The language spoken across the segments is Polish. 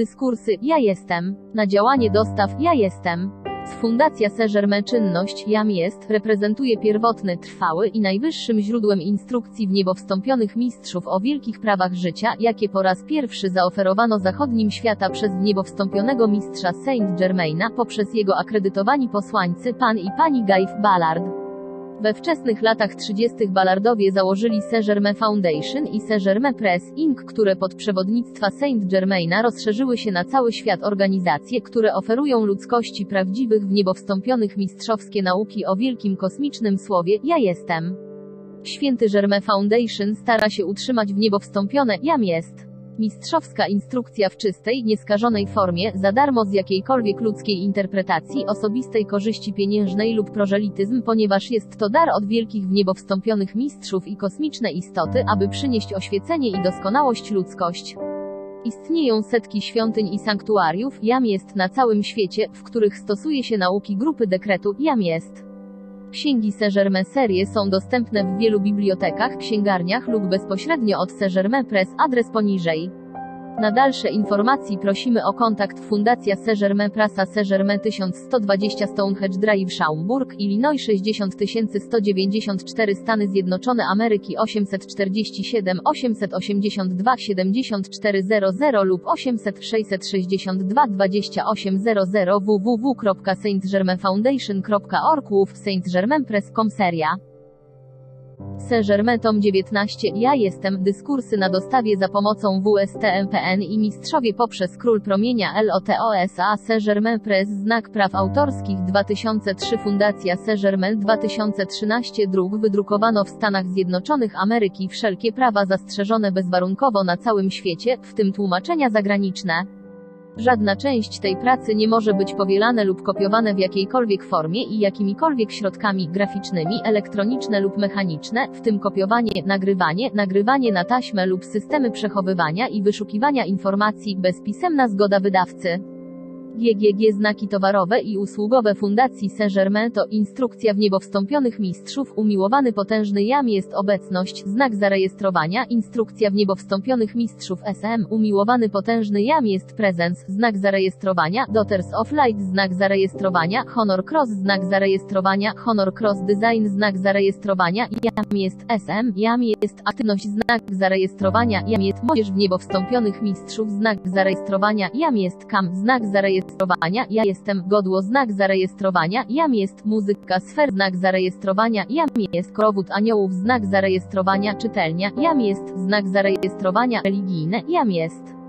Dyskursy Ja jestem. Na działanie dostaw Ja jestem. Fundacja Saint-Germain Czynność Jam jest reprezentuje pierwotny, trwały i najwyższym źródłem instrukcji w niebo wstąpionych mistrzów o wielkich prawach życia, jakie po raz pierwszy zaoferowano zachodnim świata przez w niebo wstąpionego mistrza Saint-Germaina poprzez jego akredytowani posłańcy pan i pani Gaif Ballard. We wczesnych latach 30. Ballardowie założyli Saint-Germain Foundation i Saint-Germain Press Inc., które pod przewodnictwa Saint-Germaina rozszerzyły się na cały świat organizacje, które oferują ludzkości prawdziwych w niebo wstąpionych mistrzowskie nauki o wielkim kosmicznym słowie Ja jestem. Święty Germain Foundation stara się utrzymać w niebo wstąpione Jam jest. Mistrzowska instrukcja w czystej, nieskażonej formie, za darmo z jakiejkolwiek ludzkiej interpretacji, osobistej korzyści pieniężnej lub prożelityzm, ponieważ jest to dar od wielkich w niebo wstąpionych mistrzów i kosmiczne istoty, aby przynieść oświecenie i doskonałość ludzkość. Istnieją setki świątyń i sanktuariów, jam jest na całym świecie, w których stosuje się nauki grupy dekretu, jam jest. Księgi Saint-Germain serie są dostępne w wielu bibliotekach, księgarniach lub bezpośrednio od Saint-Germain Press, adres poniżej. Na dalsze informacji prosimy o kontakt Fundacja Saint-Germain Prasa Saint-Germain 1120 Stonehenge Drive Schaumburg, Illinois 60194 Stany Zjednoczone Ameryki 847 882 7400 lub 800 662 2800 www.saintgermainfoundation.org Łów Saint-Germain Press.com Seria Saint-Germain Tom 19 Ja jestem dyskursy na dostawie za pomocą WSTMPN i mistrzowie poprzez Król Promienia LOTOSA Saint-Germain Press Znak Praw Autorskich 2003 Fundacja Saint-Germain 2013 Druk wydrukowano w Stanach Zjednoczonych Ameryki wszelkie prawa zastrzeżone bezwarunkowo na całym świecie, w tym tłumaczenia zagraniczne. Żadna część tej pracy nie może być powielane lub kopiowane w jakiejkolwiek formie i jakimikolwiek środkami graficznymi, elektroniczne lub mechaniczne, w tym kopiowanie, nagrywanie, nagrywanie na taśmę lub systemy przechowywania i wyszukiwania informacji bez pisemna zgoda wydawcy. GGG Znaki towarowe i usługowe Fundacji Saint-Germain to instrukcja w niebo wstąpionych mistrzów, umiłowany potężny jam jest obecność, znak zarejestrowania, instrukcja w niebo wstąpionych mistrzów SM, umiłowany potężny jam jest prezens, znak zarejestrowania, Daughters of Light, znak zarejestrowania, Honor Cross, znak zarejestrowania, Honor Cross Design, znak zarejestrowania, jam jest SM, jam jest aktywność, znak zarejestrowania, jam jest młodzież w niebo wstąpionych mistrzów, znak zarejestrowania, jam jest kam, znak zarejestrowania, zarejestrowania, ja jestem, godło znak zarejestrowania, jam jest, muzyka sfer znak zarejestrowania, jam jest, krowód aniołów znak zarejestrowania, czytelnia, jam jest, znak zarejestrowania, religijne, jam jest.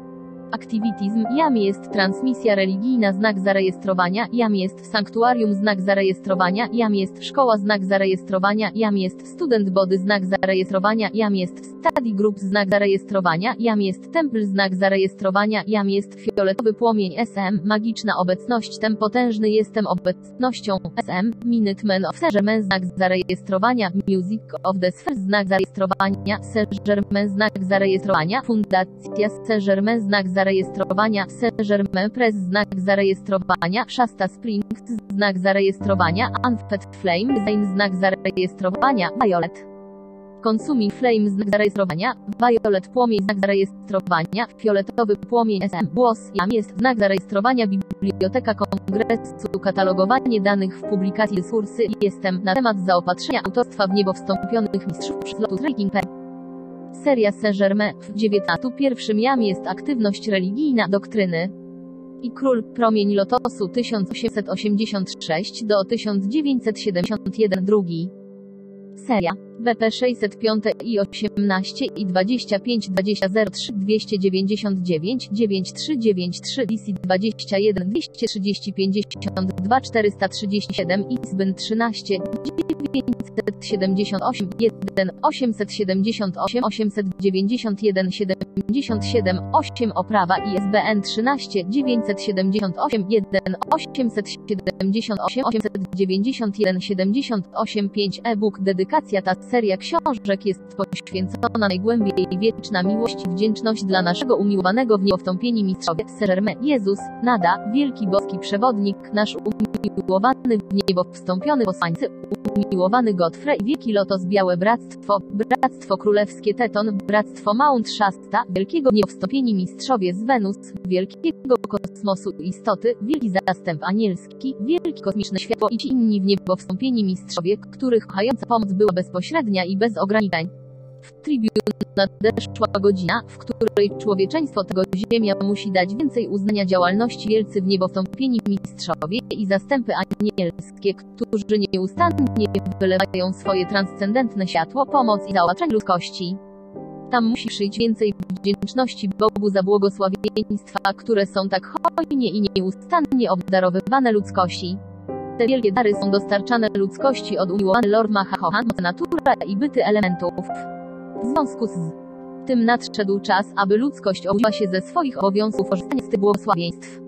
Activitism, jam jest transmisja religijna znak zarejestrowania, jam jest sanktuarium znak zarejestrowania, jam jest szkoła znak zarejestrowania, jam jest student body znak zarejestrowania, jam jest study group znak zarejestrowania, jam jest temple znak zarejestrowania, jam jest fioletowy płomień SM, magiczna obecność tem potężny jestem obecnością SM, Minutemen of Saint-Germain znak zarejestrowania, Music of the Sphere znak zarejestrowania, Saint-Germain znak zarejestrowania, Fundacja Saint-Germain znak zarejestrowania, zarejestrowania, Saint-Germain Press znak zarejestrowania, Shasta Springs znak zarejestrowania, Unfed Flame znak zarejestrowania, Violet. Consuming Flame znak zarejestrowania, Violet płomień znak zarejestrowania, fioletowy płomień SM, głos jam jest znak zarejestrowania, Biblioteka Kongresu, katalogowanie danych w publikacji resursy jestem na temat zaopatrzenia autorstwa w niebo wstąpionych mistrzów lotu Tracking Seria Saint-Germain. W XIX pierwszym jam jest aktywność religijna doktryny. I Król, Promień Lotosu 1886 do 1971 drugi. Seria. BP 605 i 18 i 25 20 03 299 9393 DC 21 230 52 437 ISBN 13 978 1 878 891 77 8 Oprawa ISBN 13 978 1 878 891 78 5 e-book Dedykacja ta seria książek jest poświęcona najgłębiej wieczna miłość i wdzięczność dla naszego umiłowanego w niewstąpieni mistrzowie Saint-Germain. Jezus, nada, wielki boski przewodnik, nasz umiłowany w niebo wstąpiony posłańcy, umiłowany Godfrey i wielki lotos białe bractwo, bractwo królewskie Teton, bractwo Mount Shasta, wielkiego niewstąpieni mistrzowie z Wenus, wielkiego kosmosu istoty, wielki zastęp anielski, wielki kosmiczne światło i ci inni w niebo wstąpieni mistrzowie, których kochająca pomoc była bezpośrednia i bez ograniczeń. W Tribune nadeszła godzina, w której człowieczeństwo tego ziemia musi dać więcej uznania działalności wielcy w niebo wstąpieni mistrzowie i zastępy anielskie, którzy nieustannie wylewają swoje transcendentne światło, pomoc i zaopatrzenie ludzkości. Tam musi przyjść więcej wdzięczności Bogu za błogosławieństwa, które są tak hojnie i nieustannie obdarowywane ludzkości. Te wielkie dary są dostarczane ludzkości od umiłowany Lord Mahachohan, natura i byty elementów. W związku z tym nadszedł czas, aby ludzkość obudziła się ze swoich obowiązków korzystania z tych błogosławieństw.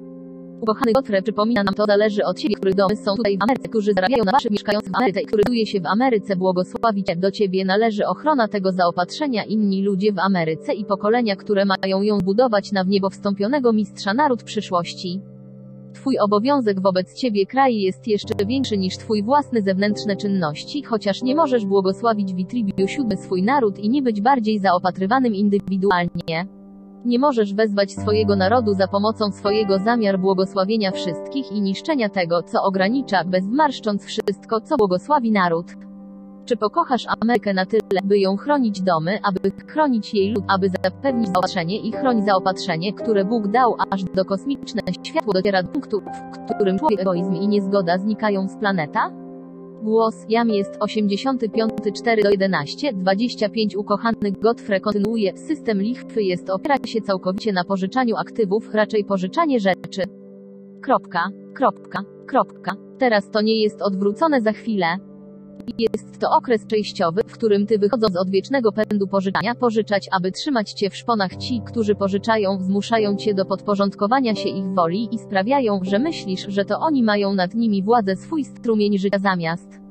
Ukochany Godfrey przypomina nam to zależy od Ciebie, których domy są tutaj w Ameryce, którzy zarabiają na Waszych mieszkających w Ameryce i który czuje się w Ameryce błogosławić. Do Ciebie należy ochrona tego zaopatrzenia inni ludzie w Ameryce i pokolenia, które mają ją budować na w niebo wstąpionego mistrza naród przyszłości. Twój obowiązek wobec Ciebie kraj jest jeszcze większy niż Twój własny zewnętrzne czynności, chociaż nie możesz błogosławić Witribiu siódmy swój naród i nie być bardziej zaopatrywanym indywidualnie. Nie możesz wezwać swojego narodu za pomocą swojego zamiar błogosławienia wszystkich i niszczenia tego, co ogranicza, bezmarszcząc wszystko, co błogosławi naród. Czy pokochasz Amerykę na tyle, by ją chronić domy, aby chronić jej lud, aby zapewnić zaopatrzenie i chronić zaopatrzenie, które Bóg dał, aż do kosmiczne światło dociera do punktu, w którym człowiek egoizm i niezgoda znikają z planeta? Głos Jam jest 85 4 do 11 25 Ukochany Godfrey kontynuuje System lichwy jest opiera się całkowicie na pożyczaniu aktywów, raczej pożyczanie rzeczy. Kropka, kropka, kropka. Teraz to nie jest odwrócone za chwilę. Jest to okres przejściowy, w którym ty wychodząc od wiecznego pędu pożyczania pożyczać, aby trzymać cię w szponach ci, którzy pożyczają, zmuszają cię do podporządkowania się ich woli i sprawiają, że myślisz, że to oni mają nad nimi władzę swój strumień życia zamiast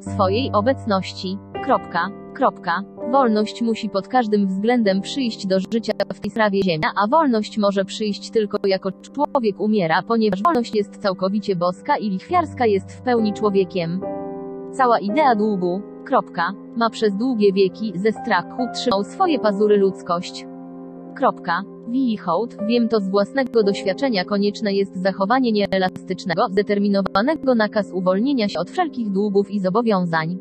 swojej obecności. Kropka, kropka. Wolność musi pod każdym względem przyjść do życia w tej sprawie ziemia, a wolność może przyjść tylko jako człowiek umiera, ponieważ wolność jest całkowicie boska i lichwiarska jest w pełni człowiekiem. Cała idea długu, kropka, ma przez długie wieki ze strachu trzymał swoje pazury ludzkość. Kropka. Wichołd, wiem to z własnego doświadczenia konieczne jest zachowanie nieelastycznego, zdeterminowanego nakaz uwolnienia się od wszelkich długów i zobowiązań.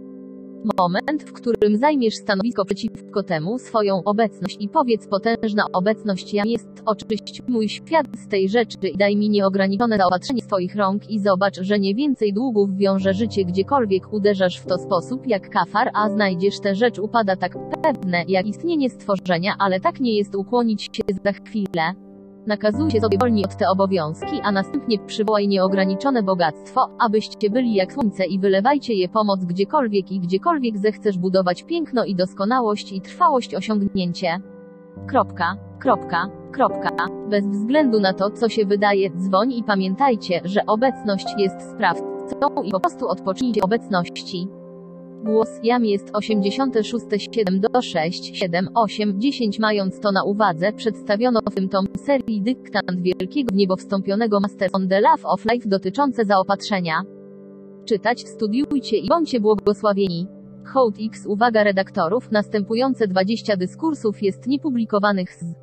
Moment, w którym zajmiesz stanowisko przeciwko temu swoją obecność i powiedz potężna obecność ja jest, oczyść mój świat z tej rzeczy i daj mi nieograniczone zaopatrzenie swoich rąk i zobacz, że nie więcej długów wiąże życie gdziekolwiek uderzasz w to sposób jak kafar, a znajdziesz tę rzecz upada tak pewne jak istnienie stworzenia, ale tak nie jest ukłonić się za chwilę. Nakazujcie sobie wolni od te obowiązki, a następnie przywołaj nieograniczone bogactwo, abyście byli jak słońce i wylewajcie je pomoc gdziekolwiek i gdziekolwiek zechcesz budować piękno i doskonałość i trwałość osiągnięcie. Kropka, kropka, kropka. Bez względu na to, co się wydaje, dzwoń i pamiętajcie, że obecność jest sprawcą i po prostu odpocznijcie obecności. Głos jam jest 86 7 do 6 7 8 10 mając to na uwadze przedstawiono w tym tom serii dyktant wielkiego niebo wstąpionego Master on the Love of Life dotyczące zaopatrzenia. Czytać, studiujcie i bądźcie błogosławieni. Hołd X uwaga redaktorów następujące 20 dyskursów jest niepublikowanych z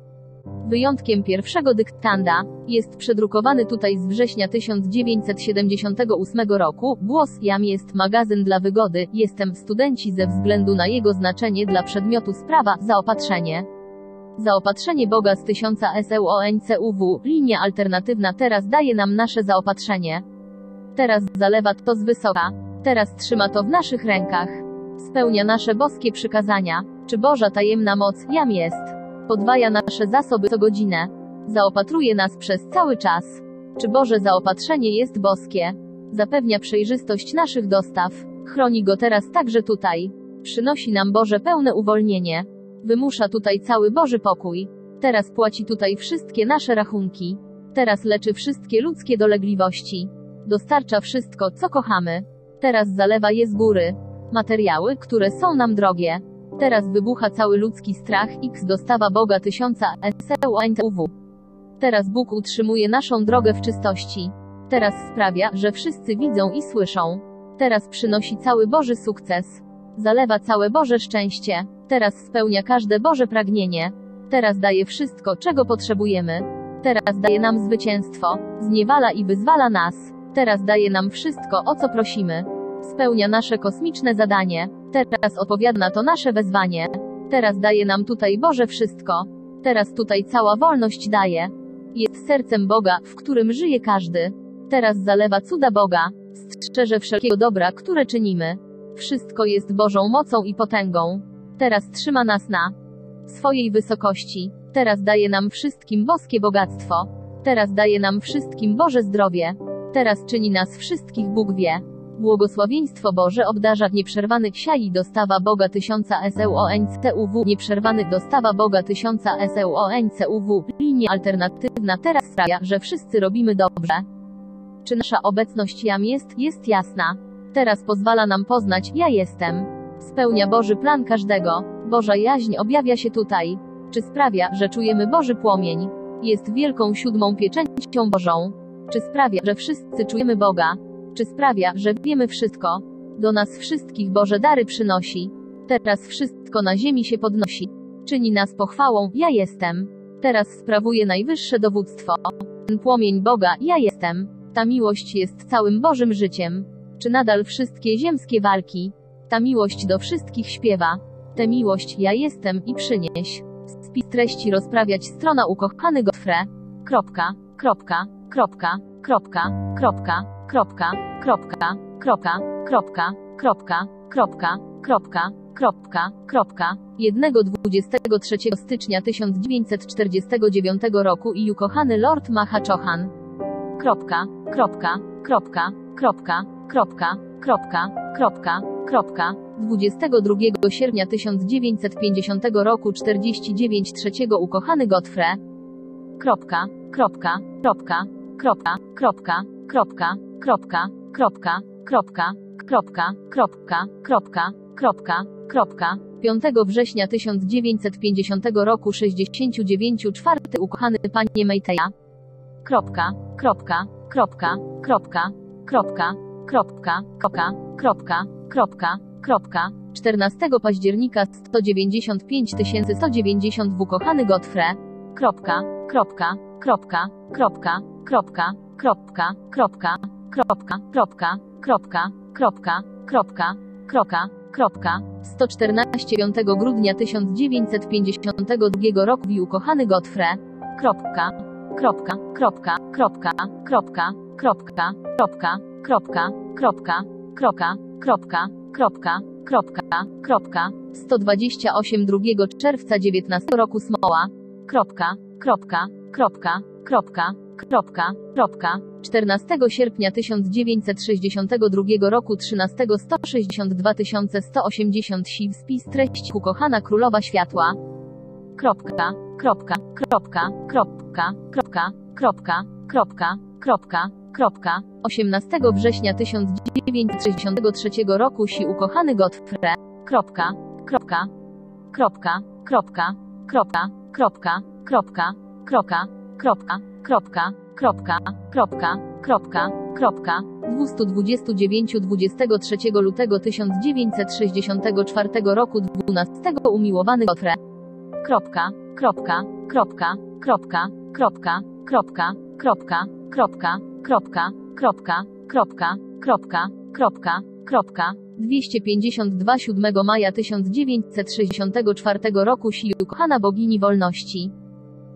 Wyjątkiem pierwszego dyktanda jest przedrukowany tutaj z września 1978 roku. Głos Jam jest magazyn dla wygody. Jestem studenci ze względu na jego znaczenie dla przedmiotu sprawa. Zaopatrzenie. Zaopatrzenie Boga z 1000 SEUONCUW. Linia alternatywna teraz daje nam nasze zaopatrzenie. Teraz zalewa to z wysoka. Teraz trzyma to w naszych rękach. Spełnia nasze boskie przykazania. Czy Boża tajemna moc Jam jest? Podwaja nasze zasoby co godzinę. Zaopatruje nas przez cały czas. Czy Boże zaopatrzenie jest boskie? Zapewnia przejrzystość naszych dostaw. Chroni go teraz także tutaj. Przynosi nam Boże pełne uwolnienie. Wymusza tutaj cały Boży pokój. Teraz płaci tutaj wszystkie nasze rachunki. Teraz leczy wszystkie ludzkie dolegliwości. Dostarcza wszystko, co kochamy. Teraz zalewa je z góry. Materiały, które są nam drogie. Teraz wybucha cały ludzki strach, X dostawa Boga tysiąca, SEUNTUW. Teraz Bóg utrzymuje naszą drogę w czystości. Teraz sprawia, że wszyscy widzą i słyszą. Teraz przynosi cały Boży sukces. Zalewa całe Boże szczęście. Teraz spełnia każde Boże pragnienie. Teraz daje wszystko, czego potrzebujemy. Teraz daje nam zwycięstwo. Zniewala i wyzwala nas. Teraz daje nam wszystko, o co prosimy. Spełnia nasze kosmiczne zadanie. Teraz odpowiada na to nasze wezwanie. Teraz daje nam tutaj Boże wszystko. Teraz tutaj cała wolność daje. Jest sercem Boga, w którym żyje każdy. Teraz zalewa cuda Boga. Strzeże wszelkiego dobra, które czynimy. Wszystko jest Bożą mocą i potęgą. Teraz trzyma nas na swojej wysokości. Teraz daje nam wszystkim boskie bogactwo. Teraz daje nam wszystkim Boże zdrowie. Teraz czyni nas wszystkich Bóg wie. Błogosławieństwo Boże obdarza nieprzerwany siai dostawa Boga tysiąca SEUONCUW nieprzerwany dostawa Boga tysiąca SEUONCUW linia alternatywna teraz sprawia, że wszyscy robimy dobrze. Czy nasza obecność jam jest, jest jasna. Teraz pozwala nam poznać, ja jestem. Spełnia Boży plan każdego. Boża jaźń objawia się tutaj. Czy sprawia, że czujemy Boży płomień? Jest wielką siódmą pieczęcią Bożą. Czy sprawia, że wszyscy czujemy Boga? Czy sprawia, że wiemy wszystko? Do nas wszystkich Boże dary przynosi. Teraz wszystko na ziemi się podnosi. Czyni nas pochwałą, ja jestem. Teraz sprawuje najwyższe dowództwo. Ten płomień Boga, ja jestem. Ta miłość jest całym Bożym życiem. Czy nadal wszystkie ziemskie walki? Ta miłość do wszystkich śpiewa. Tę miłość, ja jestem i przynieś. Spis treści rozprawiać strona ukochany Gotfre. Kropka, kropka, kropka, kropka, kropka, kropka, kropka, kropka, kropka, kropka, kropka, kropka, kropka, kropka, 1-23 stycznia 1949 roku i ukochany Lord Mahachochan. Kropka, kropka, kropka, kropka, kropka, kropka, kropka, kropka, 22 sierpnia 1950 roku 49 trzeciego ukochany Gotfre. Kropka, kropka, kropka, kropka, kropka, kropka, kropka, kropka, kropka, kropka, kropka, kropka, kropka, kropka, 5 września 1950 roku 69 czwarty ukochany panie Mejteja. Kropka, kropka, kropka, kropka, kropka, kropka, kropka, kropka, kropka, kropka, 14 października 195 190 ukochany Gotfre. Kropka, kropka, kropka, kropka, kropka, kropka, kropka, kropka, kropka, kropka, kropka, kropka, kropka, kropka, 114 5 grudnia 1952 roku i ukochany. Kropka, kropka, kropka, kropka, kropka, kropka, kropka, kropka, kropka, kropka, kropka, kropka, kropka, kropka, 128 2 czerwca 19 roku Smoła. Kropka, kropka, kropka, kropka, kropka, kropka, 14 sierpnia 1962 roku 13 162 180 siw spis treści ukochana królowa światła. Kropka, kropka, kropka, kropka, kropka, kropka, kropka, kropka, kropka, 18 września 1963 roku si ukochany Gotfre. Kropka, kropka, kropka, kropka, kropka, kropka, kropka, kropka, kropka, kropka, kropka, kropka, kropka, kropka, 229 23 lutego 1964 roku 12 umiłowany Gotfre. Kropka, kropka, kropka, kropka, kropka, kropka, kropka, kropka, kropka, kropka, kropka, kropka, kropka, kropka, 252 7 maja 1964 roku Sił kochana bogini wolności.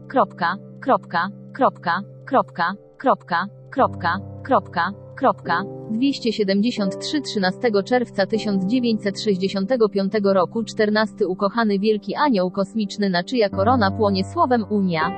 Kropka, kropka, kropka, kropka, kropka, kropka, kropka, kropka, 273 13 czerwca 1965 roku 14 ukochany wielki anioł kosmiczny na czyja korona płonie słowem Unia.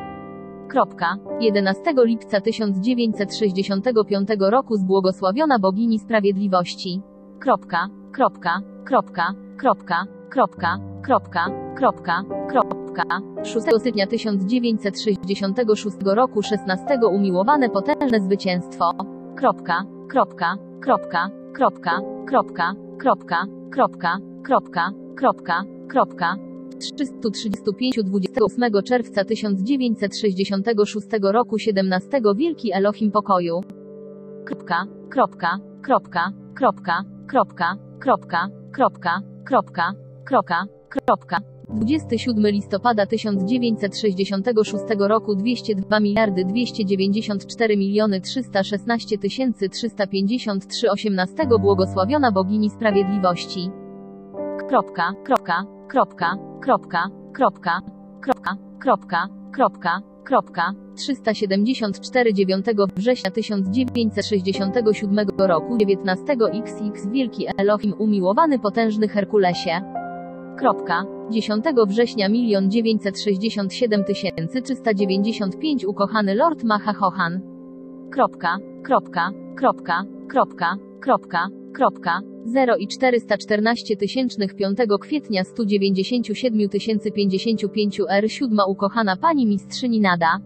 Kropka. 11 lipca 1965 roku zbłogosławiona bogini sprawiedliwości. Kropka, kropka, kropka, kropka, kropka, kropka, kropka, kropka. 6 stycznia 1966 roku 16 umiłowane potężne zwycięstwo. Kropka, kropka, kropka, kropka, kropka, kropka, kropka, kropka, kropka, kropka. 335 28 czerwca 1966 roku 17 Wielki Elohim Pokoju. Kropka, kropka, kropka, kropka, kropka, kropka, kropka, kropka, kropka, kropka. 27 listopada 1966 roku 202 miliardy 294 miliony 316 tysięcy 353 18 Błogosławiona Bogini Sprawiedliwości. Kropka, kropka, kropka, kropka, kropka, kropka, kropka, kropka, kropka, 374 9 września 1967 roku 19 XX Wielki Elohim umiłowany potężny Herkulesie. Kropka, 10 września 1 967 395 ukochany Lord Mahachohan. Kropka, kropka, kropka, kropka, kropka, kropka, 0 i 414 tysięcznych 5 kwietnia 197 055 R 7 ukochana pani mistrzyni nada.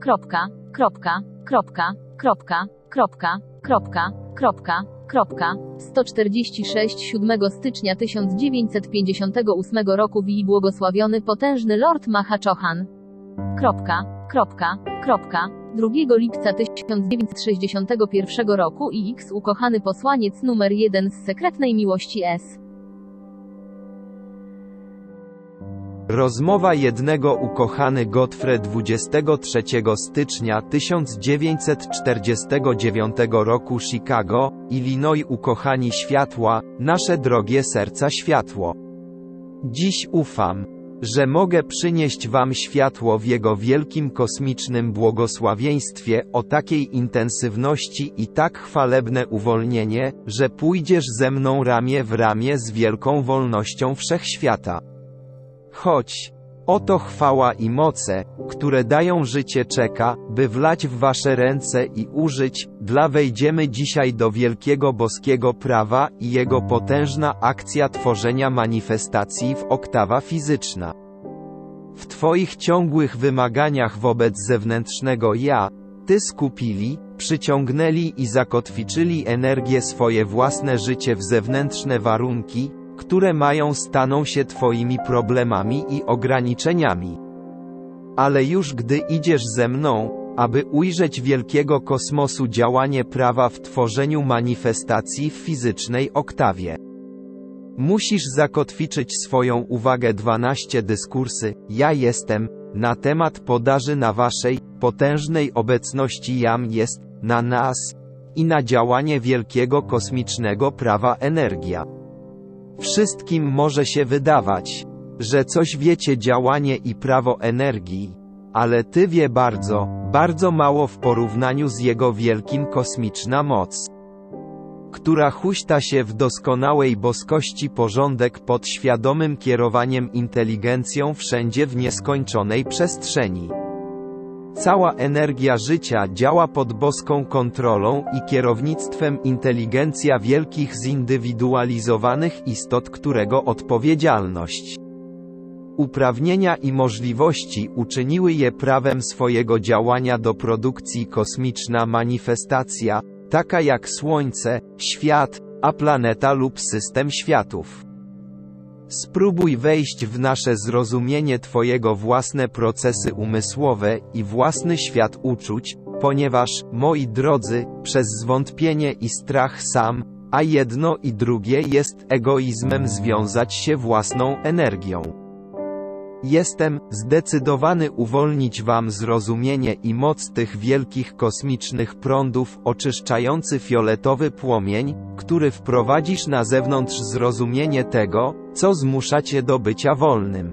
Kropka, kropka, kropka, kropka, kropka, kropka, kropka, kropka, 146 7 stycznia 1958 roku Wi błogosławiony potężny Lord Mahaczohan. Kropka, kropka, kropka, 2 lipca 1961 roku i X ukochany posłaniec numer 1 z sekretnej miłości S. Rozmowa jednego ukochany Gottfried 23 stycznia 1949 roku Chicago, Illinois ukochani światła, nasze drogie serca światło. Dziś ufam, że mogę przynieść Wam światło w Jego wielkim kosmicznym błogosławieństwie o takiej intensywności i tak chwalebne uwolnienie, że pójdziesz ze mną ramię w ramię z wielką wolnością wszechświata. Chodź. Oto chwała i moce, które dają życie czeka, by wlać w wasze ręce i użyć, dla wejdziemy dzisiaj do wielkiego boskiego prawa i jego potężna akcja tworzenia manifestacji w oktawa fizyczna. W twoich ciągłych wymaganiach wobec zewnętrznego ja, ty skupili, przyciągnęli i zakotwiczyli energię swoje własne życie w zewnętrzne warunki, które mają staną się Twoimi problemami i ograniczeniami. Ale już gdy idziesz ze mną, aby ujrzeć wielkiego kosmosu działanie prawa w tworzeniu manifestacji w fizycznej oktawie. Musisz zakotwiczyć swoją uwagę 12 dyskursy, ja jestem, na temat podaży na waszej, potężnej obecności jam jest, na nas, i na działanie wielkiego kosmicznego prawa energia. Wszystkim może się wydawać, że coś wiecie działanie i prawo energii, ale ty wie bardzo, bardzo mało w porównaniu z jego wielkim kosmiczna moc, która huśta się w doskonałej boskości porządek pod świadomym kierowaniem inteligencją wszędzie w nieskończonej przestrzeni. Cała energia życia działa pod boską kontrolą i kierownictwem inteligencja wielkich zindywidualizowanych istot, którego odpowiedzialność, uprawnienia i możliwości uczyniły je prawem swojego działania do produkcji kosmiczna manifestacja, taka jak Słońce, świat, a planeta lub system światów. Spróbuj wejść w nasze zrozumienie Twojego własne procesy umysłowe i własny świat uczuć, ponieważ, moi drodzy, przez zwątpienie i strach sam, a jedno i drugie jest egoizmem związać się własną energią. Jestem zdecydowany uwolnić wam zrozumienie i moc tych wielkich kosmicznych prądów oczyszczający fioletowy płomień, który wprowadzisz na zewnątrz zrozumienie tego, co zmusza cię do bycia wolnym.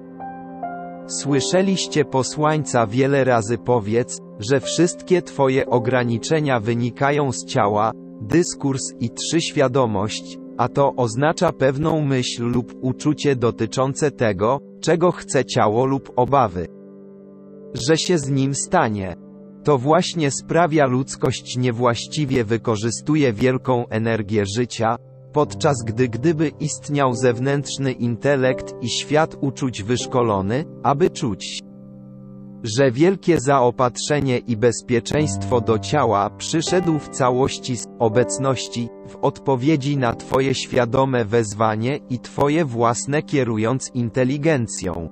Słyszeliście posłańca wiele razy powiedz, że wszystkie twoje ograniczenia wynikają z ciała, dyskurs i trzy świadomość, a to oznacza pewną myśl lub uczucie dotyczące tego, czego chce ciało lub obawy. Że się z nim stanie. To właśnie sprawia ludzkość niewłaściwie wykorzystuje wielką energię życia, podczas gdy gdyby istniał zewnętrzny intelekt i świat uczuć wyszkolony, aby czuć że wielkie zaopatrzenie i bezpieczeństwo do ciała przyszedł w całości z obecności, w odpowiedzi na Twoje świadome wezwanie i Twoje własne kierując inteligencją.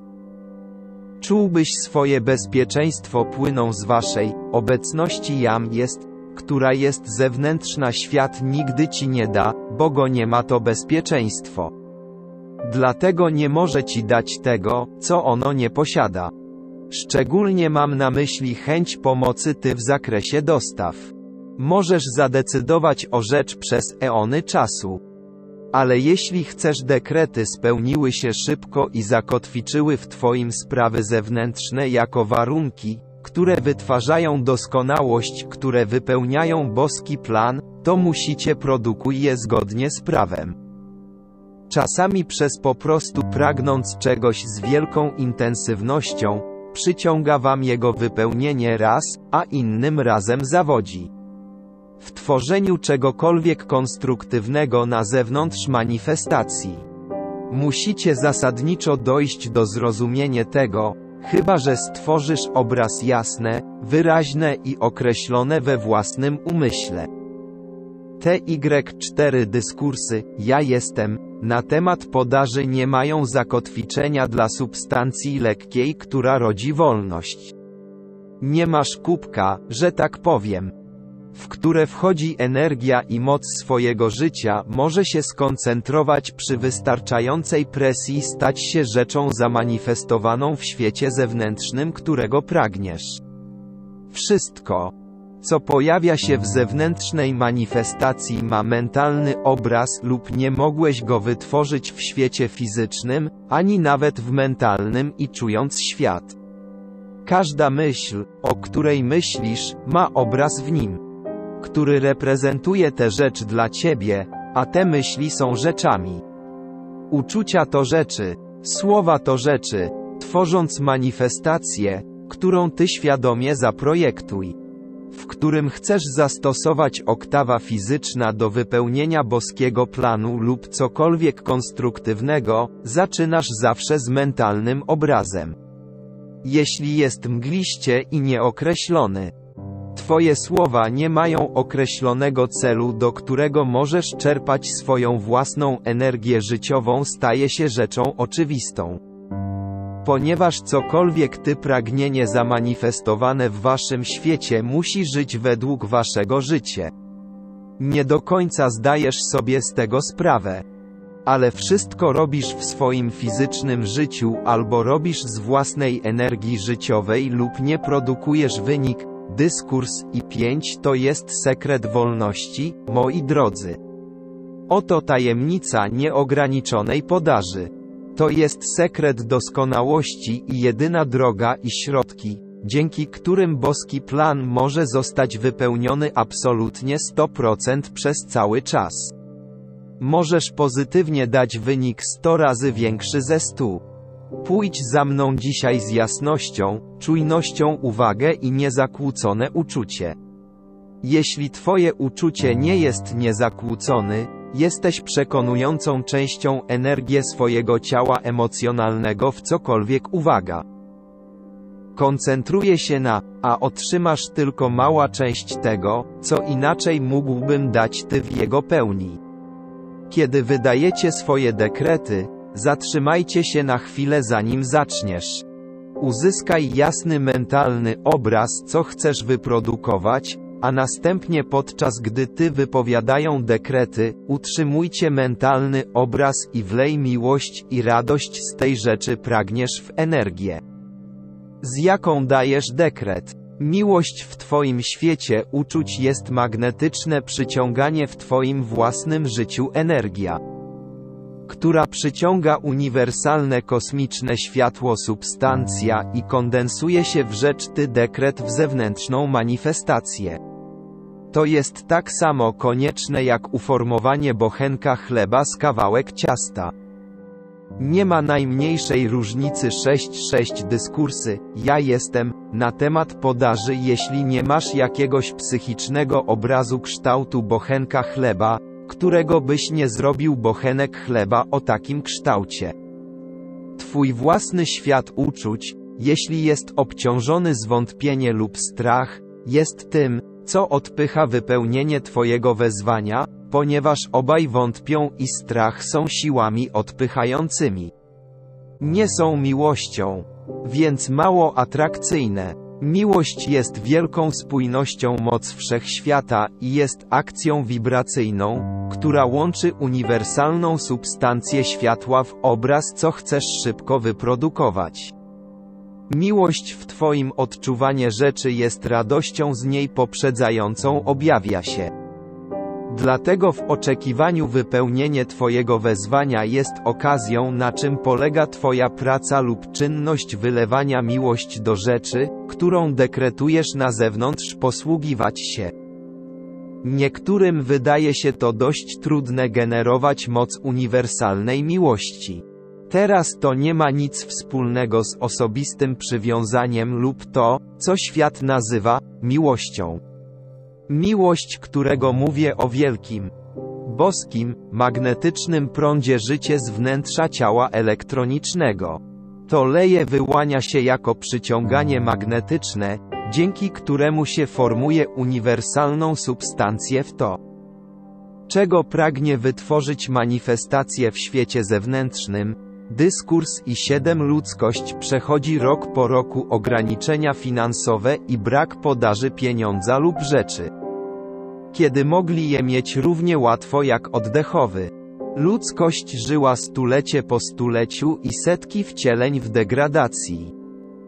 Czułbyś swoje bezpieczeństwo płyną z Waszej obecności jam jest, która jest zewnętrzna świat nigdy Ci nie da, bo go nie ma to bezpieczeństwo. Dlatego nie może Ci dać tego, co ono nie posiada. Szczególnie mam na myśli chęć pomocy Ty w zakresie dostaw. Możesz zadecydować o rzecz przez eony czasu. Ale jeśli chcesz dekrety spełniły się szybko i zakotwiczyły w Twoim sprawy zewnętrzne jako warunki, które wytwarzają doskonałość, które wypełniają boski plan, to musicie produkuj je zgodnie z prawem. Czasami przez po prostu pragnąc czegoś z wielką intensywnością, przyciąga wam jego wypełnienie raz, a innym razem zawodzi. W tworzeniu czegokolwiek konstruktywnego na zewnątrz manifestacji. Musicie zasadniczo dojść do zrozumienia tego, chyba że stworzysz obraz jasne, wyraźne i określone we własnym umyśle. TY4 dyskursy, ja jestem, na temat podaży nie mają zakotwiczenia dla substancji lekkiej, która rodzi wolność. Nie masz kubka, że tak powiem, w które wchodzi energia i moc swojego życia, może się skoncentrować przy wystarczającej presji stać się rzeczą zamanifestowaną w świecie zewnętrznym, którego pragniesz. Wszystko, co pojawia się w zewnętrznej manifestacji ma mentalny obraz lub nie mogłeś go wytworzyć w świecie fizycznym, ani nawet w mentalnym i czując świat. Każda myśl, o której myślisz, ma obraz w nim, który reprezentuje tę rzecz dla ciebie, a te myśli są rzeczami. Uczucia to rzeczy, słowa to rzeczy, tworząc manifestację, którą ty świadomie zaprojektuj w którym chcesz zastosować oktawa fizyczna do wypełnienia boskiego planu lub cokolwiek konstruktywnego, zaczynasz zawsze z mentalnym obrazem. Jeśli jest mgliście i nieokreślony, Twoje słowa nie mają określonego celu, do którego możesz czerpać swoją własną energię życiową, staje się rzeczą oczywistą ponieważ cokolwiek ty pragnienie zamanifestowane w waszym świecie musi żyć według waszego życia. Nie do końca zdajesz sobie z tego sprawę. Ale wszystko robisz w swoim fizycznym życiu albo robisz z własnej energii życiowej lub nie produkujesz wynik, dyskurs i pięć to jest sekret wolności, moi drodzy. Oto tajemnica nieograniczonej podaży. To jest sekret doskonałości i jedyna droga i środki, dzięki którym boski plan może zostać wypełniony absolutnie 100% przez cały czas. Możesz pozytywnie dać wynik 100 razy większy ze 100. Pójdź za mną dzisiaj z jasnością, czujnością uwagę i niezakłócone uczucie. Jeśli Twoje uczucie nie jest niezakłócony, Jesteś przekonującą częścią energię swojego ciała emocjonalnego w cokolwiek uwaga. Koncentruje się na, a otrzymasz tylko mała część tego, co inaczej mógłbym dać ty w jego pełni. Kiedy wydajecie swoje dekrety, zatrzymajcie się na chwilę zanim zaczniesz. Uzyskaj jasny mentalny obraz, co chcesz wyprodukować, a następnie podczas gdy ty wypowiadają dekrety, utrzymujcie mentalny obraz i wlej miłość i radość z tej rzeczy pragniesz w energię. Z jaką dajesz dekret? Miłość w Twoim świecie uczuć jest magnetyczne przyciąganie w Twoim własnym życiu energia, która przyciąga uniwersalne kosmiczne światło substancja i kondensuje się w rzecz Ty dekret w zewnętrzną manifestację. To jest tak samo konieczne jak uformowanie bochenka chleba z kawałek ciasta. Nie ma najmniejszej różnicy 6-6 dyskursy, ja jestem, na temat podaży jeśli nie masz jakiegoś psychicznego obrazu kształtu bochenka chleba, którego byś nie zrobił bochenek chleba o takim kształcie. Twój własny świat uczuć, jeśli jest obciążony zwątpienie lub strach, jest tym, co odpycha wypełnienie Twojego wezwania, ponieważ obaj wątpią i strach są siłami odpychającymi. Nie są miłością, więc mało atrakcyjne. Miłość jest wielką spójnością moc wszechświata i jest akcją wibracyjną, która łączy uniwersalną substancję światła w obraz, co chcesz szybko wyprodukować. Miłość w Twoim odczuwanie rzeczy jest radością z niej poprzedzającą objawia się. Dlatego w oczekiwaniu wypełnienie Twojego wezwania jest okazją na czym polega Twoja praca lub czynność wylewania miłość do rzeczy, którą dekretujesz na zewnątrz posługiwać się. Niektórym wydaje się to dość trudne generować moc uniwersalnej miłości. Teraz to nie ma nic wspólnego z osobistym przywiązaniem lub to, co świat nazywa miłością. Miłość, którego mówię o wielkim, boskim, magnetycznym prądzie życie z wnętrza ciała elektronicznego. To leje wyłania się jako przyciąganie magnetyczne, dzięki któremu się formuje uniwersalną substancję w to, czego pragnie wytworzyć manifestację w świecie zewnętrznym, dyskurs i siedem ludzkość przechodzi rok po roku ograniczenia finansowe i brak podaży pieniądza lub rzeczy. Kiedy mogli je mieć równie łatwo jak oddechowy. Ludzkość żyła stulecie po stuleciu i setki wcieleń w degradacji.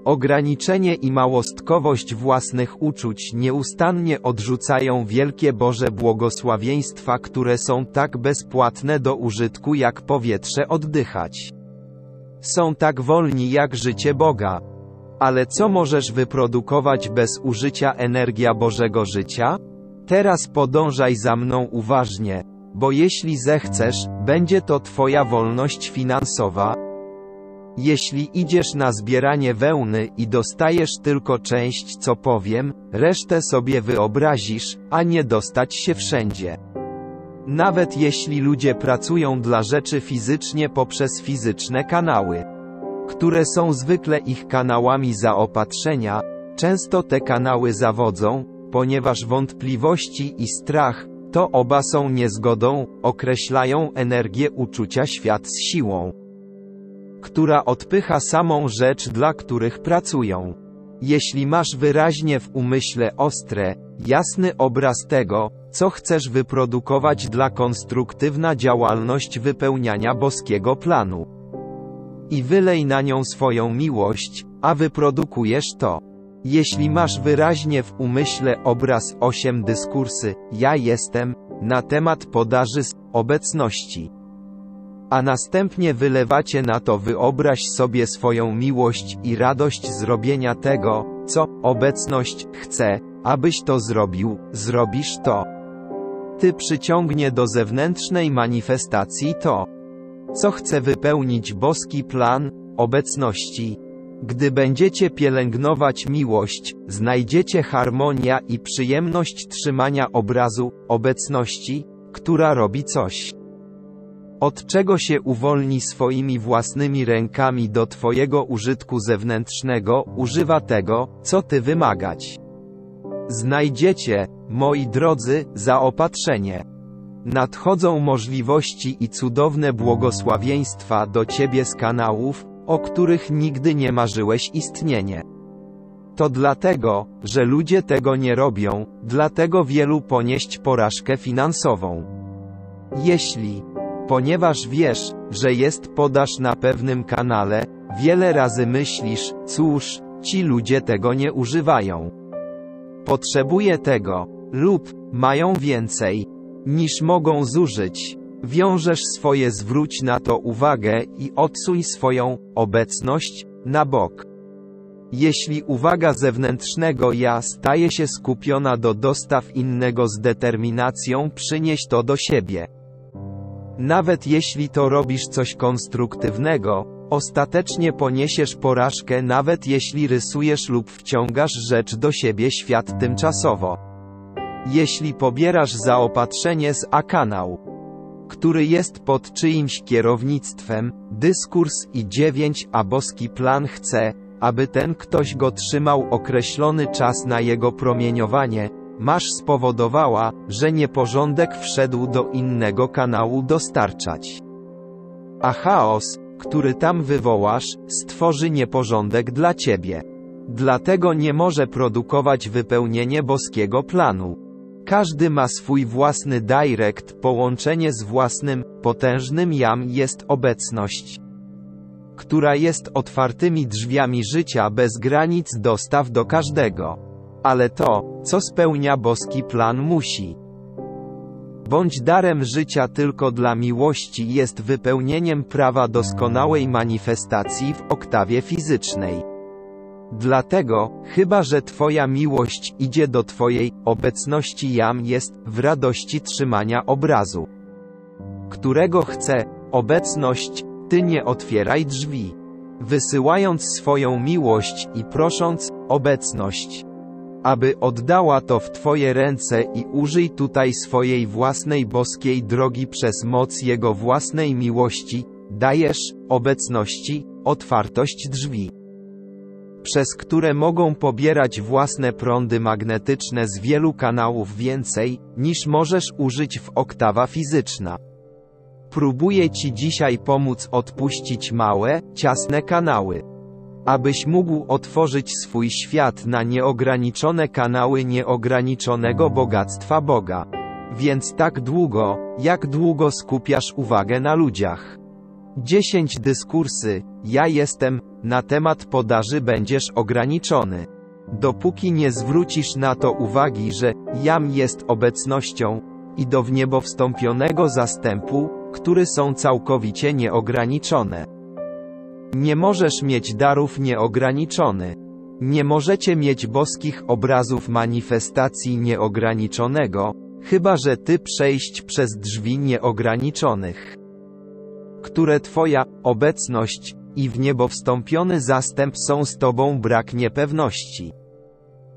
Ograniczenie i małostkowość własnych uczuć nieustannie odrzucają wielkie Boże błogosławieństwa, które są tak bezpłatne do użytku jak powietrze oddychać. Są tak wolni jak życie Boga. Ale co możesz wyprodukować bez użycia energia Bożego życia? Teraz podążaj za mną uważnie, bo jeśli zechcesz, będzie to Twoja wolność finansowa. Jeśli idziesz na zbieranie wełny i dostajesz tylko część co powiem, resztę sobie wyobrazisz, a nie dostać się wszędzie. Nawet jeśli ludzie pracują dla rzeczy fizycznie poprzez fizyczne kanały, które są zwykle ich kanałami zaopatrzenia, często te kanały zawodzą, ponieważ wątpliwości i strach, to oba są niezgodą, określają energię uczucia świat z siłą, która odpycha samą rzecz, dla których pracują. Jeśli masz wyraźnie w umyśle ostre, jasny obraz tego, co chcesz wyprodukować dla konstruktywna działalność wypełniania boskiego planu. I wylej na nią swoją miłość, a wyprodukujesz to. Jeśli masz wyraźnie w umyśle obraz 8 dyskursy, ja jestem, na temat podaży z obecności. A następnie wylewacie na to wyobraź sobie swoją miłość i radość zrobienia tego, co obecność chce, abyś to zrobił, zrobisz to. Ty przyciągnie do zewnętrznej manifestacji to, co chce wypełnić boski plan obecności. Gdy będziecie pielęgnować miłość, znajdziecie harmonia i przyjemność trzymania obrazu obecności, która robi coś. Od czego się uwolni swoimi własnymi rękami do Twojego użytku zewnętrznego, używa tego, co Ty wymagać. Znajdziecie, moi drodzy, zaopatrzenie. Nadchodzą możliwości i cudowne błogosławieństwa do Ciebie z kanałów, o których nigdy nie marzyłeś istnienie. To dlatego, że ludzie tego nie robią, dlatego wielu ponieść porażkę finansową. Jeśli, ponieważ wiesz, że jest podaż na pewnym kanale, wiele razy myślisz, cóż, ci ludzie tego nie używają. Potrzebuję tego, lub mają więcej, niż mogą zużyć. Wiążesz swoje zwróć na to uwagę i odsuń swoją obecność na bok. Jeśli uwaga zewnętrznego ja staje się skupiona do dostaw innego z determinacją, przynieś to do siebie. Nawet jeśli to robisz coś konstruktywnego, ostatecznie poniesiesz porażkę nawet jeśli rysujesz lub wciągasz rzecz do siebie świat tymczasowo. Jeśli pobierasz zaopatrzenie z A kanał, który jest pod czyimś kierownictwem, dyskurs i 9 a boski plan chce, aby ten ktoś go trzymał określony czas na jego promieniowanie, masz spowodowała, że nieporządek wszedł do innego kanału dostarczać. A chaos, który tam wywołasz, stworzy nieporządek dla ciebie. Dlatego nie może produkować wypełnienie boskiego planu. Każdy ma swój własny direct, połączenie z własnym, potężnym jam jest obecność, która jest otwartymi drzwiami życia bez granic dostaw do każdego. Ale to, co spełnia boski plan musi bądź darem życia tylko dla miłości jest wypełnieniem prawa doskonałej manifestacji w oktawie fizycznej. Dlatego, chyba że Twoja miłość idzie do Twojej obecności jam jest w radości trzymania obrazu, którego chce obecność, Ty nie otwieraj drzwi. Wysyłając swoją miłość i prosząc obecność, aby oddała to w Twoje ręce i użyj tutaj swojej własnej boskiej drogi przez moc Jego własnej miłości, dajesz obecności otwartość drzwi przez które mogą pobierać własne prądy magnetyczne z wielu kanałów więcej, niż możesz użyć w oktawa fizyczna. Próbuję Ci dzisiaj pomóc odpuścić małe, ciasne kanały. Abyś mógł otworzyć swój świat na nieograniczone kanały nieograniczonego bogactwa Boga. Więc tak długo, jak długo skupiasz uwagę na ludziach. 10 dyskursy, ja jestem, na temat podaży będziesz ograniczony. Dopóki nie zwrócisz na to uwagi, że jam jest obecnością i do w niebo wstąpionego zastępu, który są całkowicie nieograniczone. Nie możesz mieć darów nieograniczony. Nie możecie mieć boskich obrazów manifestacji nieograniczonego, chyba że ty przejść przez drzwi nieograniczonych które Twoja obecność i w niebo wstąpiony zastęp są z Tobą brak niepewności.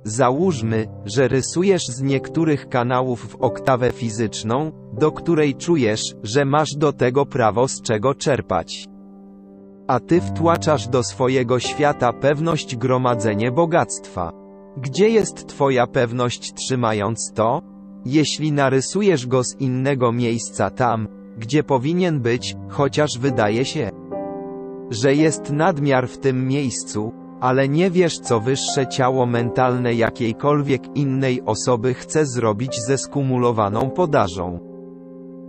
Załóżmy, że rysujesz z niektórych kanałów w oktawę fizyczną, do której czujesz, że masz do tego prawo z czego czerpać. A ty wtłaczasz do swojego świata pewność gromadzenie bogactwa. Gdzie jest twoja pewność trzymając to? Jeśli narysujesz go z innego miejsca tam, gdzie powinien być, chociaż wydaje się, że jest nadmiar w tym miejscu, ale nie wiesz co wyższe ciało mentalne jakiejkolwiek innej osoby chce zrobić ze skumulowaną podażą.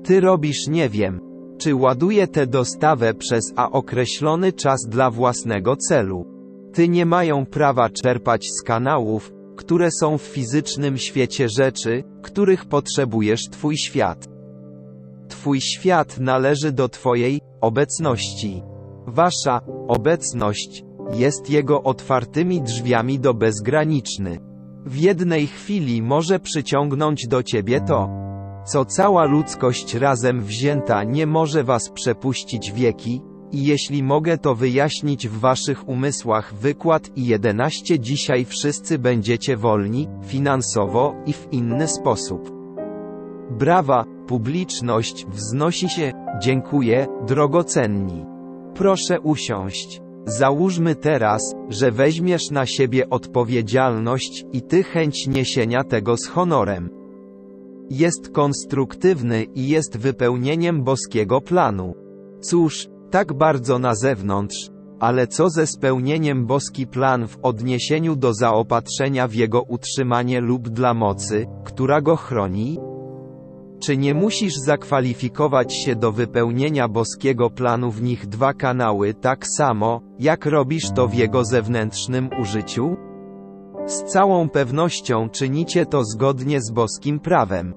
Ty robisz nie wiem, czy ładuje tę dostawę przez a określony czas dla własnego celu. Ty nie mają prawa czerpać z kanałów, które są w fizycznym świecie rzeczy, których potrzebujesz Twój świat. Twój świat należy do Twojej obecności. Wasza obecność jest jego otwartymi drzwiami do bezgraniczny. W jednej chwili może przyciągnąć do Ciebie to, co cała ludzkość razem wzięta nie może Was przepuścić wieki, i jeśli mogę to wyjaśnić w Waszych umysłach wykład i 11 dzisiaj wszyscy będziecie wolni, finansowo i w inny sposób. Brawa, publiczność wznosi się, dziękuję, drogocenni. Proszę usiąść. Załóżmy teraz, że weźmiesz na siebie odpowiedzialność i ty chęć niesienia tego z honorem. Jest konstruktywny i jest wypełnieniem boskiego planu. Cóż, tak bardzo na zewnątrz, Ale co ze spełnieniem boski plan w odniesieniu do zaopatrzenia w jego utrzymanie lub dla mocy, która go chroni? Czy nie musisz zakwalifikować się do wypełnienia boskiego planu w nich dwa kanały tak samo, jak robisz to w jego zewnętrznym użyciu? Z całą pewnością czynicie to zgodnie z boskim prawem.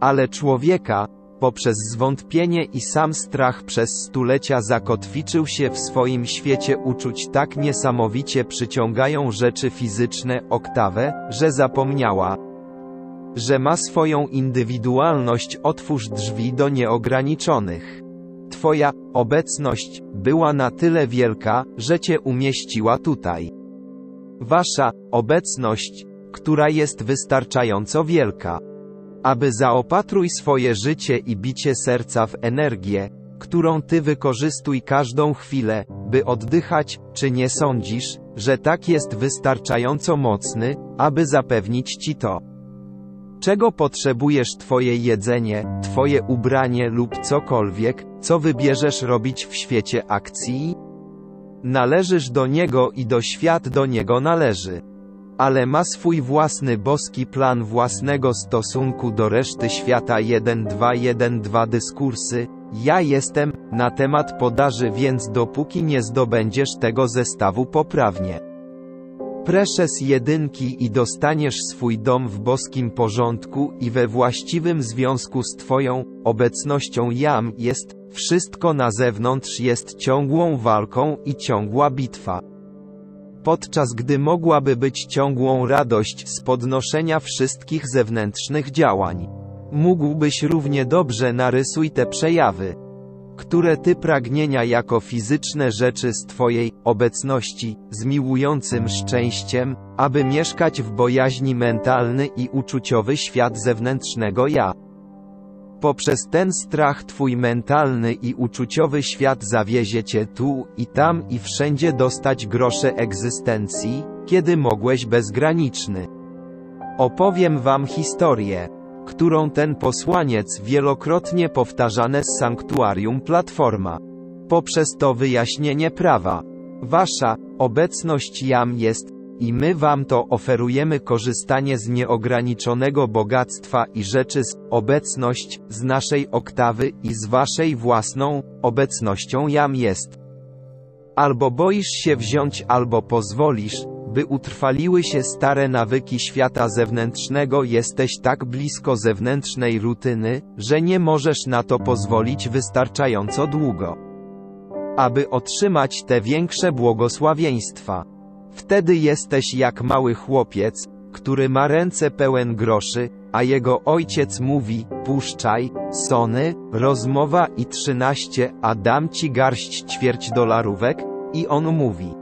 Ale człowieka, poprzez zwątpienie i sam strach przez stulecia zakotwiczył się w swoim świecie uczuć tak niesamowicie przyciągają rzeczy fizyczne oktawę, że zapomniała, że ma swoją indywidualność otwórz drzwi do nieograniczonych. Twoja obecność była na tyle wielka, że cię umieściła tutaj. Wasza obecność, która jest wystarczająco wielka, aby zaopatruj swoje życie i bicie serca w energię, którą ty wykorzystuj każdą chwilę, by oddychać, czy nie sądzisz, że tak jest wystarczająco mocny, aby zapewnić ci to? Czego potrzebujesz Twoje jedzenie, Twoje ubranie lub cokolwiek, co wybierzesz robić w świecie akcji? Należysz do Niego i do świat do Niego należy. Ale ma swój własny boski plan własnego stosunku do reszty świata 1-2-1-2 dyskursy. Ja jestem, na temat podaży więc dopóki nie zdobędziesz tego zestawu poprawnie preszes jedynki i dostaniesz swój dom w boskim porządku i we właściwym związku z Twoją obecnością jam jest, wszystko na zewnątrz jest ciągłą walką i ciągła bitwa. Podczas gdy mogłaby być ciągłą radość z podnoszenia wszystkich zewnętrznych działań. Mógłbyś równie dobrze narysuj te przejawy które ty pragnienia jako fizyczne rzeczy z Twojej obecności, z miłującym szczęściem, aby mieszkać w bojaźni mentalny i uczuciowy świat zewnętrznego ja. Poprzez ten strach Twój mentalny i uczuciowy świat zawiezie Cię tu i tam i wszędzie dostać grosze egzystencji, kiedy mogłeś bezgraniczny. Opowiem Wam historię którą ten posłaniec wielokrotnie powtarzane z sanktuarium Platforma. Poprzez to wyjaśnienie prawa. Wasza obecność jam jest, i my wam to oferujemy korzystanie z nieograniczonego bogactwa i rzeczy z obecność z naszej oktawy i z waszej własną obecnością jam jest. Albo boisz się wziąć, albo pozwolisz, by utrwaliły się stare nawyki świata zewnętrznego jesteś tak blisko zewnętrznej rutyny, że nie możesz na to pozwolić wystarczająco długo. Aby otrzymać te większe błogosławieństwa. Wtedy jesteś jak mały chłopiec, który ma ręce pełen groszy, a jego ojciec mówi, puszczaj, Sony, rozmowa i trzynaście, a dam ci garść ćwierć dolarówek, i on mówi,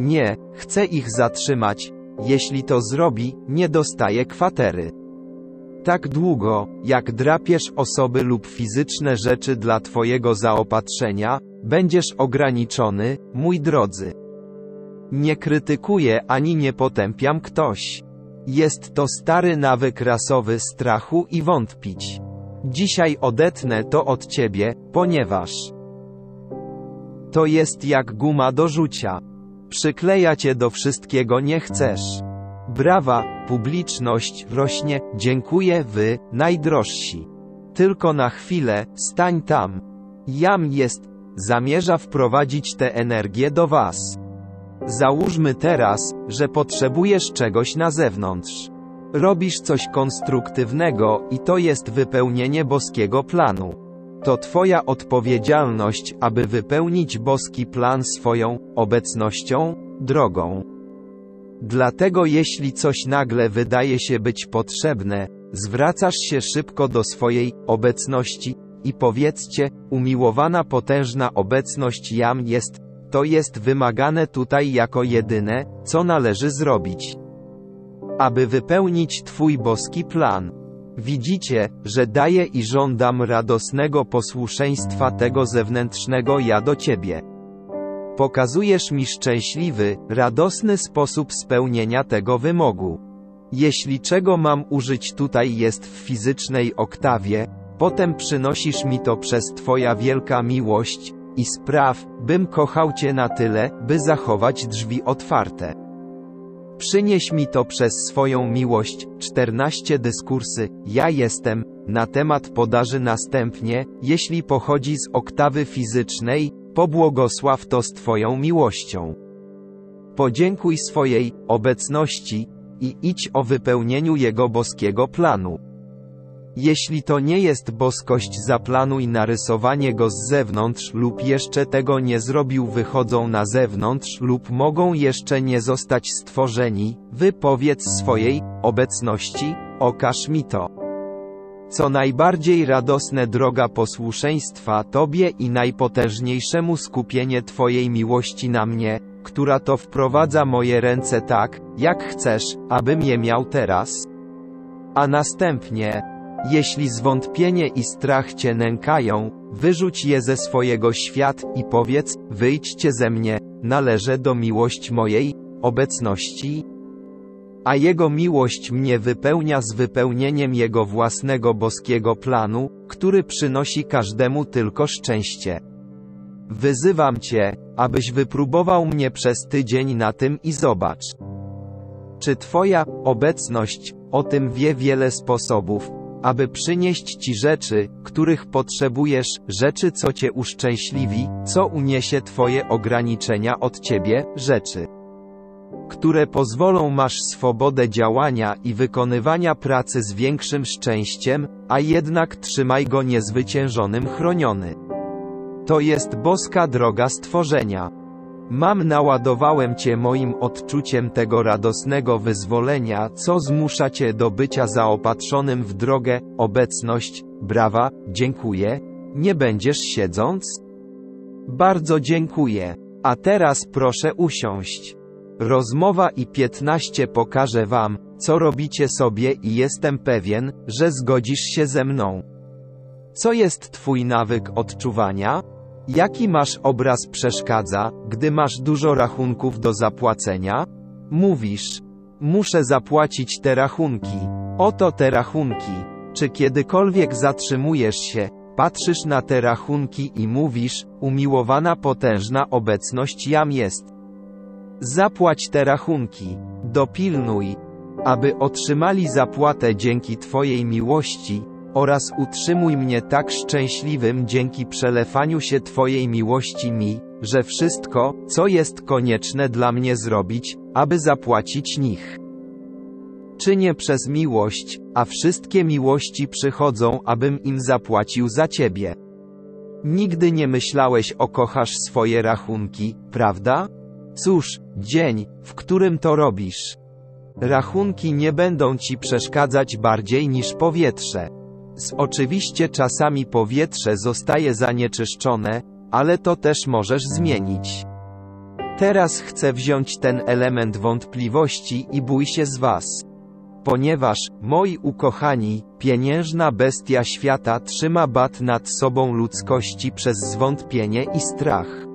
nie, chcę ich zatrzymać, jeśli to zrobi, nie dostaje kwatery. Tak długo, jak drapiesz osoby lub fizyczne rzeczy dla Twojego zaopatrzenia, będziesz ograniczony, mój drodzy. Nie krytykuję ani nie potępiam ktoś. Jest to stary nawyk rasowy strachu i wątpić. Dzisiaj odetnę to od ciebie, ponieważ to jest jak guma do rzucia. Przykleja cię do wszystkiego nie chcesz. Brawa, publiczność rośnie, dziękuję wy, najdrożsi. Tylko na chwilę, stań tam. Jam jest, zamierza wprowadzić tę energię do was. Załóżmy teraz, że potrzebujesz czegoś na zewnątrz. Robisz coś konstruktywnego i to jest wypełnienie boskiego planu. To Twoja odpowiedzialność, aby wypełnić boski plan swoją obecnością, drogą. Dlatego jeśli coś nagle wydaje się być potrzebne, zwracasz się szybko do swojej obecności i powiedzcie, umiłowana potężna obecność jam jest, to jest wymagane tutaj jako jedyne, co należy zrobić. Aby wypełnić Twój boski plan. Widzicie, że daję i żądam radosnego posłuszeństwa tego zewnętrznego ja do Ciebie. Pokazujesz mi szczęśliwy, radosny sposób spełnienia tego wymogu. Jeśli czego mam użyć tutaj jest w fizycznej oktawie, potem przynosisz mi to przez Twoja wielka miłość, i spraw, bym kochał Cię na tyle, by zachować drzwi otwarte. Przynieś mi to przez swoją miłość. 14 dyskursy, ja jestem, na temat podaży następnie, jeśli pochodzi z oktawy fizycznej, pobłogosław to z Twoją miłością. Podziękuj swojej obecności i idź o wypełnieniu Jego boskiego planu. Jeśli to nie jest boskość, zaplanuj narysowanie go z zewnątrz lub jeszcze tego nie zrobił, wychodzą na zewnątrz lub mogą jeszcze nie zostać stworzeni. Wypowiedz swojej obecności, okaż mi to. Co najbardziej radosne droga posłuszeństwa Tobie i najpotężniejszemu skupienie Twojej miłości na mnie, która to wprowadza moje ręce tak, jak chcesz, abym je miał teraz. A następnie, jeśli zwątpienie i strach cię nękają, wyrzuć je ze swojego świat i powiedz, wyjdźcie ze mnie, należę do miłość mojej obecności. A Jego miłość mnie wypełnia z wypełnieniem Jego własnego boskiego planu, który przynosi każdemu tylko szczęście. Wyzywam Cię, abyś wypróbował mnie przez tydzień na tym i zobacz. Czy Twoja obecność o tym wie wiele sposobów, aby przynieść Ci rzeczy, których potrzebujesz, rzeczy co Cię uszczęśliwi, co uniesie Twoje ograniczenia od Ciebie, rzeczy, które pozwolą masz swobodę działania i wykonywania pracy z większym szczęściem, a jednak trzymaj go niezwyciężonym chroniony. To jest boska droga stworzenia. Mam naładowałem Cię moim odczuciem tego radosnego wyzwolenia, co zmusza Cię do bycia zaopatrzonym w drogę, obecność, brawa, dziękuję. Nie będziesz siedząc? Bardzo dziękuję. A teraz proszę usiąść. Rozmowa i 15 pokażę Wam, co robicie sobie i jestem pewien, że zgodzisz się ze mną. Co jest Twój nawyk odczuwania? Jaki masz obraz przeszkadza, gdy masz dużo rachunków do zapłacenia? Mówisz, muszę zapłacić te rachunki. Oto te rachunki. Czy kiedykolwiek zatrzymujesz się, patrzysz na te rachunki i mówisz, umiłowana potężna obecność jam jest. Zapłać te rachunki. Dopilnuj, aby otrzymali zapłatę dzięki Twojej miłości, oraz utrzymuj mnie tak szczęśliwym dzięki przelewaniu się Twojej miłości mi, że wszystko, co jest konieczne dla mnie zrobić, aby zapłacić nich. Czynię przez miłość, a wszystkie miłości przychodzą, abym im zapłacił za Ciebie. Nigdy nie myślałeś o kochasz swoje rachunki, prawda? Cóż, dzień, w którym to robisz. Rachunki nie będą ci przeszkadzać bardziej niż powietrze. Oczywiście czasami powietrze zostaje zanieczyszczone, ale to też możesz zmienić. Teraz chcę wziąć ten element wątpliwości i bój się z was. Ponieważ, moi ukochani, pieniężna bestia świata trzyma bat nad sobą ludzkości przez zwątpienie i strach.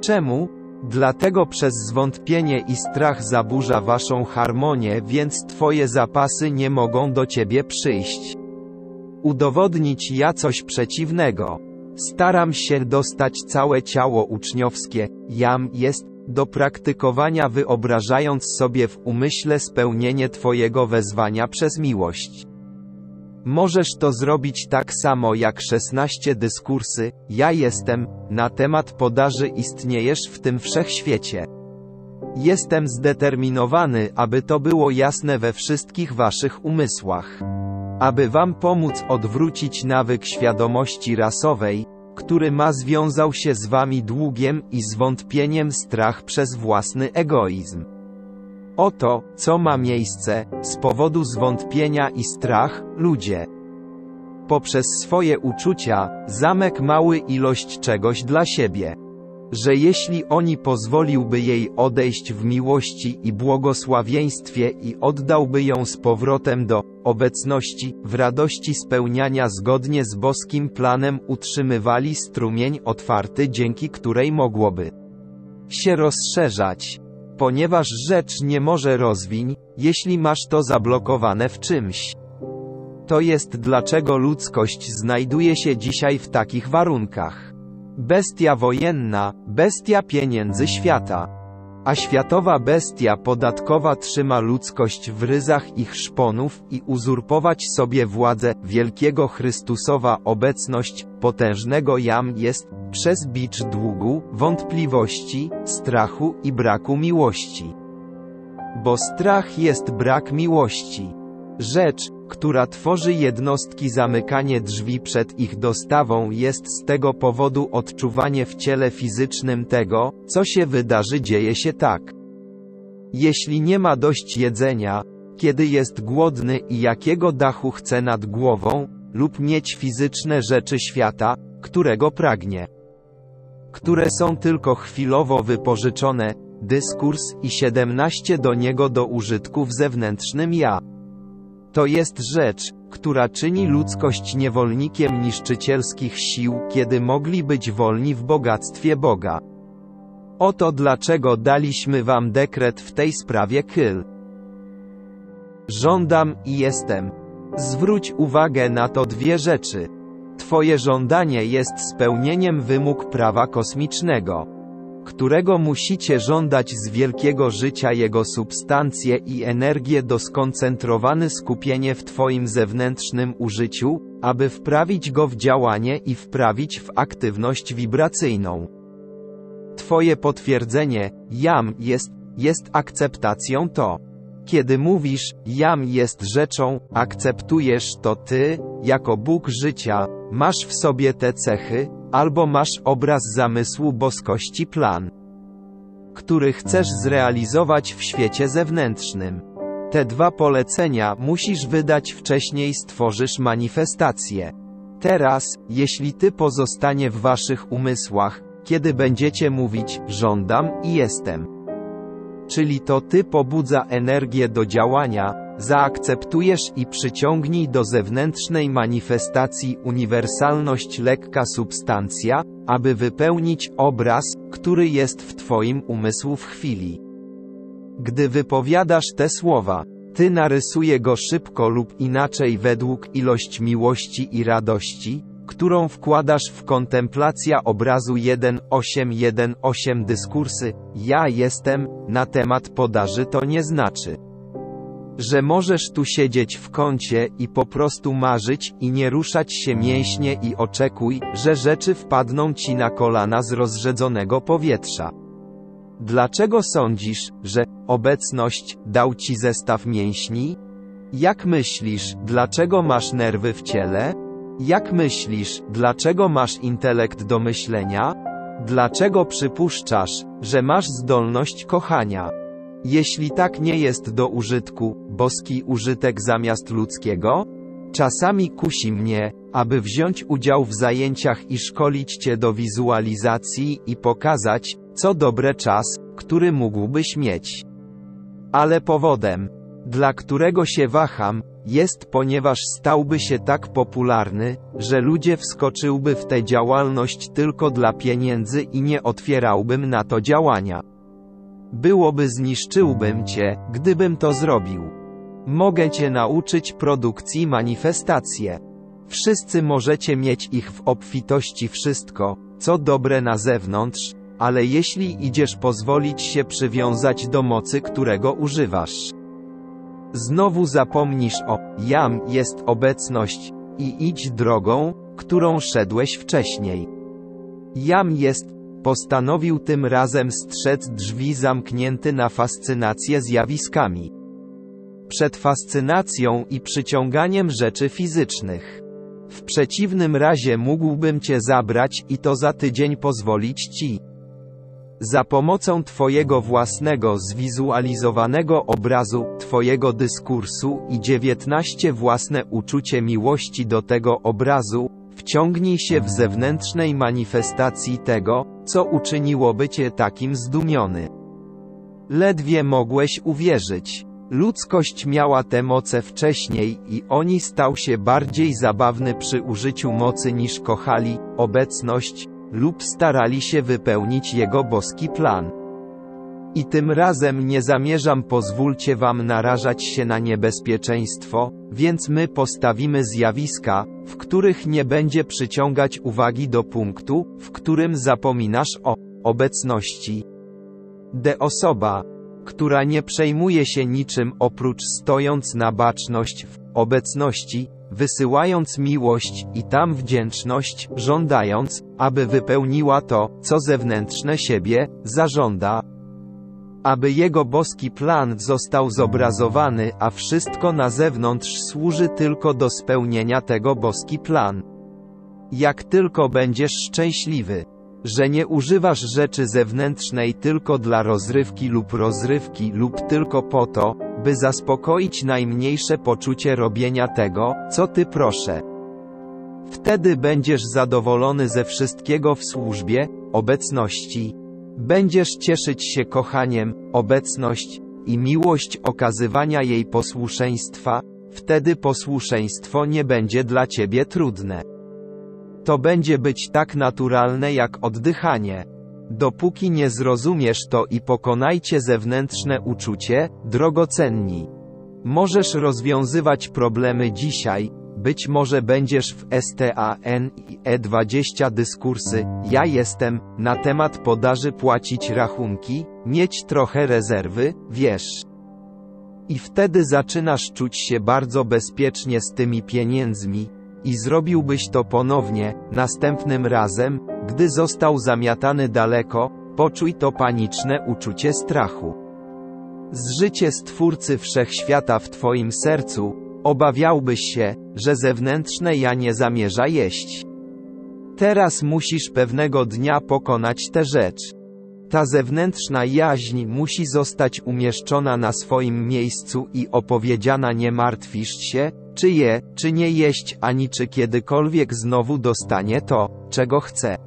Czemu? Dlatego przez zwątpienie i strach zaburza waszą harmonię, więc twoje zapasy nie mogą do ciebie przyjść udowodnić ja coś przeciwnego. Staram się dostać całe ciało uczniowskie, jam jest, do praktykowania wyobrażając sobie w umyśle spełnienie Twojego wezwania przez miłość. Możesz to zrobić tak samo jak 16 dyskursy, ja jestem, na temat podaży istniejesz w tym wszechświecie. Jestem zdeterminowany, aby to było jasne we wszystkich waszych umysłach aby Wam pomóc odwrócić nawyk świadomości rasowej, który ma związał się z Wami długiem i zwątpieniem strach przez własny egoizm. Oto, co ma miejsce, z powodu zwątpienia i strach, ludzie. Poprzez swoje uczucia, zamek mały ilość czegoś dla siebie że jeśli oni pozwoliłby jej odejść w miłości i błogosławieństwie i oddałby ją z powrotem do obecności, w radości spełniania zgodnie z boskim planem utrzymywali strumień otwarty dzięki której mogłoby się rozszerzać. Ponieważ rzecz nie może rozwiń, jeśli masz to zablokowane w czymś. To jest dlaczego ludzkość znajduje się dzisiaj w takich warunkach. Bestia wojenna, bestia pieniędzy świata. A światowa bestia podatkowa trzyma ludzkość w ryzach ich szponów i uzurpować sobie władzę wielkiego Chrystusowa obecność potężnego jam jest przez bicz długu, wątpliwości, strachu i braku miłości. Bo strach jest brak miłości. Rzecz, która tworzy jednostki zamykanie drzwi przed ich dostawą jest z tego powodu odczuwanie w ciele fizycznym tego, co się wydarzy dzieje się tak. Jeśli nie ma dość jedzenia, kiedy jest głodny i jakiego dachu chce nad głową, lub mieć fizyczne rzeczy świata, którego pragnie. Które są tylko chwilowo wypożyczone, dyskurs i 17 do niego do użytku w zewnętrznym ja. To jest rzecz, która czyni ludzkość niewolnikiem niszczycielskich sił, kiedy mogli być wolni w bogactwie Boga. Oto dlaczego daliśmy wam dekret w tej sprawie Kyl. Żądam i jestem. Zwróć uwagę na to dwie rzeczy. Twoje żądanie jest spełnieniem wymóg prawa kosmicznego którego musicie żądać z wielkiego życia jego substancje i energię do skoncentrowane skupienie w Twoim zewnętrznym użyciu, aby wprawić go w działanie i wprawić w aktywność wibracyjną. Twoje potwierdzenie, jam jest, jest akceptacją to. Kiedy mówisz, jam jest rzeczą, akceptujesz to ty, jako Bóg życia, masz w sobie te cechy, albo masz obraz zamysłu boskości plan, który chcesz zrealizować w świecie zewnętrznym. Te dwa polecenia musisz wydać wcześniej stworzysz manifestację. Teraz, jeśli ty pozostanie w waszych umysłach, kiedy będziecie mówić, żądam i jestem. Czyli to ty pobudza energię do działania, Zaakceptujesz i przyciągnij do zewnętrznej manifestacji uniwersalność lekka substancja, aby wypełnić obraz, który jest w Twoim umysłu w chwili. Gdy wypowiadasz te słowa, Ty narysuje go szybko lub inaczej według ilość miłości i radości, którą wkładasz w kontemplacja obrazu 1818 dyskursy, ja jestem, na temat podaży to nie znaczy że możesz tu siedzieć w kącie i po prostu marzyć i nie ruszać się mięśnie i oczekuj, że rzeczy wpadną ci na kolana z rozrzedzonego powietrza. Dlaczego sądzisz, że obecność dał ci zestaw mięśni? Jak myślisz, dlaczego masz nerwy w ciele? Jak myślisz, dlaczego masz intelekt do myślenia? Dlaczego przypuszczasz, że masz zdolność kochania? Jeśli tak nie jest do użytku, boski użytek zamiast ludzkiego? Czasami kusi mnie, aby wziąć udział w zajęciach i szkolić Cię do wizualizacji i pokazać, co dobre czas, który mógłbyś mieć. Ale powodem, dla którego się waham, jest ponieważ stałby się tak popularny, że ludzie wskoczyłby w tę działalność tylko dla pieniędzy i nie otwierałbym na to działania. Byłoby zniszczyłbym cię, gdybym to zrobił. Mogę cię nauczyć produkcji manifestacje. Wszyscy możecie mieć ich w obfitości wszystko, co dobre na zewnątrz, ale jeśli idziesz pozwolić się przywiązać do mocy, którego używasz. Znowu zapomnisz o jam jest obecność i idź drogą, którą szedłeś wcześniej. Jam jest Postanowił tym razem strzec drzwi zamknięty na fascynację zjawiskami. Przed fascynacją i przyciąganiem rzeczy fizycznych. W przeciwnym razie mógłbym cię zabrać i to za tydzień pozwolić ci. Za pomocą Twojego własnego zwizualizowanego obrazu, Twojego dyskursu i 19 własne uczucie miłości do tego obrazu, Wciągnij się w zewnętrznej manifestacji tego, co uczyniłoby cię takim zdumiony. Ledwie mogłeś uwierzyć. Ludzkość miała te moce wcześniej i oni stał się bardziej zabawny przy użyciu mocy niż kochali obecność lub starali się wypełnić jego boski plan. I tym razem nie zamierzam pozwólcie wam narażać się na niebezpieczeństwo, więc my postawimy zjawiska, w których nie będzie przyciągać uwagi do punktu, w którym zapominasz o obecności. D osoba, która nie przejmuje się niczym oprócz stojąc na baczność w obecności, wysyłając miłość i tam wdzięczność, żądając, aby wypełniła to, co zewnętrzne siebie zażąda. Aby jego boski plan został zobrazowany, a wszystko na zewnątrz służy tylko do spełnienia tego boski plan. Jak tylko będziesz szczęśliwy, że nie używasz rzeczy zewnętrznej tylko dla rozrywki lub rozrywki lub tylko po to, by zaspokoić najmniejsze poczucie robienia tego, co ty proszę. Wtedy będziesz zadowolony ze wszystkiego w służbie, obecności. Będziesz cieszyć się kochaniem, obecność i miłość okazywania jej posłuszeństwa, wtedy posłuszeństwo nie będzie dla ciebie trudne. To będzie być tak naturalne jak oddychanie. Dopóki nie zrozumiesz to i pokonajcie zewnętrzne uczucie, drogocenni. Możesz rozwiązywać problemy dzisiaj, być może będziesz w STAN i E20 dyskursy, ja jestem, na temat podaży płacić rachunki, mieć trochę rezerwy, wiesz. I wtedy zaczynasz czuć się bardzo bezpiecznie z tymi pieniędzmi, i zrobiłbyś to ponownie, następnym razem, gdy został zamiatany daleko, poczuj to paniczne uczucie strachu. Zżycie Stwórcy Wszechświata w Twoim sercu, obawiałbyś się, że zewnętrzne ja nie zamierza jeść. Teraz musisz pewnego dnia pokonać tę rzecz. Ta zewnętrzna jaźń musi zostać umieszczona na swoim miejscu i opowiedziana nie martwisz się, czy je, czy nie jeść, ani czy kiedykolwiek znowu dostanie to, czego chce.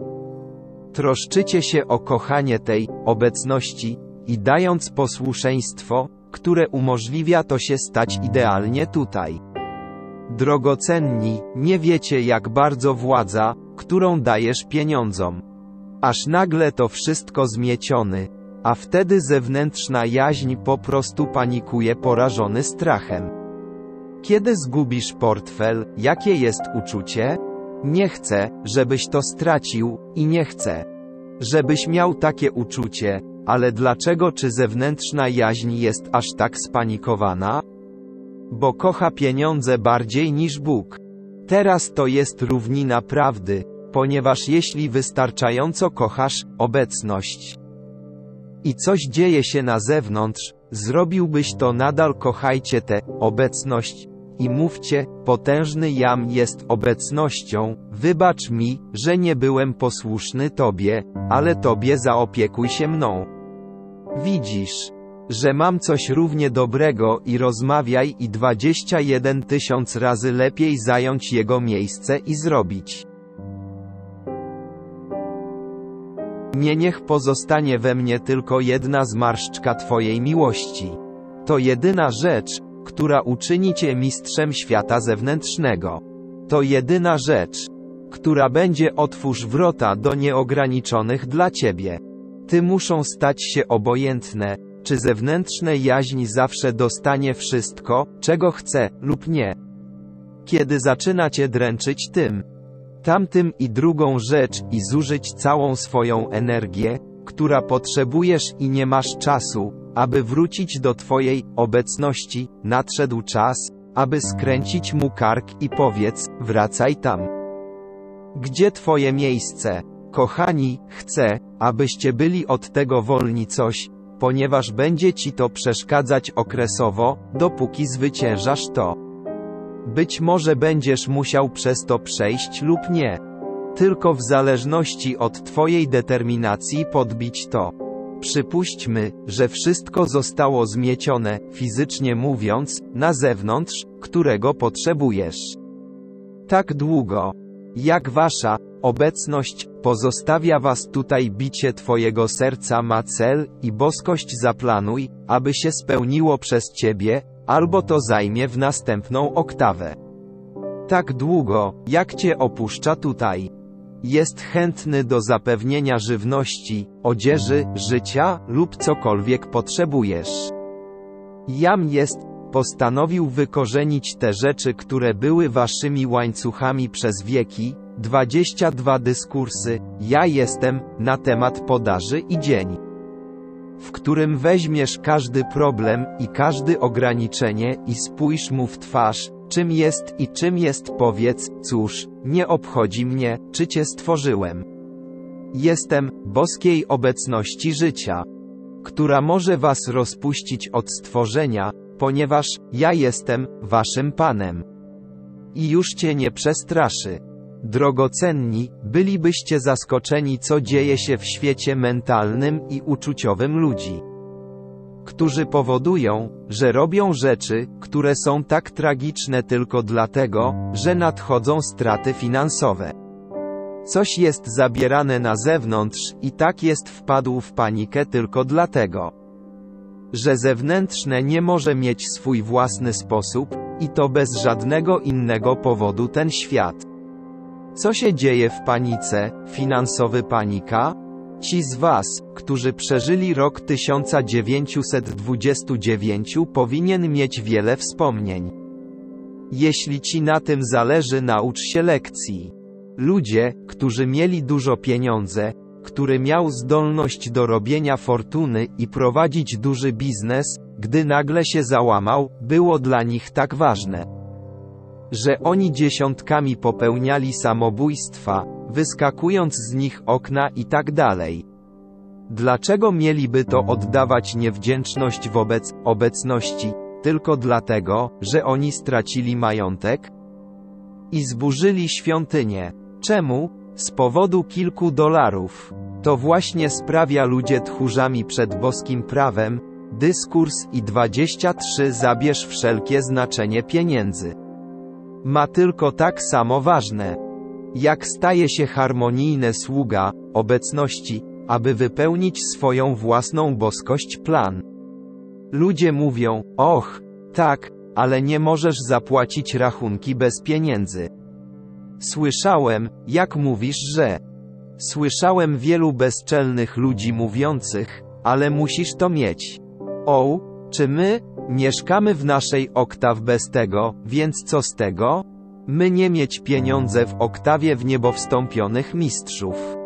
Troszczycie się o kochanie tej obecności i dając posłuszeństwo, które umożliwia to się stać idealnie tutaj. Drogocenni, nie wiecie jak bardzo władza, którą dajesz pieniądzom. Aż nagle to wszystko zmieciony, a wtedy zewnętrzna jaźń po prostu panikuje porażony strachem. Kiedy zgubisz portfel, jakie jest uczucie? Nie chcę, żebyś to stracił, i nie chcę, żebyś miał takie uczucie, ale dlaczego czy zewnętrzna jaźń jest aż tak spanikowana? Bo kocha pieniądze bardziej niż Bóg. Teraz to jest równina prawdy, ponieważ jeśli wystarczająco kochasz obecność i coś dzieje się na zewnątrz, zrobiłbyś to nadal kochajcie tę obecność i mówcie, potężny jam jest obecnością, wybacz mi, że nie byłem posłuszny Tobie, ale Tobie zaopiekuj się mną. Widzisz, że mam coś równie dobrego i rozmawiaj i 21 tysiąc razy lepiej zająć jego miejsce i zrobić. Nie niech pozostanie we mnie tylko jedna zmarszczka Twojej miłości. To jedyna rzecz, która uczyni Cię mistrzem świata zewnętrznego. To jedyna rzecz, która będzie otwórz wrota do nieograniczonych dla Ciebie. Ty muszą stać się obojętne, czy zewnętrzne jaźń zawsze dostanie wszystko, czego chce, lub nie. Kiedy zaczyna Cię dręczyć tym, tamtym i drugą rzecz i zużyć całą swoją energię, która potrzebujesz i nie masz czasu, aby wrócić do Twojej obecności, nadszedł czas, aby skręcić mu kark i powiedz, wracaj tam. Gdzie Twoje miejsce? Kochani, chcę, abyście byli od tego wolni coś, ponieważ będzie Ci to przeszkadzać okresowo, dopóki zwyciężasz to. Być może będziesz musiał przez to przejść lub nie. Tylko w zależności od Twojej determinacji podbić to. Przypuśćmy, że wszystko zostało zmiecione, fizycznie mówiąc, na zewnątrz, którego potrzebujesz. Tak długo, jak wasza obecność pozostawia was tutaj bicie twojego serca ma cel i boskość zaplanuj, aby się spełniło przez ciebie, albo to zajmie w następną oktawę. Tak długo, jak cię opuszcza tutaj. Jest chętny do zapewnienia żywności, odzieży, życia lub cokolwiek potrzebujesz. Jam jest, postanowił wykorzenić te rzeczy, które były waszymi łańcuchami przez wieki. 22 dyskursy, ja jestem, na temat podaży i dzień w którym weźmiesz każdy problem i każde ograniczenie i spójrz mu w twarz, czym jest i czym jest powiedz, cóż, nie obchodzi mnie, czy cię stworzyłem. Jestem, boskiej obecności życia, która może was rozpuścić od stworzenia, ponieważ, ja jestem, waszym Panem. I już cię nie przestraszy. Drogocenni, bylibyście zaskoczeni co dzieje się w świecie mentalnym i uczuciowym ludzi. Którzy powodują, że robią rzeczy, które są tak tragiczne tylko dlatego, że nadchodzą straty finansowe. Coś jest zabierane na zewnątrz i tak jest wpadł w panikę tylko dlatego, że zewnętrzne nie może mieć swój własny sposób, i to bez żadnego innego powodu ten świat. Co się dzieje w panice, finansowy panika? Ci z Was, którzy przeżyli rok 1929 powinien mieć wiele wspomnień. Jeśli Ci na tym zależy naucz się lekcji. Ludzie, którzy mieli dużo pieniądze, który miał zdolność do robienia fortuny i prowadzić duży biznes, gdy nagle się załamał, było dla nich tak ważne że oni dziesiątkami popełniali samobójstwa, wyskakując z nich okna i tak dalej. Dlaczego mieliby to oddawać niewdzięczność wobec obecności, tylko dlatego, że oni stracili majątek? I zburzyli świątynię. Czemu? Z powodu kilku dolarów. To właśnie sprawia ludzie tchórzami przed boskim prawem, dyskurs i 23 zabierz wszelkie znaczenie pieniędzy ma tylko tak samo ważne, jak staje się harmonijne sługa, obecności, aby wypełnić swoją własną boskość plan. Ludzie mówią, och, tak, ale nie możesz zapłacić rachunki bez pieniędzy. Słyszałem, jak mówisz, że. Słyszałem wielu bezczelnych ludzi mówiących, ale musisz to mieć. O, czy my, Mieszkamy w naszej oktaw bez tego, więc co z tego? My nie mieć pieniądze w oktawie w niebo wstąpionych mistrzów.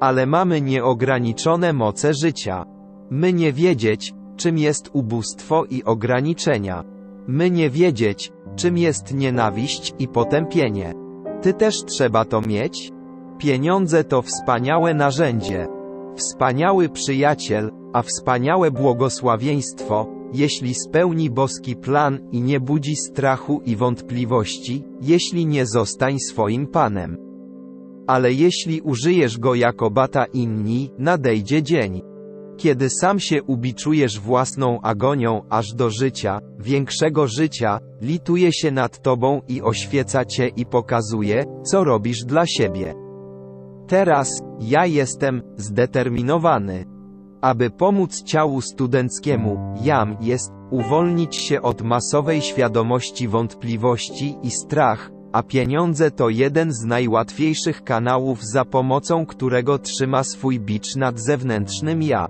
Ale mamy nieograniczone moce życia. My nie wiedzieć, czym jest ubóstwo i ograniczenia. My nie wiedzieć, czym jest nienawiść i potępienie. Ty też trzeba to mieć? Pieniądze to wspaniałe narzędzie. Wspaniały przyjaciel, a wspaniałe błogosławieństwo, jeśli spełni boski plan i nie budzi strachu i wątpliwości, jeśli nie zostań swoim panem. Ale jeśli użyjesz go jako bata inni, nadejdzie dzień. Kiedy sam się ubiczujesz własną agonią aż do życia, większego życia, lituje się nad tobą i oświeca cię i pokazuje, co robisz dla siebie. Teraz, ja jestem zdeterminowany aby pomóc ciału studenckiemu, jam jest, uwolnić się od masowej świadomości wątpliwości i strach, a pieniądze to jeden z najłatwiejszych kanałów za pomocą którego trzyma swój bicz nad zewnętrznym ja.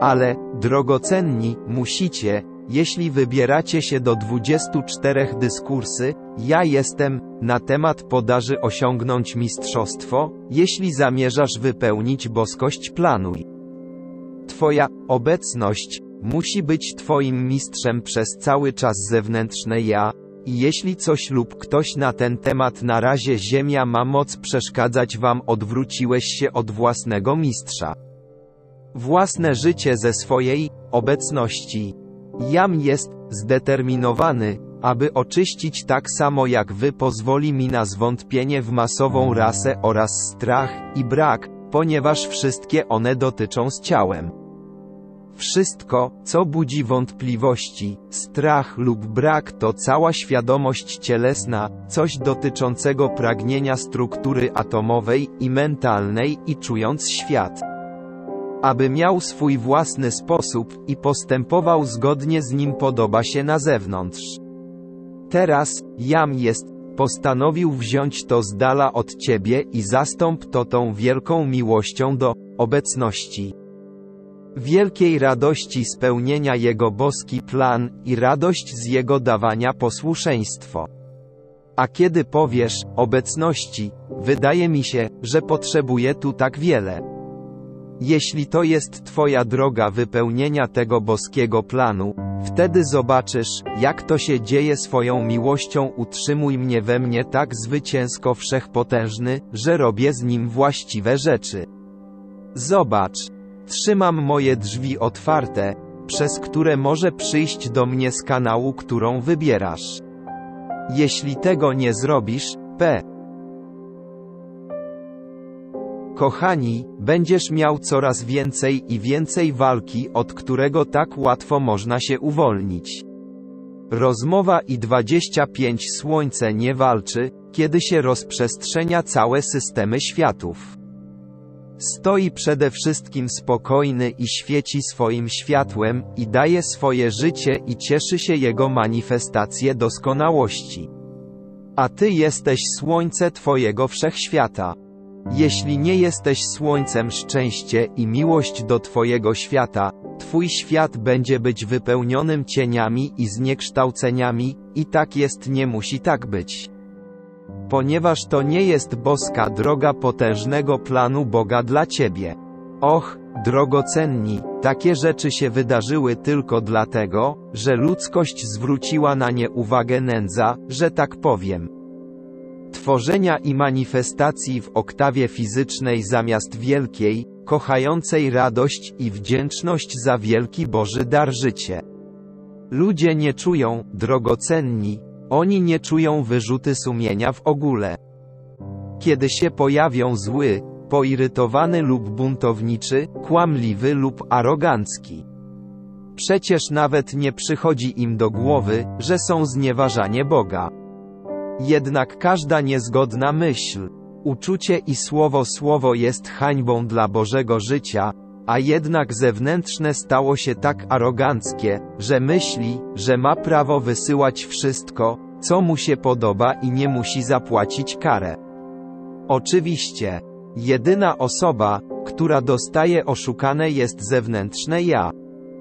Ale, drogocenni, musicie, jeśli wybieracie się do 24 dyskursy, ja jestem, na temat podaży osiągnąć mistrzostwo, jeśli zamierzasz wypełnić boskość planuj. Twoja obecność musi być Twoim mistrzem przez cały czas zewnętrzne ja, i jeśli coś lub ktoś na ten temat na razie Ziemia ma moc przeszkadzać Wam, odwróciłeś się od własnego mistrza. Własne życie ze swojej obecności. Jam jest zdeterminowany, aby oczyścić tak samo jak Wy pozwoli mi na zwątpienie w masową rasę oraz strach i brak, ponieważ wszystkie one dotyczą z ciałem. Wszystko, co budzi wątpliwości, strach lub brak to cała świadomość cielesna, coś dotyczącego pragnienia struktury atomowej i mentalnej i czując świat. Aby miał swój własny sposób i postępował zgodnie z nim podoba się na zewnątrz. Teraz, jam jest, postanowił wziąć to z dala od ciebie i zastąp to tą wielką miłością do obecności. Wielkiej radości spełnienia Jego boski plan i radość z Jego dawania posłuszeństwo. A kiedy powiesz, obecności, wydaje mi się, że potrzebuję tu tak wiele. Jeśli to jest Twoja droga wypełnienia tego boskiego planu, wtedy zobaczysz, jak to się dzieje swoją miłością utrzymuj mnie we mnie tak zwycięsko wszechpotężny, że robię z nim właściwe rzeczy. Zobacz. Trzymam moje drzwi otwarte, przez które może przyjść do mnie z kanału, którą wybierasz. Jeśli tego nie zrobisz, p. Kochani, będziesz miał coraz więcej i więcej walki, od którego tak łatwo można się uwolnić. Rozmowa i 25 Słońce nie walczy, kiedy się rozprzestrzenia całe systemy światów. Stoi przede wszystkim spokojny i świeci swoim światłem, i daje swoje życie i cieszy się jego manifestacje doskonałości. A ty jesteś słońce Twojego wszechświata. Jeśli nie jesteś słońcem szczęście i miłość do Twojego świata, Twój świat będzie być wypełnionym cieniami i zniekształceniami, i tak jest nie musi tak być. Ponieważ to nie jest boska droga potężnego planu Boga dla Ciebie. Och, drogocenni, takie rzeczy się wydarzyły tylko dlatego, że ludzkość zwróciła na nie uwagę nędza, że tak powiem tworzenia i manifestacji w oktawie fizycznej zamiast wielkiej, kochającej radość i wdzięczność za wielki Boży dar życie. Ludzie nie czują, drogocenni, oni nie czują wyrzuty sumienia w ogóle. Kiedy się pojawią zły, poirytowany lub buntowniczy, kłamliwy lub arogancki. Przecież nawet nie przychodzi im do głowy, że są znieważanie Boga. Jednak każda niezgodna myśl, uczucie i słowo słowo jest hańbą dla Bożego życia, a jednak zewnętrzne stało się tak aroganckie, że myśli, że ma prawo wysyłać wszystko, co mu się podoba i nie musi zapłacić karę. Oczywiście, jedyna osoba, która dostaje oszukane jest zewnętrzne ja.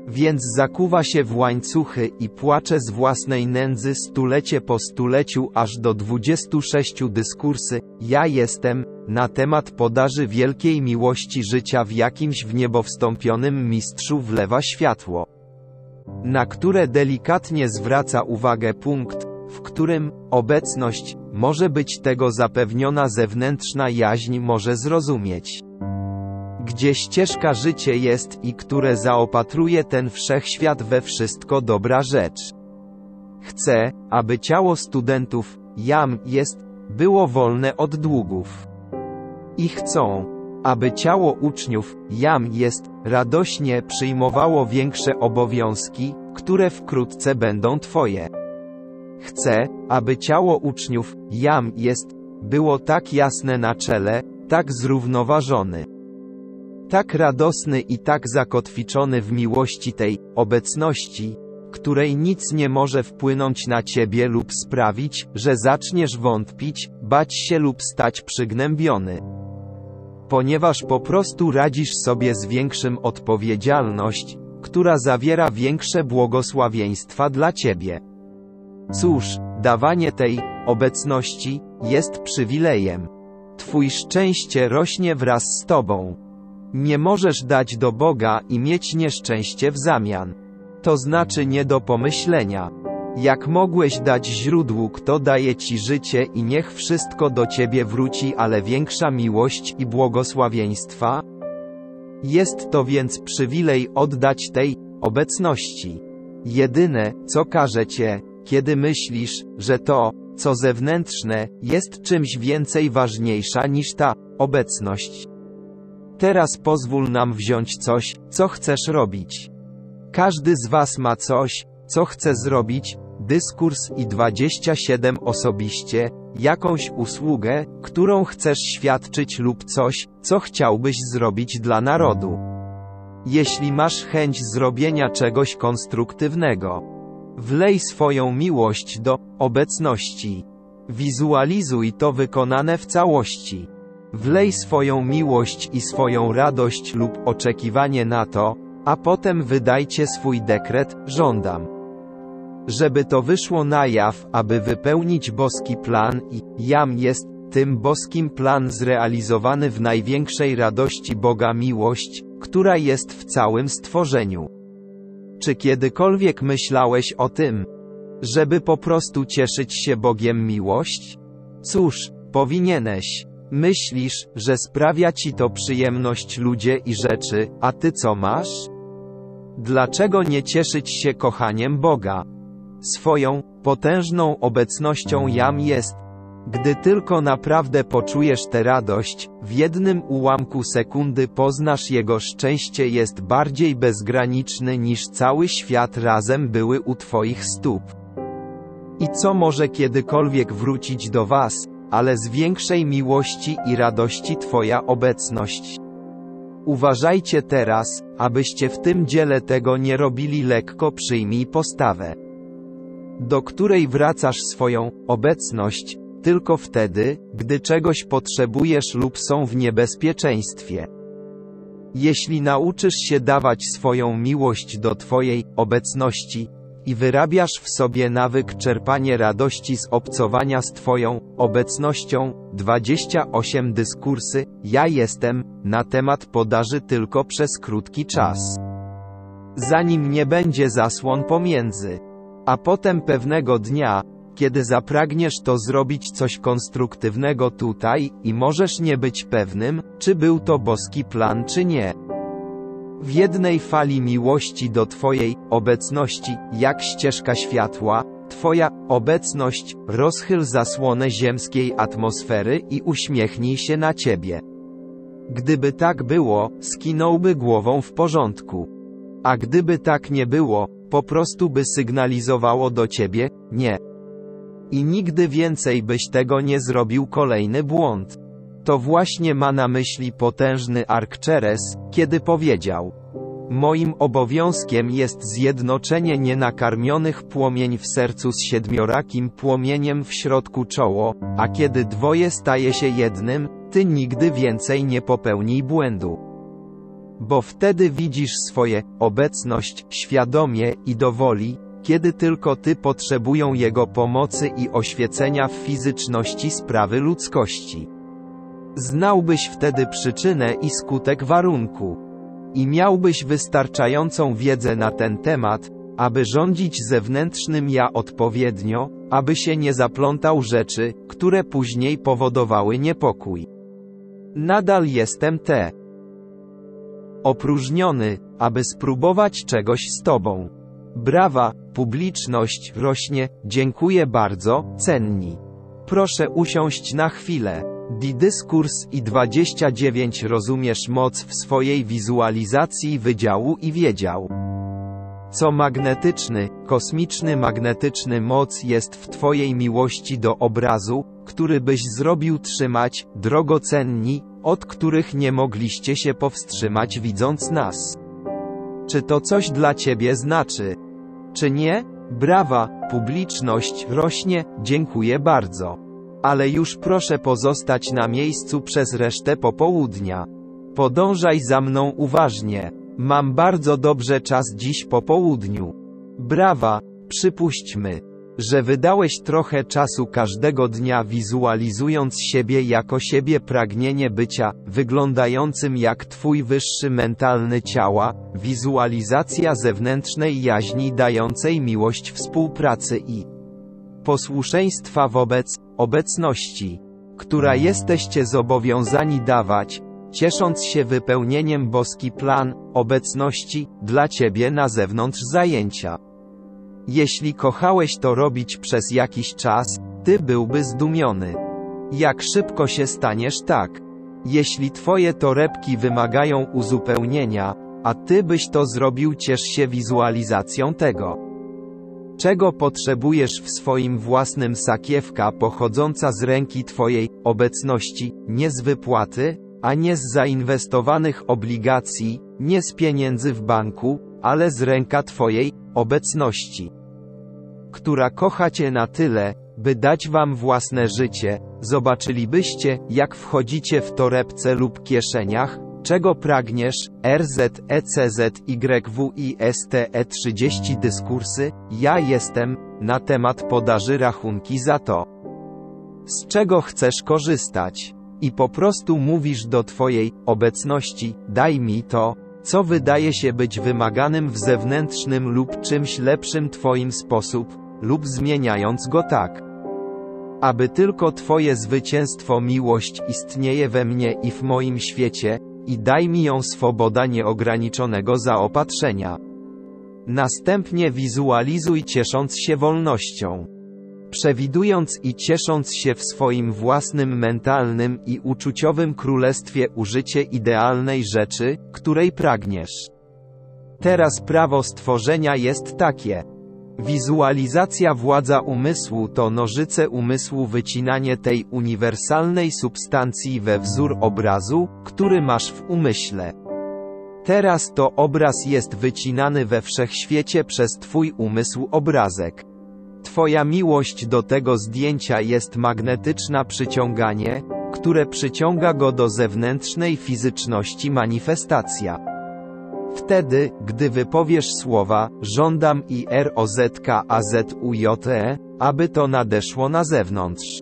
Więc zakuwa się w łańcuchy i płacze z własnej nędzy stulecie po stuleciu aż do 26 dyskursy, ja jestem, na temat podaży wielkiej miłości życia w jakimś w niebo wstąpionym mistrzu wlewa światło. Na które delikatnie zwraca uwagę punkt, w którym obecność może być tego zapewniona zewnętrzna jaźń może zrozumieć gdzie ścieżka życie jest i które zaopatruje ten wszechświat we wszystko dobra rzecz. Chcę, aby ciało studentów, jam jest, było wolne od długów. I chcą, aby ciało uczniów, jam jest, radośnie przyjmowało większe obowiązki, które wkrótce będą Twoje. Chcę, aby ciało uczniów, jam jest, było tak jasne na czele, tak zrównoważony tak radosny i tak zakotwiczony w miłości tej obecności, której nic nie może wpłynąć na ciebie lub sprawić, że zaczniesz wątpić, bać się lub stać przygnębiony. Ponieważ po prostu radzisz sobie z większym odpowiedzialność, która zawiera większe błogosławieństwa dla ciebie. Cóż, dawanie tej obecności jest przywilejem. Twój szczęście rośnie wraz z tobą. Nie możesz dać do Boga i mieć nieszczęście w zamian. To znaczy nie do pomyślenia. Jak mogłeś dać źródłu, kto daje ci życie i niech wszystko do ciebie wróci, ale większa miłość i błogosławieństwa? Jest to więc przywilej oddać tej obecności. Jedyne, co każe cię, kiedy myślisz, że to, co zewnętrzne, jest czymś więcej ważniejsza niż ta obecność. Teraz pozwól nam wziąć coś, co chcesz robić. Każdy z Was ma coś, co chce zrobić, dyskurs i 27 osobiście, jakąś usługę, którą chcesz świadczyć lub coś, co chciałbyś zrobić dla narodu. Jeśli masz chęć zrobienia czegoś konstruktywnego, wlej swoją miłość do obecności. Wizualizuj to wykonane w całości. Wlej swoją miłość i swoją radość lub oczekiwanie na to, a potem wydajcie swój dekret, żądam. Żeby to wyszło na jaw, aby wypełnić boski plan i jam jest tym boskim plan zrealizowany w największej radości Boga miłość, która jest w całym stworzeniu. Czy kiedykolwiek myślałeś o tym, żeby po prostu cieszyć się Bogiem miłość? Cóż, powinieneś. Myślisz, że sprawia ci to przyjemność ludzie i rzeczy, a ty co masz? Dlaczego nie cieszyć się kochaniem Boga? Swoją, potężną obecnością jam jest. Gdy tylko naprawdę poczujesz tę radość, w jednym ułamku sekundy poznasz Jego szczęście jest bardziej bezgraniczny niż cały świat razem były u Twoich stóp. I co może kiedykolwiek wrócić do Was, ale z większej miłości i radości Twoja obecność. Uważajcie teraz, abyście w tym dziele tego nie robili lekko przyjmij postawę, do której wracasz swoją obecność, tylko wtedy, gdy czegoś potrzebujesz lub są w niebezpieczeństwie. Jeśli nauczysz się dawać swoją miłość do Twojej obecności, i wyrabiasz w sobie nawyk czerpania radości z obcowania z Twoją obecnością. 28 dyskursy, ja jestem, na temat podaży tylko przez krótki czas. Zanim nie będzie zasłon pomiędzy. A potem pewnego dnia, kiedy zapragniesz to zrobić coś konstruktywnego tutaj, i możesz nie być pewnym, czy był to boski plan czy nie. W jednej fali miłości do Twojej obecności, jak ścieżka światła, Twoja obecność, rozchyl zasłonę ziemskiej atmosfery i uśmiechnij się na Ciebie. Gdyby tak było, skinąłby głową w porządku. A gdyby tak nie było, po prostu by sygnalizowało do Ciebie, nie. I nigdy więcej byś tego nie zrobił kolejny błąd. To właśnie ma na myśli potężny Arcturus, kiedy powiedział: Moim obowiązkiem jest zjednoczenie nienakarmionych płomień w sercu z siedmiorakim płomieniem w środku czoło, a kiedy dwoje staje się jednym, ty nigdy więcej nie popełnij błędu. Bo wtedy widzisz swoje obecność świadomie i dowoli, kiedy tylko ty potrzebują jego pomocy i oświecenia w fizyczności sprawy ludzkości. Znałbyś wtedy przyczynę i skutek warunku. I miałbyś wystarczającą wiedzę na ten temat, aby rządzić zewnętrznym ja odpowiednio, aby się nie zaplątał rzeczy, które później powodowały niepokój. Nadal jestem te. Opróżniony, aby spróbować czegoś z tobą. Brawa, publiczność rośnie, dziękuję bardzo, cenni. Proszę usiąść na chwilę. Di dyskurs i 29 rozumiesz moc w swojej wizualizacji wydziału i wiedział. Co magnetyczny, kosmiczny magnetyczny moc jest w Twojej miłości do obrazu, który byś zrobił trzymać, drogocenni, od których nie mogliście się powstrzymać widząc nas. Czy to coś dla Ciebie znaczy? Czy nie? Brawa, publiczność rośnie, dziękuję bardzo. Ale już proszę pozostać na miejscu przez resztę popołudnia. Podążaj za mną uważnie. Mam bardzo dobrze czas dziś po południu. Brawa, przypuśćmy, że wydałeś trochę czasu każdego dnia wizualizując siebie jako siebie pragnienie bycia, wyglądającym jak Twój wyższy mentalny ciała, wizualizacja zewnętrznej jaźni dającej miłość współpracy i posłuszeństwa wobec obecności, która jesteście zobowiązani dawać, ciesząc się wypełnieniem boski plan obecności dla ciebie na zewnątrz zajęcia. Jeśli kochałeś to robić przez jakiś czas, ty byłby zdumiony. Jak szybko się staniesz tak? Jeśli twoje torebki wymagają uzupełnienia, a ty byś to zrobił, ciesz się wizualizacją tego. Czego potrzebujesz w swoim własnym sakiewka pochodząca z ręki Twojej obecności, nie z wypłaty, a nie z zainwestowanych obligacji, nie z pieniędzy w banku, ale z ręka Twojej obecności, która kocha Cię na tyle, by dać wam własne życie, zobaczylibyście, jak wchodzicie w torebce lub kieszeniach, czego pragniesz, E RZ, ECZ, YW i STE 30 dyskursy, ja jestem, na temat podaży rachunki za to. Z czego chcesz korzystać? I po prostu mówisz do Twojej obecności, daj mi to, co wydaje się być wymaganym w zewnętrznym lub czymś lepszym Twoim sposób, lub zmieniając go tak. Aby tylko Twoje zwycięstwo miłość istnieje we mnie i w moim świecie, i daj mi ją swoboda nieograniczonego zaopatrzenia. Następnie wizualizuj ciesząc się wolnością. Przewidując i ciesząc się w swoim własnym mentalnym i uczuciowym królestwie użycie idealnej rzeczy, której pragniesz. Teraz prawo stworzenia jest takie. Wizualizacja władza umysłu to nożyce umysłu wycinanie tej uniwersalnej substancji we wzór obrazu, który masz w umyśle. Teraz to obraz jest wycinany we wszechświecie przez Twój umysł obrazek. Twoja miłość do tego zdjęcia jest magnetyczna przyciąganie, które przyciąga go do zewnętrznej fizyczności manifestacja. Wtedy, gdy wypowiesz słowa, żądam i ROZKAZUJE, aby to nadeszło na zewnątrz.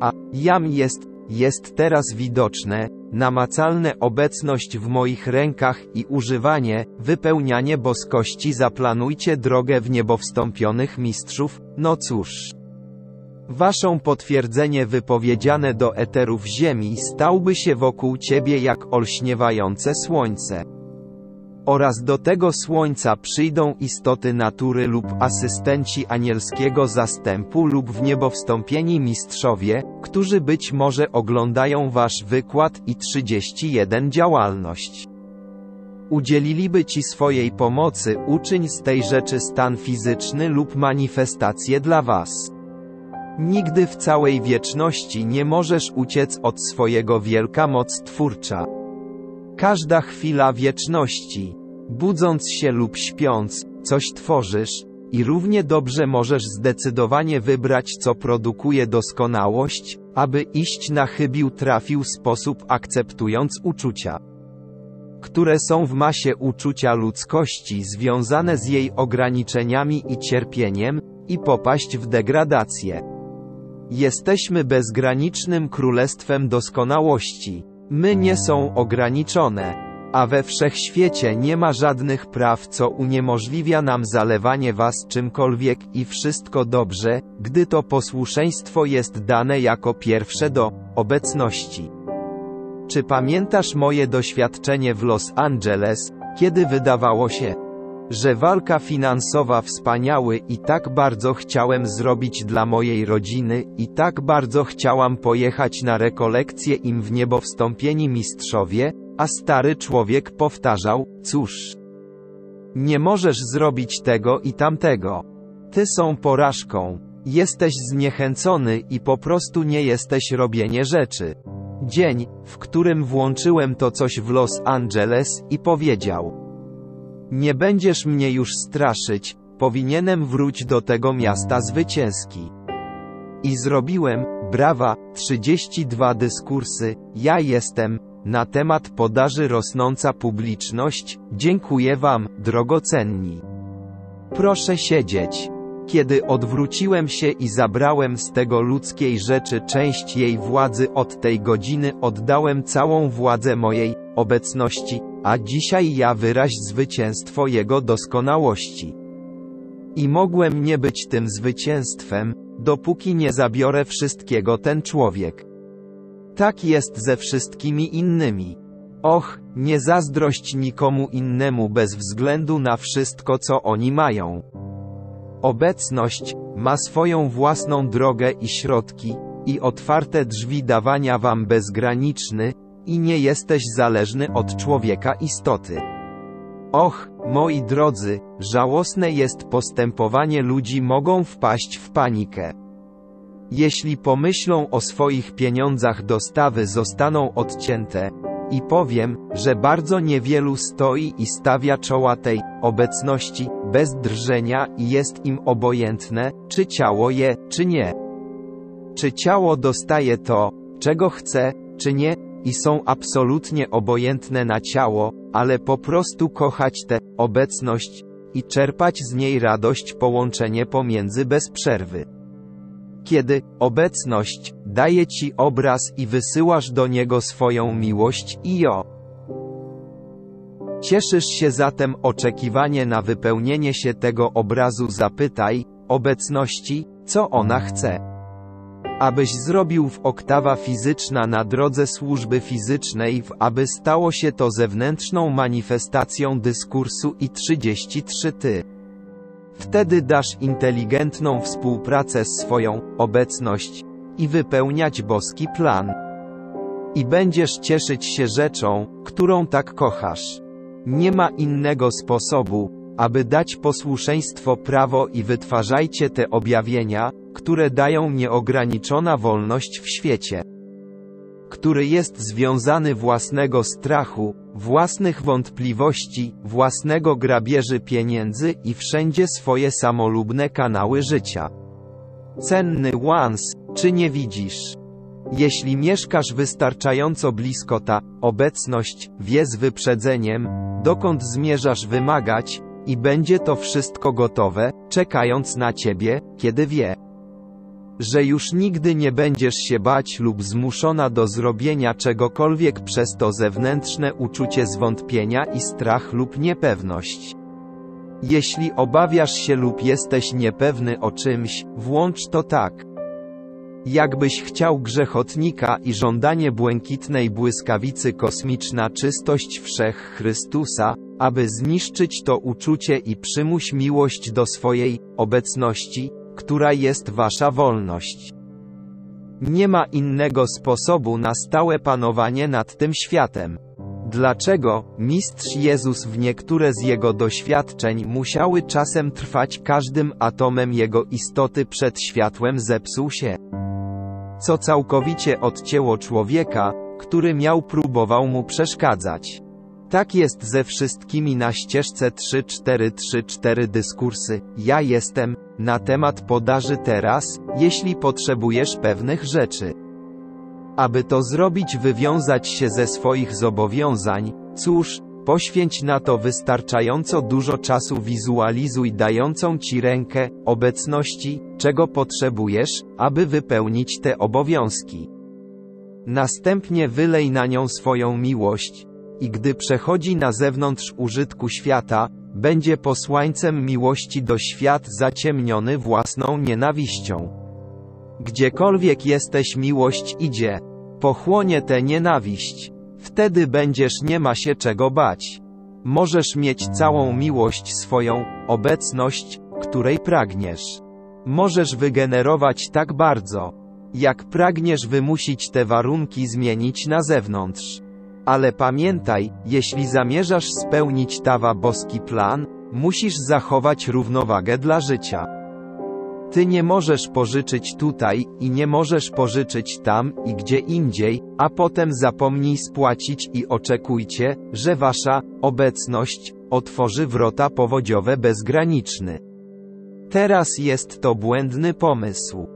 A, jam jest, jest teraz widoczne, namacalne obecność w moich rękach i używanie, wypełnianie boskości zaplanujcie drogę w niebo wstąpionych mistrzów, no cóż. Waszą potwierdzenie wypowiedziane do eterów ziemi stałby się wokół ciebie jak olśniewające słońce. Oraz do tego słońca przyjdą istoty natury lub asystenci anielskiego zastępu lub w niebo wstąpieni mistrzowie, którzy być może oglądają wasz wykład i 31 działalność. Udzieliliby ci swojej pomocy, uczyń z tej rzeczy stan fizyczny lub manifestację dla was. Nigdy w całej wieczności nie możesz uciec od swojego wielka moc twórcza. Każda chwila wieczności, budząc się lub śpiąc, coś tworzysz, i równie dobrze możesz zdecydowanie wybrać, co produkuje doskonałość, aby iść na chybił trafił sposób akceptując uczucia, które są w masie uczucia ludzkości związane z jej ograniczeniami i cierpieniem, i popaść w degradację. Jesteśmy bezgranicznym królestwem doskonałości. My nie są ograniczone, a we wszechświecie nie ma żadnych praw, co uniemożliwia nam zalewanie was czymkolwiek i wszystko dobrze, gdy to posłuszeństwo jest dane jako pierwsze do obecności. Czy pamiętasz moje doświadczenie w Los Angeles, kiedy wydawało się, że walka finansowa wspaniały i tak bardzo chciałem zrobić dla mojej rodziny i tak bardzo chciałam pojechać na rekolekcję im w niebo wstąpieni mistrzowie, a stary człowiek powtarzał, cóż, nie możesz zrobić tego i tamtego. Ty są porażką. Jesteś zniechęcony i po prostu nie jesteś robienie rzeczy. Dzień, w którym włączyłem to coś w Los Angeles i powiedział: Nie będziesz mnie już straszyć, powinienem wrócić do tego miasta zwycięski. I zrobiłem, brawa, 32 dyskursy, ja jestem, na temat podaży rosnąca publiczność, dziękuję Wam, drogocenni. Proszę siedzieć. Kiedy odwróciłem się i zabrałem z tego ludzkiej rzeczy część jej władzy od tej godziny oddałem całą władzę mojej obecności, a dzisiaj ja wyraź zwycięstwo jego doskonałości. I mogłem nie być tym zwycięstwem, dopóki nie zabiorę wszystkiego ten człowiek. Tak jest ze wszystkimi innymi. Och, nie zazdrość nikomu innemu bez względu na wszystko co oni mają. Obecność ma swoją własną drogę i środki, i otwarte drzwi dawania wam bezgraniczny, i nie jesteś zależny od człowieka istoty. Och, moi drodzy, żałosne jest postępowanie ludzi mogą wpaść w panikę. Jeśli pomyślą o swoich pieniądzach dostawy zostaną odcięte, i powiem, że bardzo niewielu stoi i stawia czoła tej obecności bez drżenia i jest im obojętne, czy ciało je, czy nie. czy ciało dostaje to, czego chce, czy nie, i są absolutnie obojętne na ciało, ale po prostu kochać tę obecność i czerpać z niej radość połączenie pomiędzy bez przerwy. Kiedy obecność daje ci obraz i wysyłasz do niego swoją miłość i jo. Cieszysz się zatem oczekiwanie na wypełnienie się tego obrazu zapytaj, obecności, co ona chce. Abyś zrobił w oktawa fizyczna na drodze służby fizycznej w aby stało się to zewnętrzną manifestacją dyskursu i 33 ty. Wtedy dasz inteligentną współpracę z swoją obecność i wypełniać boski plan. I będziesz cieszyć się rzeczą, którą tak kochasz. Nie ma innego sposobu, aby dać posłuszeństwo prawo i wytwarzajcie te objawienia, które dają nieograniczona wolność w świecie, który jest związany własnego strachu, własnych wątpliwości, własnego grabieży pieniędzy i wszędzie swoje samolubne kanały życia. Cenny łans, czy nie widzisz? Jeśli mieszkasz wystarczająco blisko ta obecność wie z wyprzedzeniem, dokąd zmierzasz wymagać, i będzie to wszystko gotowe, czekając na ciebie, kiedy wie, że już nigdy nie będziesz się bać lub zmuszona do zrobienia czegokolwiek przez to zewnętrzne uczucie zwątpienia i strach lub niepewność. Jeśli obawiasz się lub jesteś niepewny o czymś, włącz to tak. Jakbyś chciał grzechotnika i żądanie błękitnej błyskawicy kosmiczna czystość wszech Chrystusa, aby zniszczyć to uczucie i przymuś miłość do swojej obecności, która jest wasza wolność. Nie ma innego sposobu na stałe panowanie nad tym światem. Dlaczego, mistrz Jezus w niektóre z jego doświadczeń musiały czasem trwać każdym atomem jego istoty przed światłem zepsuł się? Co całkowicie odcięło człowieka, który miał próbował mu przeszkadzać. Tak jest ze wszystkimi na ścieżce 3434 dyskursy. Ja jestem na temat podaży teraz, jeśli potrzebujesz pewnych rzeczy. Aby to zrobić, wywiązać się ze swoich zobowiązań, cóż, poświęć na to wystarczająco dużo czasu, wizualizuj dającą ci rękę obecności, czego potrzebujesz, aby wypełnić te obowiązki. Następnie wylej na nią swoją miłość, i gdy przechodzi na zewnątrz użytku świata, będzie posłańcem miłości do świat zaciemniony własną nienawiścią. Gdziekolwiek jesteś miłość idzie. Pochłonie tę nienawiść. Wtedy będziesz nie ma się czego bać. Możesz mieć całą miłość swoją, obecność, której pragniesz. Możesz wygenerować tak bardzo, jak pragniesz wymusić te warunki zmienić na zewnątrz. Ale pamiętaj, jeśli zamierzasz spełnić tawa boski plan, musisz zachować równowagę dla życia. Ty nie możesz pożyczyć tutaj i nie możesz pożyczyć tam i gdzie indziej, a potem zapomnij spłacić i oczekujcie, że wasza obecność otworzy wrota powodziowe bezgraniczny. Teraz jest to błędny pomysł.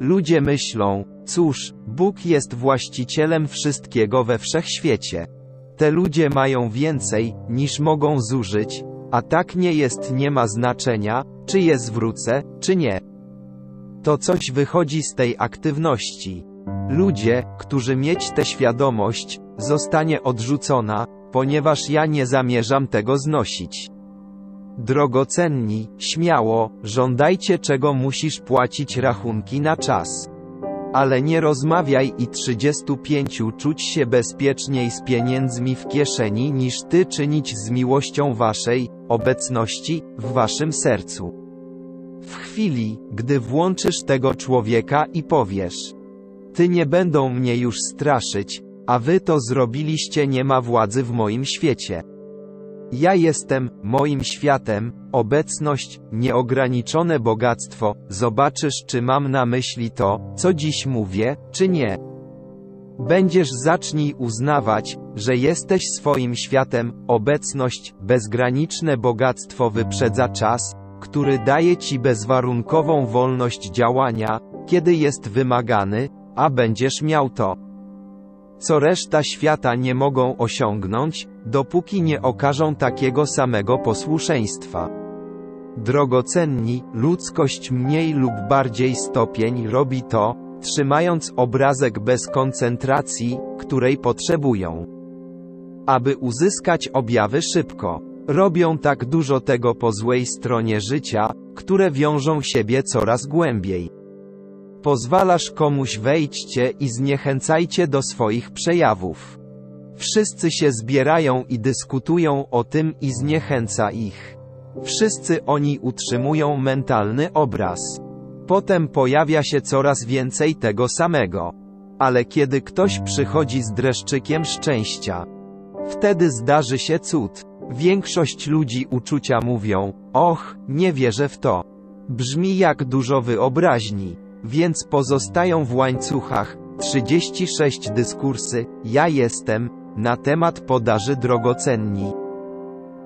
Ludzie myślą, cóż, Bóg jest właścicielem wszystkiego we wszechświecie. Te ludzie mają więcej, niż mogą zużyć, a tak nie jest nie ma znaczenia, czy je zwrócę, czy nie. To coś wychodzi z tej aktywności. Ludzie, którzy mieć tę świadomość, zostanie odrzucona, ponieważ ja nie zamierzam tego znosić. Drogocenni, śmiało, żądajcie czego musisz płacić rachunki na czas. Ale nie rozmawiaj i 35 czuć się bezpieczniej z pieniędzmi w kieszeni niż ty czynić z miłością waszej obecności w waszym sercu. W chwili, gdy włączysz tego człowieka i powiesz: Ty nie będą mnie już straszyć, a wy to zrobiliście, nie ma władzy w moim świecie. Ja jestem moim światem, obecność, nieograniczone bogactwo. Zobaczysz, czy mam na myśli to, co dziś mówię, czy nie. Będziesz zacznij uznawać, że jesteś swoim światem, obecność, bezgraniczne bogactwo wyprzedza czas, który daje ci bezwarunkową wolność działania, kiedy jest wymagany, a będziesz miał to, co reszta świata nie mogą osiągnąć, dopóki nie okażą takiego samego posłuszeństwa. Drogocenni, ludzkość mniej lub bardziej stopień robi to, trzymając obrazek bez koncentracji, której potrzebują. Aby uzyskać objawy szybko. Robią tak dużo tego po złej stronie życia, które wiążą siebie coraz głębiej. Pozwalasz komuś wejdźcie i zniechęcajcie do swoich przejawów. Wszyscy się zbierają i dyskutują o tym i zniechęca ich. Wszyscy oni utrzymują mentalny obraz. Potem pojawia się coraz więcej tego samego. Ale kiedy ktoś przychodzi z dreszczykiem szczęścia, wtedy zdarzy się cud. Większość ludzi uczucia mówią, och, nie wierzę w to. Brzmi jak dużo wyobraźni. Więc pozostają w łańcuchach. 36 dyskursy, ja jestem, na temat podaży drogocenni.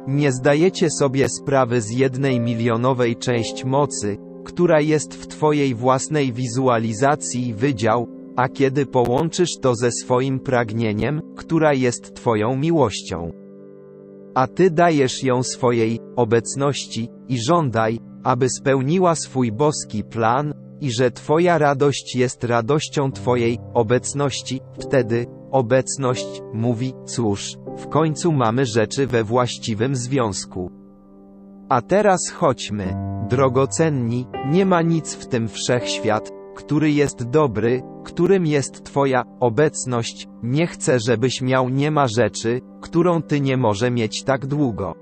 Nie zdajecie sobie sprawy z jednej milionowej część mocy, która jest w Twojej własnej wizualizacji wydział, a kiedy połączysz to ze swoim pragnieniem, która jest Twoją miłością. A Ty dajesz ją swojej obecności i żądaj, aby spełniła swój boski plan, i że Twoja radość jest radością Twojej obecności, wtedy obecność mówi: Cóż, w końcu mamy rzeczy we właściwym związku. A teraz chodźmy, drogocenni, nie ma nic w tym wszechświat, który jest dobry, którym jest Twoja obecność, nie chcę, żebyś miał nie ma rzeczy, którą Ty nie może mieć tak długo.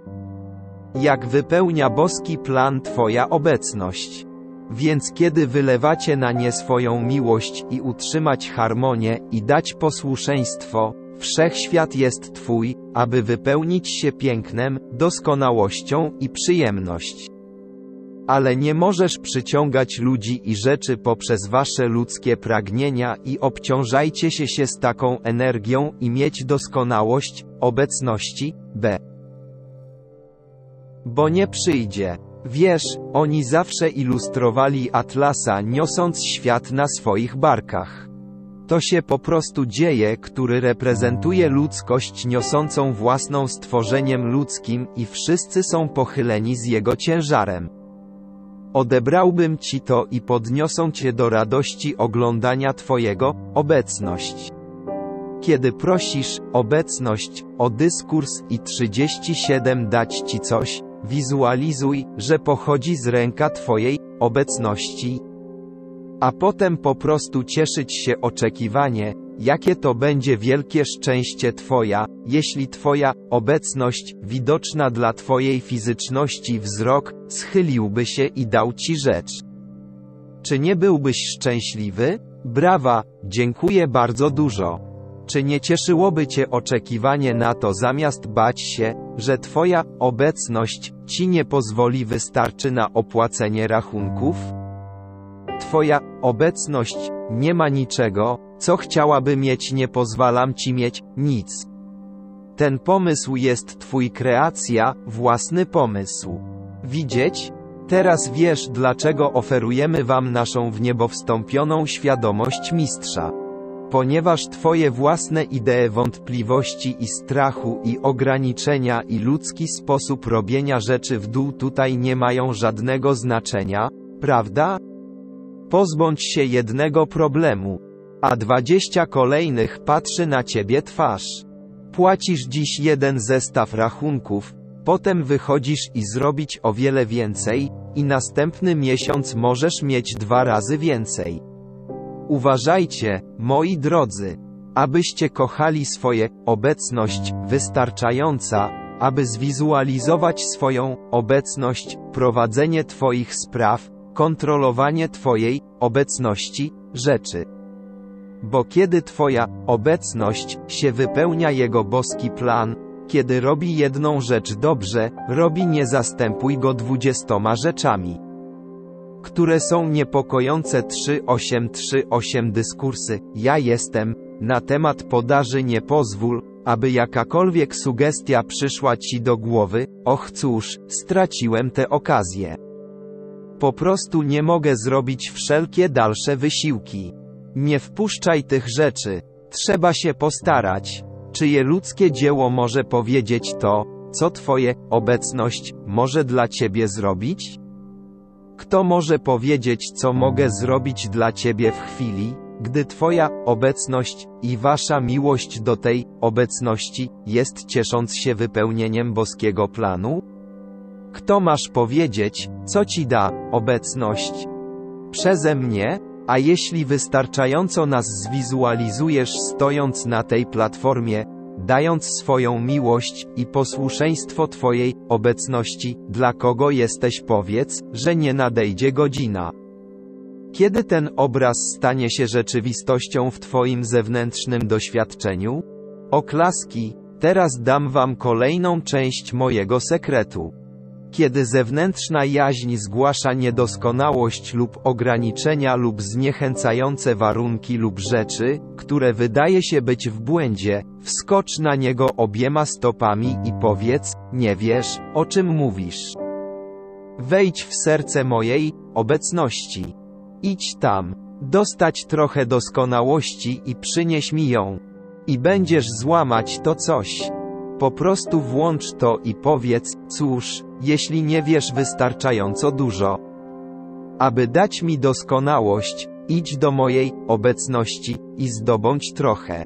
Jak wypełnia boski plan Twoja obecność. Więc kiedy wylewacie na nie swoją miłość i utrzymać harmonię i dać posłuszeństwo, wszechświat jest Twój, aby wypełnić się pięknem, doskonałością i przyjemność. Ale nie możesz przyciągać ludzi i rzeczy poprzez wasze ludzkie pragnienia i obciążajcie się się z taką energią i mieć doskonałość, obecności, b. Bo nie przyjdzie. Wiesz, oni zawsze ilustrowali Atlasa niosąc świat na swoich barkach. To się po prostu dzieje, który reprezentuje ludzkość niosącą własną stworzeniem ludzkim i wszyscy są pochyleni z jego ciężarem. Odebrałbym ci to i podniosą cię do radości oglądania twojego, obecność. Kiedy prosisz, obecność, o dyskurs i 37 dać ci coś, Wizualizuj, że pochodzi z ręka Twojej obecności. A potem po prostu cieszyć się oczekiwanie, jakie to będzie wielkie szczęście Twoja, jeśli Twoja obecność, widoczna dla Twojej fizyczności wzrok, schyliłby się i dał Ci rzecz. Czy nie byłbyś szczęśliwy? Brawa, dziękuję bardzo dużo. Czy nie cieszyłoby Cię oczekiwanie na to zamiast bać się, że Twoja obecność Ci nie pozwoli wystarczy na opłacenie rachunków? Twoja obecność nie ma niczego, co chciałaby mieć, nie pozwalam Ci mieć nic. Ten pomysł jest Twój kreacja, własny pomysł. Widzieć? Teraz wiesz, dlaczego oferujemy Wam naszą w niebo wstąpioną świadomość mistrza ponieważ Twoje własne idee wątpliwości i strachu i ograniczenia i ludzki sposób robienia rzeczy w dół tutaj nie mają żadnego znaczenia, prawda? Pozbądź się jednego problemu, a dwadzieścia kolejnych patrzy na Ciebie twarz. Płacisz dziś jeden zestaw rachunków, potem wychodzisz i zrobić o wiele więcej, i następny miesiąc możesz mieć dwa razy więcej. Uważajcie, moi drodzy, abyście kochali swoje obecność wystarczająca, aby zwizualizować swoją obecność, prowadzenie Twoich spraw, kontrolowanie Twojej obecności, rzeczy. Bo kiedy Twoja obecność się wypełnia Jego boski plan, kiedy robi jedną rzecz dobrze, robi nie zastępuj go dwudziestoma rzeczami które są niepokojące 3838 dyskursy, ja jestem, na temat podaży nie pozwól, aby jakakolwiek sugestia przyszła ci do głowy, och cóż, straciłem tę okazję. Po prostu nie mogę zrobić wszelkie dalsze wysiłki. Nie wpuszczaj tych rzeczy. Trzeba się postarać. Czyje ludzkie dzieło może powiedzieć to, co Twoje obecność może dla Ciebie zrobić? Kto może powiedzieć, co mogę zrobić dla Ciebie w chwili, gdy Twoja obecność i Wasza miłość do tej obecności jest ciesząc się wypełnieniem boskiego planu? Kto masz powiedzieć, co Ci da obecność? Przeze mnie? A jeśli wystarczająco nas zwizualizujesz stojąc na tej platformie, dając swoją miłość i posłuszeństwo Twojej obecności, dla kogo jesteś powiedz, że nie nadejdzie godzina. Kiedy ten obraz stanie się rzeczywistością w Twoim zewnętrznym doświadczeniu? Oklaski, teraz dam Wam kolejną część mojego sekretu. Kiedy zewnętrzna jaźń zgłasza niedoskonałość lub ograniczenia lub zniechęcające warunki lub rzeczy, które wydaje się być w błędzie, wskocz na niego obiema stopami i powiedz, nie wiesz, o czym mówisz. Wejdź w serce mojej obecności. Idź tam, dostać trochę doskonałości i przynieś mi ją. I będziesz złamać to coś. Po prostu włącz to i powiedz, cóż, jeśli nie wiesz wystarczająco dużo. Aby dać mi doskonałość, idź do mojej obecności i zdobądź trochę.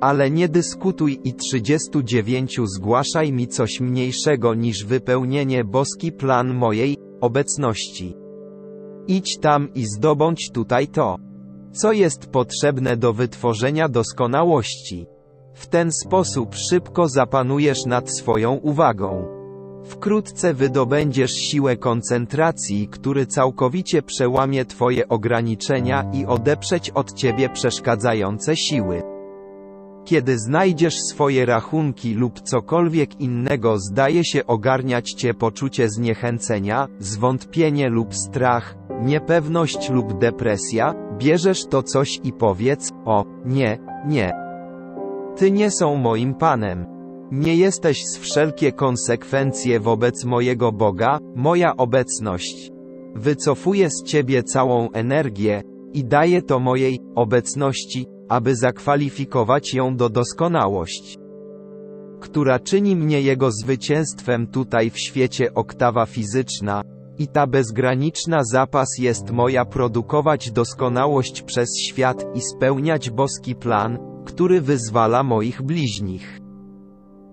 Ale nie dyskutuj i 39 zgłaszaj mi coś mniejszego niż wypełnienie boski plan mojej obecności. Idź tam i zdobądź tutaj to, co jest potrzebne do wytworzenia doskonałości. W ten sposób szybko zapanujesz nad swoją uwagą. Wkrótce wydobędziesz siłę koncentracji, który całkowicie przełamie Twoje ograniczenia i odeprzeć od Ciebie przeszkadzające siły. Kiedy znajdziesz swoje rachunki lub cokolwiek innego zdaje się ogarniać Cię poczucie zniechęcenia, zwątpienie lub strach, niepewność lub depresja, bierzesz to coś i powiedz, o, nie, nie. Ty nie są moim Panem. Nie jesteś z wszelkie konsekwencje wobec mojego Boga, moja obecność. Wycofuję z Ciebie całą energię i daję to mojej obecności, aby zakwalifikować ją do doskonałość, która czyni mnie jego zwycięstwem tutaj w świecie oktawa fizyczna, i ta bezgraniczna zapas jest moja produkować doskonałość przez świat i spełniać boski plan, który wyzwala moich bliźnich.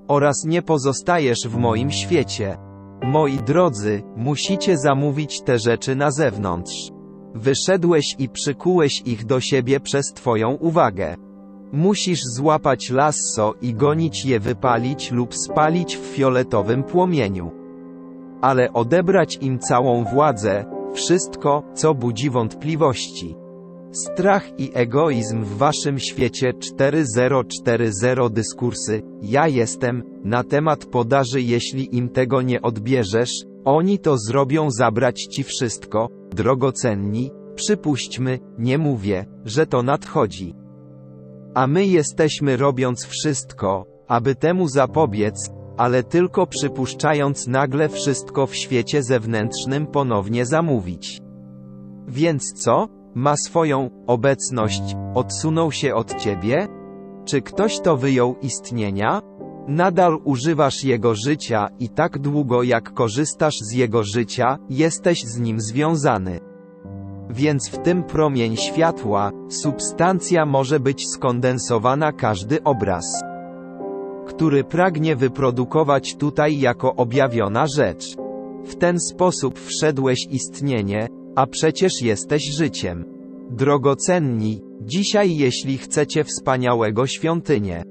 Oraz nie pozostajesz w moim świecie. Moi drodzy, musicie zamówić te rzeczy na zewnątrz. Wyszedłeś i przykułeś ich do siebie przez Twoją uwagę. Musisz złapać lasso i gonić je wypalić lub spalić w fioletowym płomieniu. Ale odebrać im całą władzę, wszystko, co budzi wątpliwości. Strach i egoizm w waszym świecie 4040 dyskursy, ja jestem, na temat podaży jeśli im tego nie odbierzesz, oni to zrobią zabrać ci wszystko, drogocenni, przypuśćmy, nie mówię, że to nadchodzi. A my jesteśmy robiąc wszystko, aby temu zapobiec, ale tylko przypuszczając nagle wszystko w świecie zewnętrznym ponownie zamówić. Więc co? Ma swoją obecność, odsunął się od ciebie? Czy ktoś to wyjął istnienia? Nadal używasz jego życia i tak długo jak korzystasz z jego życia, jesteś z nim związany. Więc w tym promień światła, substancja może być skondensowana każdy obraz, który pragnie wyprodukować tutaj jako objawiona rzecz. W ten sposób wszedłeś istnienie, a przecież jesteś życiem. Drogocenni, dzisiaj jeśli chcecie wspaniałego świątynię,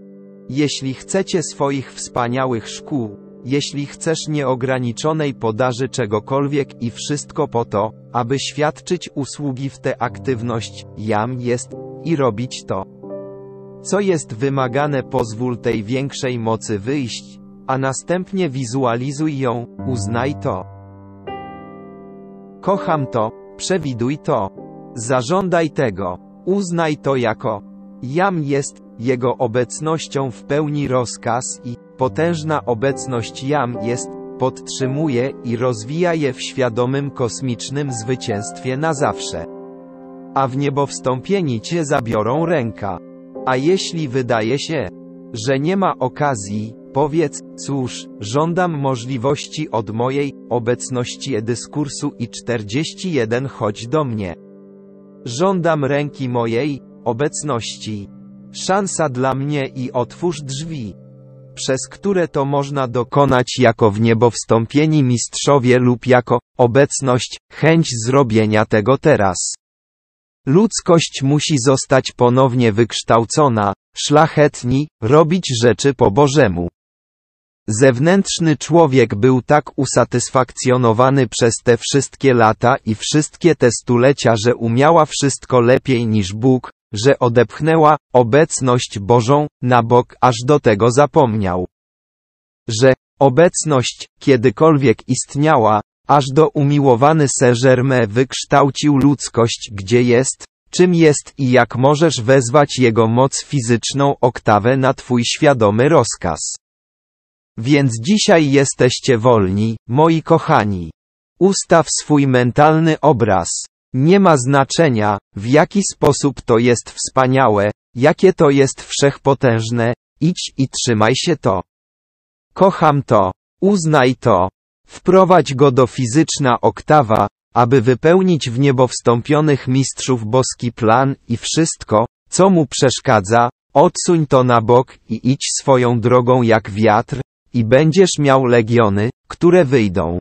jeśli chcecie swoich wspaniałych szkół, jeśli chcesz nieograniczonej podaży czegokolwiek i wszystko po to, aby świadczyć usługi w tę aktywność, jam jest, i robić to. Co jest wymagane pozwól tej większej mocy wyjść, a następnie wizualizuj ją, uznaj to. Kocham to, przewiduj to. Zażądaj tego. Uznaj to jako jam jest, jego obecnością w pełni rozkaz i potężna obecność jam jest podtrzymuje i rozwija je w świadomym kosmicznym zwycięstwie na zawsze. A w niebo wstąpieni cię zabiorą ręka. A jeśli wydaje się, że nie ma okazji, powiedz, cóż, żądam możliwości od mojej obecności dyskursu i 41 chodź do mnie. Żądam ręki mojej obecności. Szansa dla mnie i otwórz drzwi, przez które to można dokonać jako w niebo wstąpieni mistrzowie lub jako obecność, chęć zrobienia tego teraz. Ludzkość musi zostać ponownie wykształcona, szlachetni, robić rzeczy po Bożemu. Zewnętrzny człowiek był tak usatysfakcjonowany przez te wszystkie lata i wszystkie te stulecia, że umiała wszystko lepiej niż Bóg, że odepchnęła obecność Bożą na bok, aż do tego zapomniał. Że obecność kiedykolwiek istniała, aż do umiłowany Saint-Germain wykształcił ludzkość gdzie jest, czym jest i jak możesz wezwać jego moc fizyczną oktawę na twój świadomy rozkaz. Więc dzisiaj jesteście wolni, moi kochani. Ustaw swój mentalny obraz. Nie ma znaczenia, w jaki sposób to jest wspaniałe, jakie to jest wszechpotężne, idź i trzymaj się to. Kocham to. Uznaj to. Wprowadź go do fizyczna oktawa, aby wypełnić w niebo wstąpionych mistrzów boski plan i wszystko, co mu przeszkadza, odsuń to na bok i idź swoją drogą jak wiatr, i będziesz miał legiony, które wyjdą.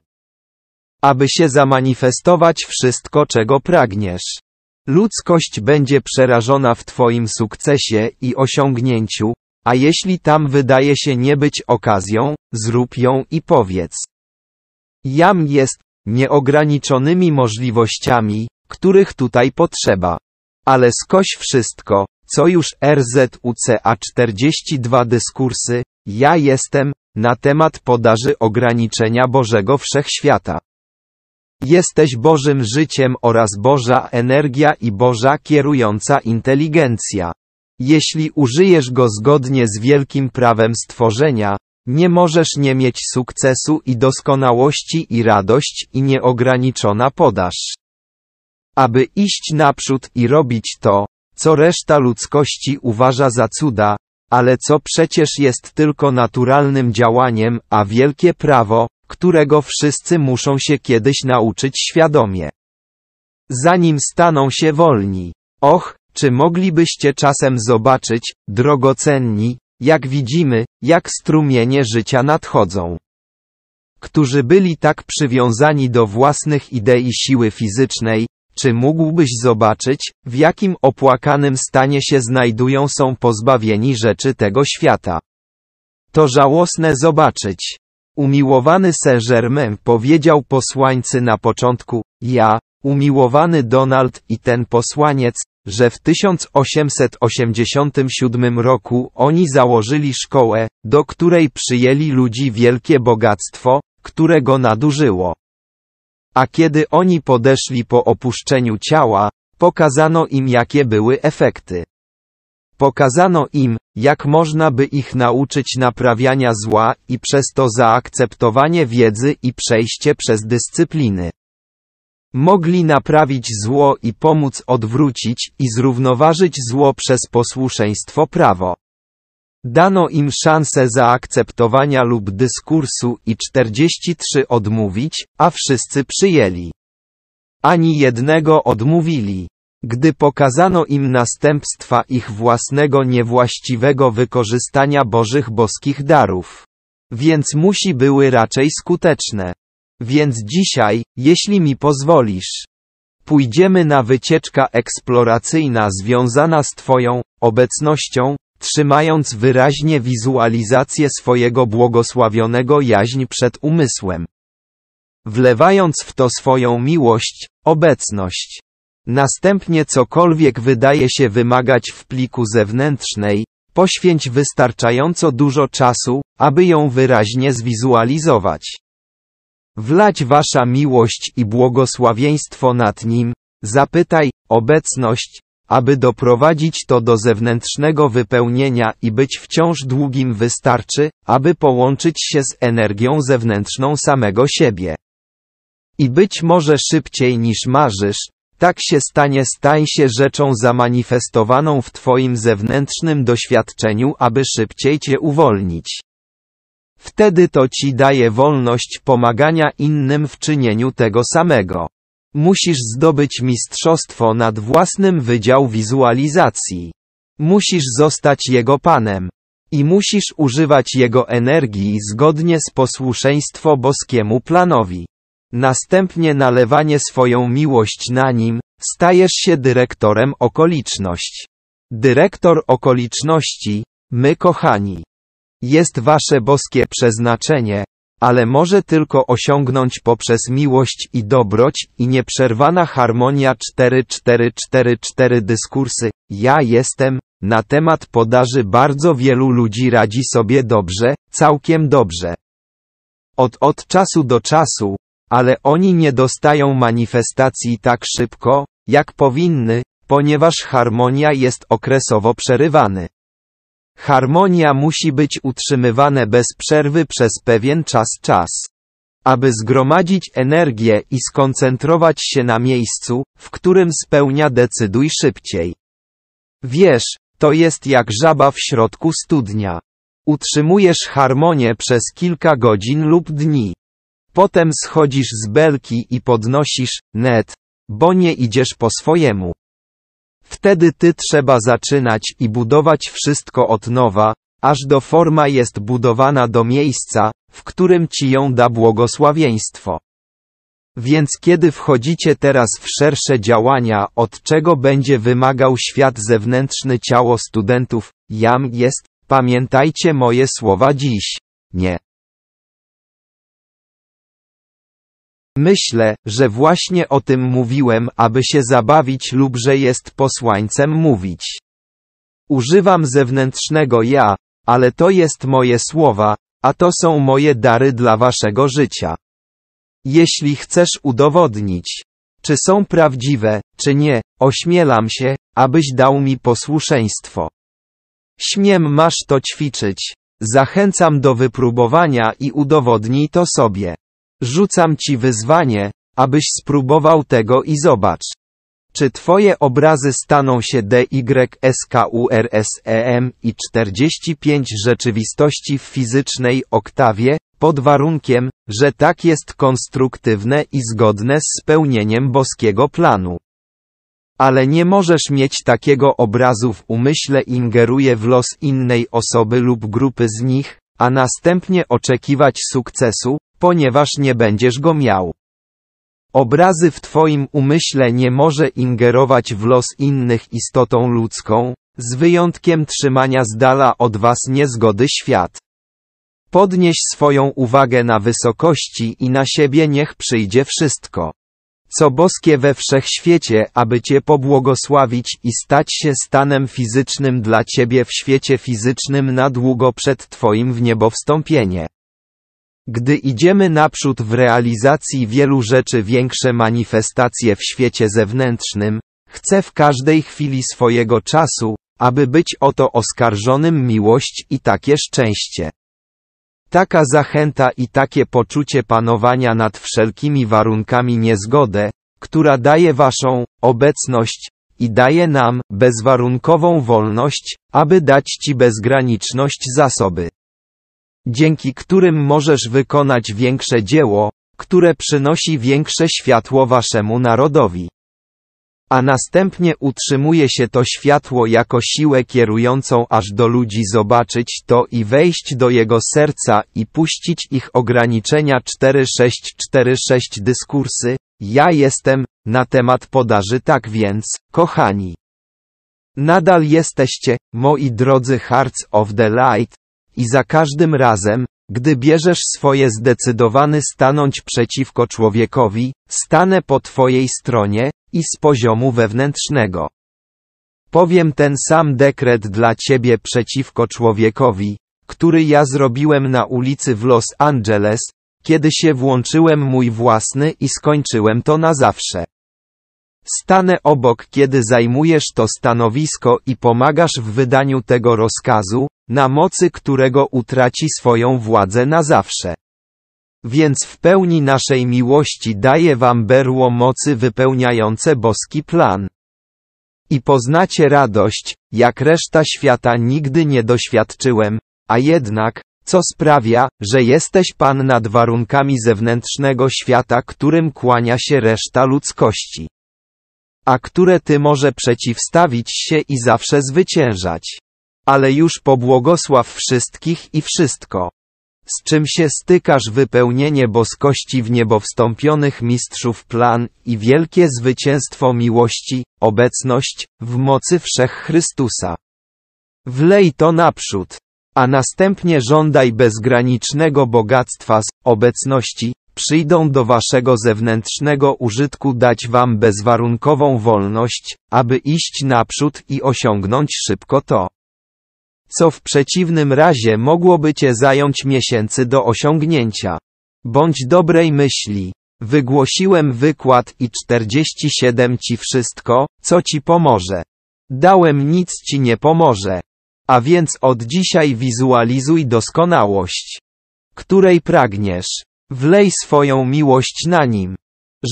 Aby się zamanifestować wszystko, czego pragniesz. Ludzkość będzie przerażona w Twoim sukcesie i osiągnięciu, a jeśli tam wydaje się nie być okazją, zrób ją i powiedz. Jam jest nieograniczonymi możliwościami, których tutaj potrzeba. Ale skoś wszystko, co już RZUCA 42 dyskursy, ja jestem, na temat podaży ograniczenia Bożego Wszechświata. Jesteś Bożym życiem oraz Boża energia i Boża kierująca inteligencja. Jeśli użyjesz go zgodnie z wielkim prawem stworzenia, nie możesz nie mieć sukcesu i doskonałości i radość i nieograniczona podaż. Aby iść naprzód i robić to, co reszta ludzkości uważa za cuda, ale co przecież jest tylko naturalnym działaniem, a wielkie prawo, którego wszyscy muszą się kiedyś nauczyć świadomie. Zanim staną się wolni. Och, czy moglibyście czasem zobaczyć, drogocenni, jak widzimy, jak strumienie życia nadchodzą. Którzy byli tak przywiązani do własnych idei siły fizycznej, czy mógłbyś zobaczyć, w jakim opłakanym stanie się znajdują są pozbawieni rzeczy tego świata? To żałosne zobaczyć. Umiłowany Saint-Germain powiedział posłańcy na początku, ja, umiłowany Donald i ten posłaniec, że w 1887 roku oni założyli szkołę, do której przyjęli ludzi wielkie bogactwo, którego nadużyło. A kiedy oni podeszli po opuszczeniu ciała, pokazano im jakie były efekty. Pokazano im, jak można by ich nauczyć naprawiania zła i przez to zaakceptowanie wiedzy i przejście przez dyscypliny. Mogli naprawić zło i pomóc odwrócić i zrównoważyć zło przez posłuszeństwo prawo. Dano im szansę zaakceptowania lub dyskursu i 43 odmówić, a wszyscy przyjęli. Ani jednego odmówili. Gdy pokazano im następstwa ich własnego niewłaściwego wykorzystania Bożych boskich darów. Więc musi były raczej skuteczne. Więc dzisiaj, jeśli mi pozwolisz, pójdziemy na wycieczka eksploracyjna związana z Twoją obecnością, trzymając wyraźnie wizualizację swojego błogosławionego jaźń przed umysłem. Wlewając w to swoją miłość, obecność. Następnie cokolwiek wydaje się wymagać w pliku zewnętrznej, poświęć wystarczająco dużo czasu, aby ją wyraźnie zwizualizować. Wlać wasza miłość i błogosławieństwo nad nim, zapytaj, obecność, aby doprowadzić to do zewnętrznego wypełnienia i być wciąż długim wystarczy, aby połączyć się z energią zewnętrzną samego siebie. I być może szybciej niż marzysz, tak się stanie stań się rzeczą zamanifestowaną w Twoim zewnętrznym doświadczeniu, aby szybciej Cię uwolnić. Wtedy to Ci daje wolność pomagania innym w czynieniu tego samego. Musisz zdobyć mistrzostwo nad własnym wydział wizualizacji. Musisz zostać jego panem. I musisz używać jego energii zgodnie z posłuszeństwo boskiemu planowi. Następnie nalewanie swoją miłość na nim, stajesz się dyrektorem okoliczność. Dyrektor okoliczności, my kochani. Jest wasze boskie przeznaczenie, ale może tylko osiągnąć poprzez miłość i dobroć i nieprzerwana harmonia 4444 dyskursy. Ja jestem, na temat podaży bardzo wielu ludzi radzi sobie dobrze, całkiem dobrze. Od od czasu do czasu, ale oni nie dostają manifestacji tak szybko, jak powinny, ponieważ harmonia jest okresowo przerywany. Harmonia musi być utrzymywane bez przerwy przez pewien czas czas. Aby zgromadzić energię i skoncentrować się na miejscu, w którym spełnia decyduj szybciej. Wiesz, to jest jak żaba w środku studnia. Utrzymujesz harmonię przez kilka godzin lub dni. Potem schodzisz z belki i podnosisz, net, bo nie idziesz po swojemu. Wtedy ty trzeba zaczynać i budować wszystko od nowa, aż do forma jest budowana do miejsca, w którym ci ją da błogosławieństwo. Więc kiedy wchodzicie teraz w szersze działania, od czego będzie wymagał świat zewnętrzny ciało studentów, jam jest, pamiętajcie moje słowa dziś. Nie. Myślę, że właśnie o tym mówiłem, aby się zabawić lub że jest posłańcem mówić. Używam zewnętrznego ja, ale to jest moje słowa, a to są moje dary dla waszego życia. Jeśli chcesz udowodnić, czy są prawdziwe, czy nie, ośmielam się, abyś dał mi posłuszeństwo. Śmiem masz to ćwiczyć. Zachęcam do wypróbowania i udowodnij to sobie. Rzucam ci wyzwanie, abyś spróbował tego i zobacz. Czy twoje obrazy staną się DYSKURSEM i 45 rzeczywistości w fizycznej oktawie, pod warunkiem, że tak jest konstruktywne i zgodne z spełnieniem boskiego planu. Ale nie możesz mieć takiego obrazu w umyśle ingeruje w los innej osoby lub grupy z nich, a następnie oczekiwać sukcesu, ponieważ nie będziesz go miał. Obrazy w Twoim umyśle nie może ingerować w los innych istotą ludzką, z wyjątkiem trzymania z dala od Was niezgody świat. Podnieś swoją uwagę na wysokości i na siebie niech przyjdzie wszystko. Co boskie we wszechświecie, aby Cię pobłogosławić i stać się stanem fizycznym dla Ciebie w świecie fizycznym na długo przed Twoim w. Gdy idziemy naprzód w realizacji wielu rzeczy większe manifestacje w świecie zewnętrznym, chcę w każdej chwili swojego czasu, aby być o to oskarżonym miłość i takie szczęście. Taka zachęta i takie poczucie panowania nad wszelkimi warunkami niezgodę, która daje waszą obecność i daje nam bezwarunkową wolność, aby dać ci bezgraniczność zasoby dzięki którym możesz wykonać większe dzieło, które przynosi większe światło waszemu narodowi. A następnie utrzymuje się to światło jako siłę kierującą aż do ludzi zobaczyć to i wejść do jego serca i puścić ich ograniczenia 4646 dyskursy, ja jestem, na temat podaży tak więc, kochani. Nadal jesteście, moi drodzy Hearts of the Light, i za każdym razem, gdy bierzesz swoje zdecydowany stanąć przeciwko człowiekowi, stanę po twojej stronie, i z poziomu wewnętrznego. Powiem ten sam dekret dla ciebie przeciwko człowiekowi, który ja zrobiłem na ulicy w Los Angeles, kiedy się włączyłem mój własny i skończyłem to na zawsze. Stanę obok, kiedy zajmujesz to stanowisko i pomagasz w wydaniu tego rozkazu, na mocy którego utraci swoją władzę na zawsze. Więc w pełni naszej miłości daje wam berło mocy wypełniające boski plan. I poznacie radość, jak reszta świata nigdy nie doświadczyłem, a jednak, co sprawia, że jesteś Pan nad warunkami zewnętrznego świata, którym kłania się reszta ludzkości. A które Ty może przeciwstawić się i zawsze zwyciężać. Ale już pobłogosław wszystkich i wszystko. Z czym się stykasz wypełnienie boskości w niebo wstąpionych mistrzów plan i wielkie zwycięstwo miłości, obecność, w mocy wszech Chrystusa. Wlej to naprzód. A następnie żądaj bezgranicznego bogactwa z obecności, przyjdą do waszego zewnętrznego użytku dać wam bezwarunkową wolność, aby iść naprzód i osiągnąć szybko to co w przeciwnym razie mogłoby cię zająć miesięcy do osiągnięcia. Bądź dobrej myśli. Wygłosiłem wykład i 47 ci wszystko, co ci pomoże. Dałem nic ci nie pomoże. A więc od dzisiaj wizualizuj doskonałość, której pragniesz. Wlej swoją miłość na nim.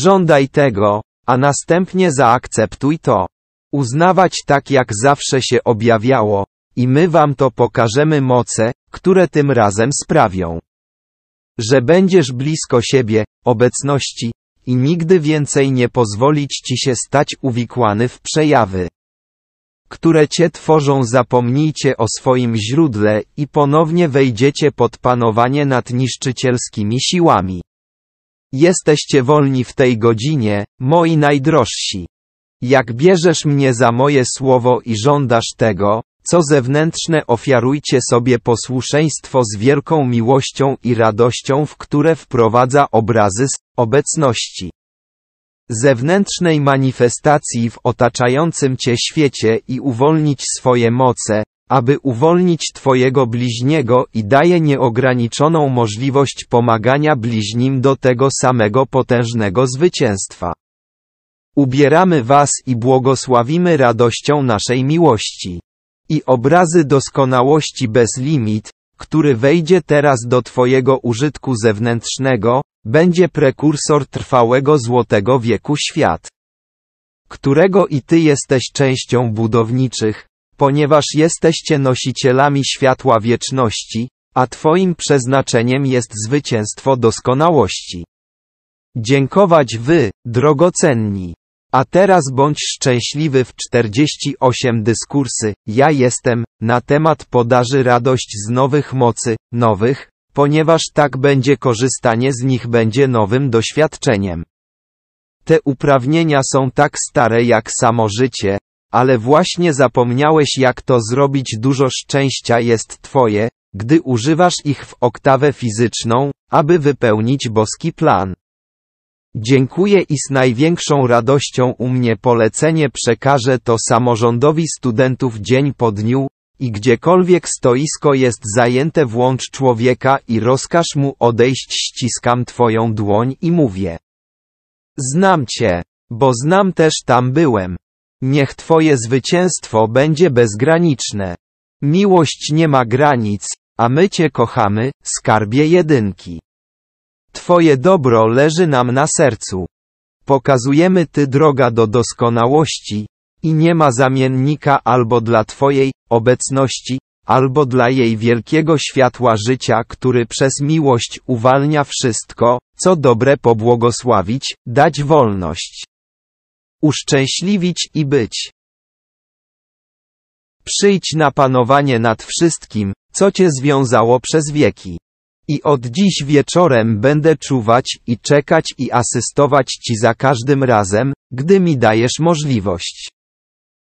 Żądaj tego, a następnie zaakceptuj to. Uznawać tak jak zawsze się objawiało, i my wam to pokażemy moce, które tym razem sprawią, że będziesz blisko siebie, obecności, i nigdy więcej nie pozwolić ci się stać uwikłany w przejawy, które cię tworzą. Zapomnijcie o swoim źródle i ponownie wejdziecie pod panowanie nad niszczycielskimi siłami. Jesteście wolni w tej godzinie, moi najdrożsi. Jak bierzesz mnie za moje słowo i żądasz tego, co zewnętrzne ofiarujcie sobie posłuszeństwo z wielką miłością i radością, w które wprowadza obrazy z obecności zewnętrznej manifestacji w otaczającym cię świecie i uwolnić swoje moce, aby uwolnić Twojego bliźniego i daje nieograniczoną możliwość pomagania bliźnim do tego samego potężnego zwycięstwa. Ubieramy Was i błogosławimy radością naszej miłości i obrazy doskonałości bez limit, który wejdzie teraz do Twojego użytku zewnętrznego, będzie prekursor trwałego złotego wieku świat, którego i Ty jesteś częścią budowniczych, ponieważ jesteście nosicielami światła wieczności, a Twoim przeznaczeniem jest zwycięstwo doskonałości. Dziękować Wy, drogocenni. A teraz bądź szczęśliwy w 48 dyskursy, ja jestem, na temat podaży radość z nowych mocy, nowych, ponieważ tak będzie korzystanie z nich będzie nowym doświadczeniem. Te uprawnienia są tak stare jak samo życie, ale właśnie zapomniałeś jak to zrobić dużo szczęścia jest Twoje, gdy używasz ich w oktawę fizyczną, aby wypełnić boski plan. Dziękuję i z największą radością u mnie polecenie przekażę to samorządowi studentów dzień po dniu, i gdziekolwiek stoisko jest zajęte włącz człowieka i rozkaż mu odejść ściskam twoją dłoń i mówię. Znam cię, bo znam też tam byłem. Niech twoje zwycięstwo będzie bezgraniczne. Miłość nie ma granic, a my cię kochamy, skarbie jedynki. Twoje dobro leży nam na sercu. Pokazujemy Ty droga do doskonałości, i nie ma zamiennika albo dla Twojej obecności, albo dla jej wielkiego światła życia, który przez miłość uwalnia wszystko, co dobre pobłogosławić, dać wolność, uszczęśliwić i być. Przyjdź na panowanie nad wszystkim, co Cię związało przez wieki. I od dziś wieczorem będę czuwać i czekać i asystować Ci za każdym razem, gdy mi dajesz możliwość.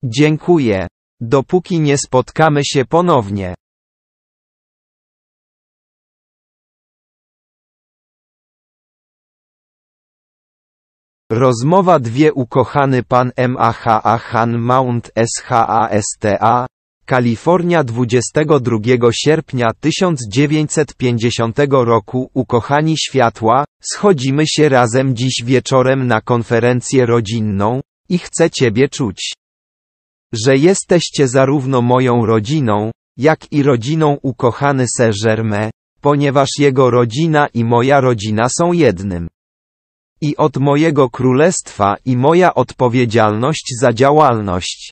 Dziękuję. Dopóki nie spotkamy się ponownie. Rozmowa dwie ukochany pan MAHA Han Mount SHASTA, Kalifornia 22 sierpnia 1950 roku Ukochani światła, schodzimy się razem dziś wieczorem na konferencję rodzinną, I chcę Ciebie czuć. Że jesteście zarówno moją rodziną, jak i rodziną ukochany Saint-Germain, ponieważ jego rodzina i moja rodzina są jednym. I od mojego królestwa i moja odpowiedzialność za działalność,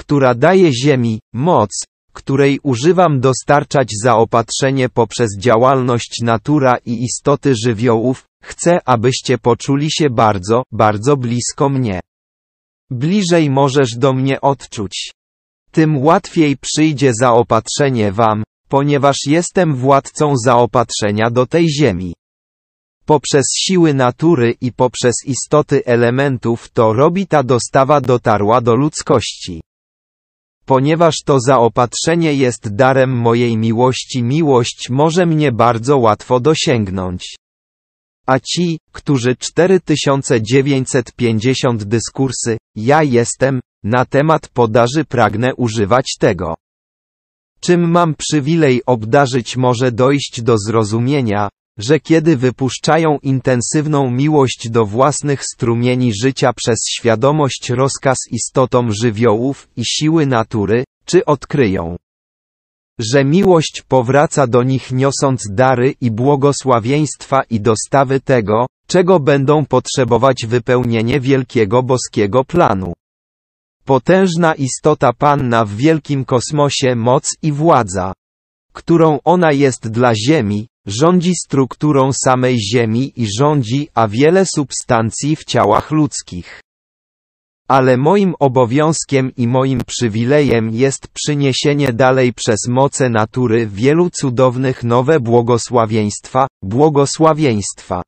która daje ziemi, moc, której używam dostarczać zaopatrzenie poprzez działalność natura i istoty żywiołów, chcę abyście poczuli się bardzo, bardzo blisko mnie. Bliżej możesz do mnie odczuć. Tym łatwiej przyjdzie zaopatrzenie wam, ponieważ jestem władcą zaopatrzenia do tej ziemi. Poprzez siły natury i poprzez istoty elementów to robi ta dostawa dotarła do ludzkości. Ponieważ to zaopatrzenie jest darem mojej miłości, miłość może mnie bardzo łatwo dosięgnąć. A ci, którzy 4950 dyskursy, ja jestem, na temat podaży pragnę używać tego. Czym mam przywilej obdarzyć może dojść do zrozumienia, że kiedy wypuszczają intensywną miłość do własnych strumieni życia przez świadomość rozkaz istotom żywiołów i siły natury, czy odkryją, że miłość powraca do nich niosąc dary i błogosławieństwa i dostawy tego, czego będą potrzebować wypełnienie wielkiego boskiego planu. Potężna istota Panna w wielkim kosmosie moc i władza, którą ona jest dla Ziemi, rządzi strukturą samej Ziemi i rządzi a wiele substancji w ciałach ludzkich. Ale moim obowiązkiem i moim przywilejem jest przyniesienie dalej przez moce natury wielu cudownych nowe błogosławieństwa, błogosławieństwa,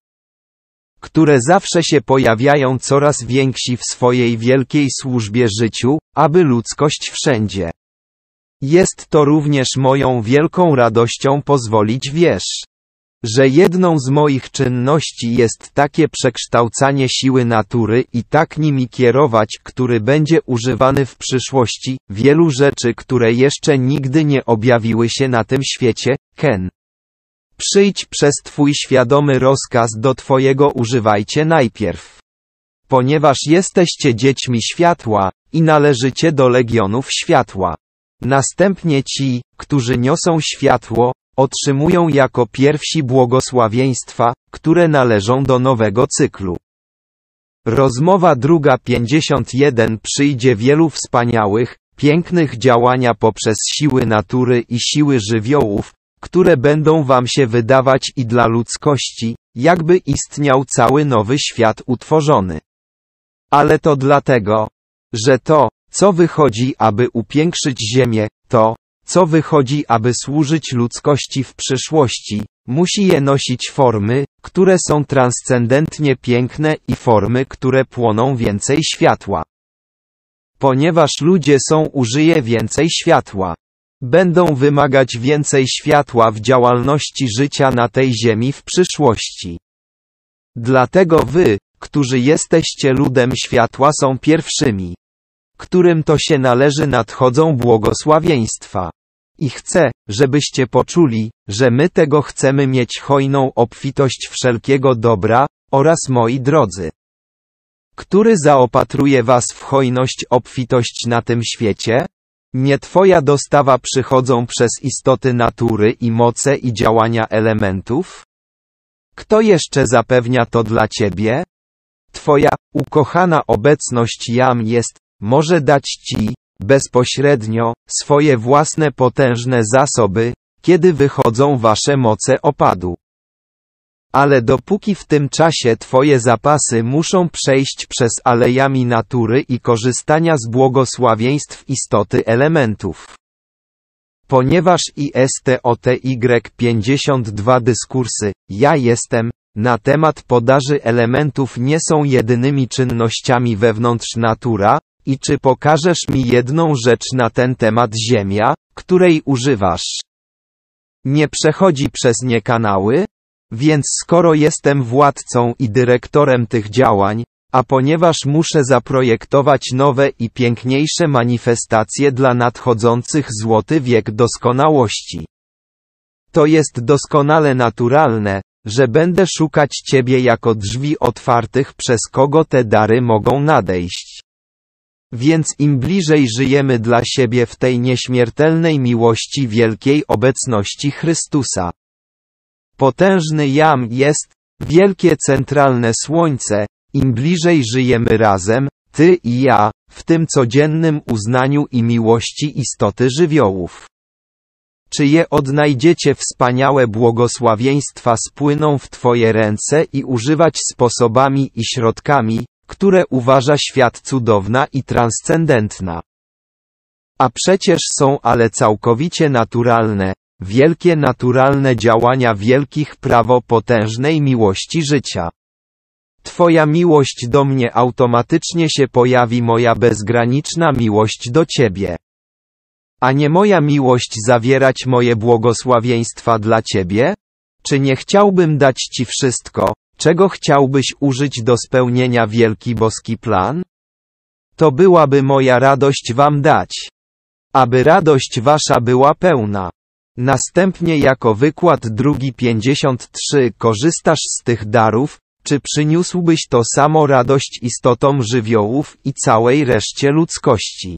które zawsze się pojawiają coraz więksi w swojej wielkiej służbie życiu, aby ludzkość wszędzie. Jest to również moją wielką radością pozwolić wiesz, że jedną z moich czynności jest takie przekształcanie siły natury i tak nimi kierować, który będzie używany w przyszłości, wielu rzeczy, które jeszcze nigdy nie objawiły się na tym świecie, Ken. Przyjdź przez Twój świadomy rozkaz do Twojego używajcie najpierw. Ponieważ jesteście dziećmi światła, i należycie do legionów światła. Następnie ci, którzy niosą światło, otrzymują jako pierwsi błogosławieństwa, które należą do nowego cyklu. Rozmowa druga 51 przyjdzie wielu wspaniałych, pięknych działania poprzez siły natury i siły żywiołów, które będą wam się wydawać i dla ludzkości, jakby istniał cały nowy świat utworzony. Ale to dlatego, że to, co wychodzi, aby upiększyć Ziemię, to, co wychodzi, aby służyć ludzkości w przyszłości, musi je nosić formy, które są transcendentnie piękne i formy, które płoną więcej światła. Ponieważ ludzie są użyje więcej światła. Będą wymagać więcej światła w działalności życia na tej ziemi w przyszłości. Dlatego wy, którzy jesteście ludem światła są pierwszymi którym to się należy nadchodzą błogosławieństwa. I chcę, żebyście poczuli, że my tego chcemy mieć hojną obfitość wszelkiego dobra, oraz moi drodzy. Który zaopatruje was w hojność obfitość na tym świecie? Nie twoja dostawa przychodzą przez istoty natury i moce i działania elementów? Kto jeszcze zapewnia to dla ciebie? Twoja, ukochana obecność jam jest, może dać Ci, bezpośrednio, swoje własne potężne zasoby, kiedy wychodzą Wasze moce opadu. Ale dopóki w tym czasie Twoje zapasy muszą przejść przez alejami natury i korzystania z błogosławieństw istoty elementów. Ponieważ ISTOTY 52 dyskursy, ja jestem, na temat podaży elementów nie są jedynymi czynnościami wewnątrz natura, i czy pokażesz mi jedną rzecz na ten temat Ziemia, której używasz? Nie przechodzi przez nie kanały? Więc skoro jestem władcą i dyrektorem tych działań, a ponieważ muszę zaprojektować nowe i piękniejsze manifestacje dla nadchodzących złoty wiek doskonałości. To jest doskonale naturalne, że będę szukać Ciebie jako drzwi otwartych przez kogo te dary mogą nadejść. Więc im bliżej żyjemy dla siebie w tej nieśmiertelnej miłości wielkiej obecności Chrystusa. Potężny jam jest, wielkie centralne słońce, im bliżej żyjemy razem, ty i ja, w tym codziennym uznaniu i miłości istoty żywiołów. Czy je odnajdziecie wspaniałe błogosławieństwa spłyną w Twoje ręce i używać sposobami i środkami, które uważa świat cudowna i transcendentna. A przecież są ale całkowicie naturalne, wielkie naturalne działania wielkich prawo potężnej miłości życia. Twoja miłość do mnie automatycznie się pojawi moja bezgraniczna miłość do Ciebie. A nie moja miłość zawierać moje błogosławieństwa dla Ciebie? Czy nie chciałbym dać Ci wszystko, czego chciałbyś użyć do spełnienia wielki boski plan? To byłaby moja radość Wam dać. Aby radość Wasza była pełna. Następnie jako wykład drugi 53 korzystasz z tych darów, czy przyniósłbyś to samo radość istotom żywiołów i całej reszcie ludzkości?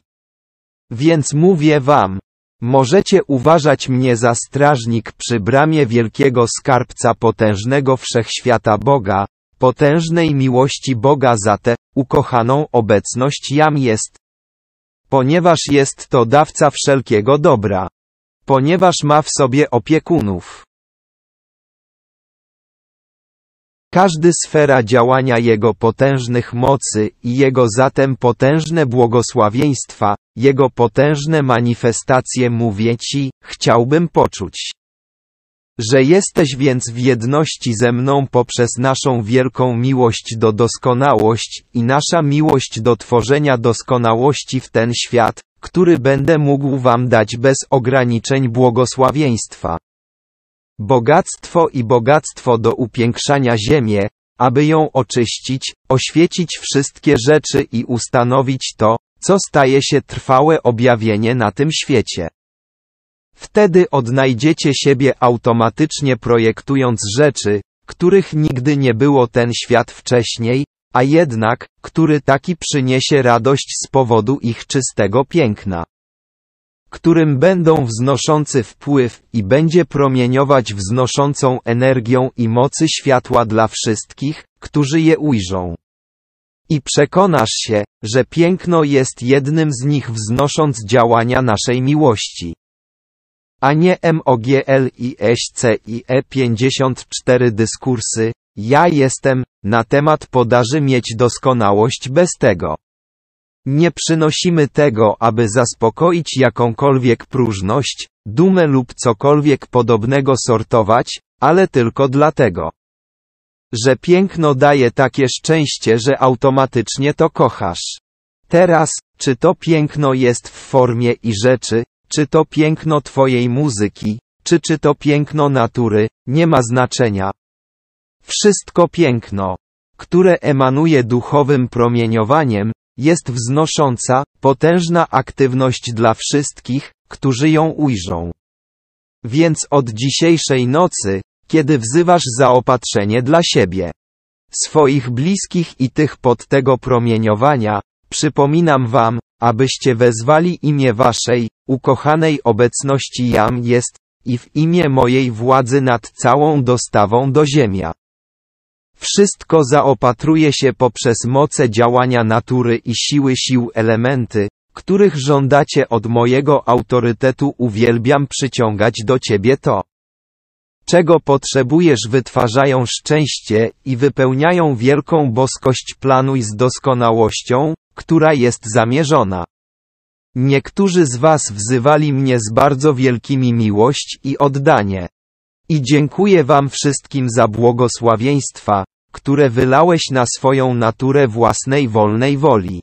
Więc mówię wam, możecie uważać mnie za strażnik przy bramie wielkiego skarbca potężnego wszechświata Boga, potężnej miłości Boga za tę, ukochaną obecność jam jest. Ponieważ jest to dawca wszelkiego dobra. Ponieważ ma w sobie opiekunów. Każdy sfera działania Jego potężnych mocy i Jego zatem potężne błogosławieństwa, Jego potężne manifestacje mówię Ci, chciałbym poczuć. Że jesteś więc w jedności ze mną poprzez naszą wielką miłość do doskonałość i nasza miłość do tworzenia doskonałości w ten świat, który będę mógł Wam dać bez ograniczeń błogosławieństwa. Bogactwo i bogactwo do upiększania ziemię, aby ją oczyścić, oświecić wszystkie rzeczy i ustanowić to, co staje się trwałe objawienie na tym świecie. Wtedy odnajdziecie siebie automatycznie projektując rzeczy, których nigdy nie było ten świat wcześniej, a jednak, który taki przyniesie radość z powodu ich czystego piękna którym będą wznoszący wpływ i będzie promieniować wznoszącą energią i mocy światła dla wszystkich, którzy je ujrzą. I przekonasz się, że piękno jest jednym z nich wznosząc działania naszej miłości. A nie MOGL i SCIE 54 dyskursy, ja jestem, na temat podaży mieć doskonałość bez tego. Nie przynosimy tego, aby zaspokoić jakąkolwiek próżność, dumę lub cokolwiek podobnego sortować, ale tylko dlatego, że piękno daje takie szczęście, że automatycznie to kochasz. Teraz, czy to piękno jest w formie i rzeczy, czy to piękno Twojej muzyki, czy czy to piękno natury, nie ma znaczenia. Wszystko piękno, które emanuje duchowym promieniowaniem, jest wznosząca, potężna aktywność dla wszystkich, którzy ją ujrzą. Więc od dzisiejszej nocy, kiedy wzywasz zaopatrzenie dla siebie, swoich bliskich i tych pod tego promieniowania, przypominam wam, abyście wezwali imię waszej, ukochanej obecności jam jest, i w imię mojej władzy nad całą dostawą do ziemia. Wszystko zaopatruje się poprzez moce działania natury i siły sił elementy, których żądacie od mojego autorytetu uwielbiam przyciągać do ciebie to. Czego potrzebujesz wytwarzają szczęście i wypełniają wielką boskość planuj z doskonałością, która jest zamierzona. Niektórzy z was wzywali mnie z bardzo wielkimi miłość i oddanie. I dziękuję wam wszystkim za błogosławieństwa, które wylałeś na swoją naturę własnej wolnej woli.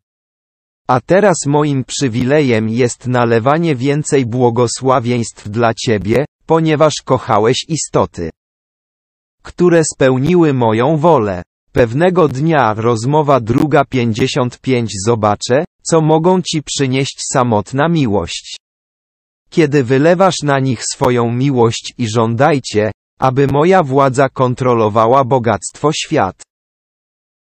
A teraz moim przywilejem jest nalewanie więcej błogosławieństw dla Ciebie, ponieważ kochałeś istoty, które spełniły moją wolę. Pewnego dnia rozmowa druga 55 zobaczę, co mogą Ci przynieść samotna miłość. Kiedy wylewasz na nich swoją miłość i żądajcie, aby moja władza kontrolowała bogactwo świat.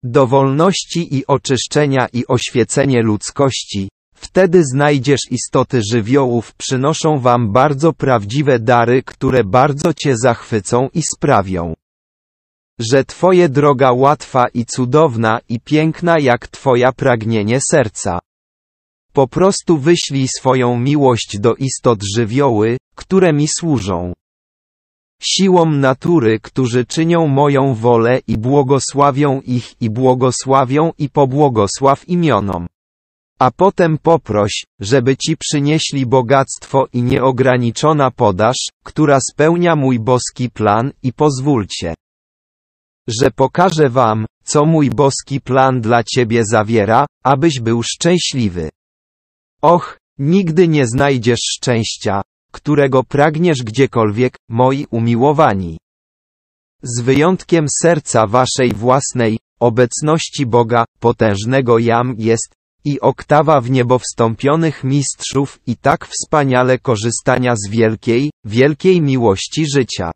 do wolności i oczyszczenia i oświecenie ludzkości, wtedy znajdziesz istoty żywiołów przynoszą wam bardzo prawdziwe dary, które bardzo cię zachwycą i sprawią, że twoje droga łatwa i cudowna i piękna jak twoja pragnienie serca. Po prostu wyślij swoją miłość do istot żywioły, które mi służą. Siłom natury, którzy czynią moją wolę i błogosławią ich i błogosławią i pobłogosław imionom. A potem poproś, żeby ci przynieśli bogactwo i nieograniczona podaż, która spełnia mój boski plan i pozwólcie, że pokażę wam, co mój boski plan dla ciebie zawiera, abyś był szczęśliwy. Och, nigdy nie znajdziesz szczęścia, którego pragniesz gdziekolwiek, moi umiłowani. Z wyjątkiem serca waszej własnej, obecności Boga, potężnego Jam jest, i oktawa w niebo wstąpionych mistrzów i tak wspaniale korzystania z wielkiej, wielkiej miłości życia.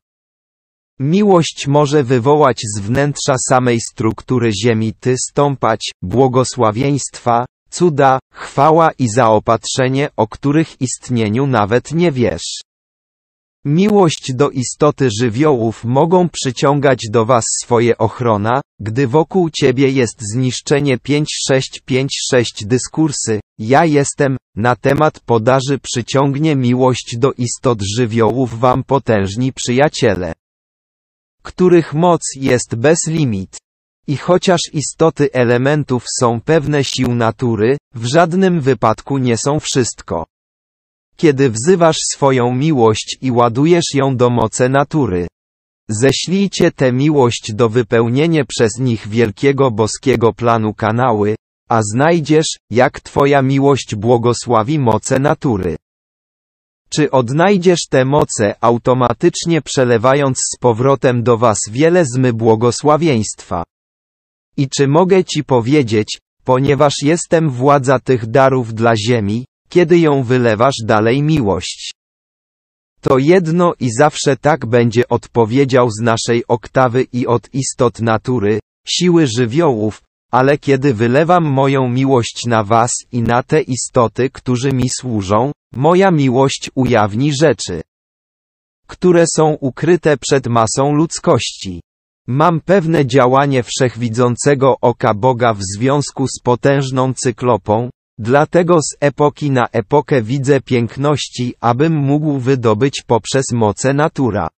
Miłość może wywołać z wnętrza samej struktury ziemi ty stąpać, błogosławieństwa, cuda, chwała i zaopatrzenie, o których istnieniu nawet nie wiesz. Miłość do istoty żywiołów mogą przyciągać do was swoje ochrona, gdy wokół ciebie jest zniszczenie 5656 dyskursy, ja jestem, na temat podaży przyciągnie miłość do istot żywiołów wam potężni przyjaciele, których moc jest bez limit. I chociaż istoty elementów są pewne sił natury, w żadnym wypadku nie są wszystko. Kiedy wzywasz swoją miłość i ładujesz ją do mocy natury. Ześlijcie tę miłość do wypełnienia przez nich wielkiego boskiego planu kanały, a znajdziesz, jak Twoja miłość błogosławi moce natury. Czy odnajdziesz te moce automatycznie przelewając z powrotem do Was wiele zmy błogosławieństwa? I czy mogę Ci powiedzieć, ponieważ jestem władza tych darów dla ziemi, kiedy ją wylewasz dalej miłość. To jedno i zawsze tak będzie odpowiedział z naszej oktawy i od istot natury, siły żywiołów, ale kiedy wylewam moją miłość na was i na te istoty, którzy mi służą, moja miłość ujawni rzeczy, które są ukryte przed masą ludzkości. Mam pewne działanie wszechwidzącego oka Boga w związku z potężną cyklopą, dlatego z epoki na epokę widzę piękności, abym mógł wydobyć poprzez moce natura.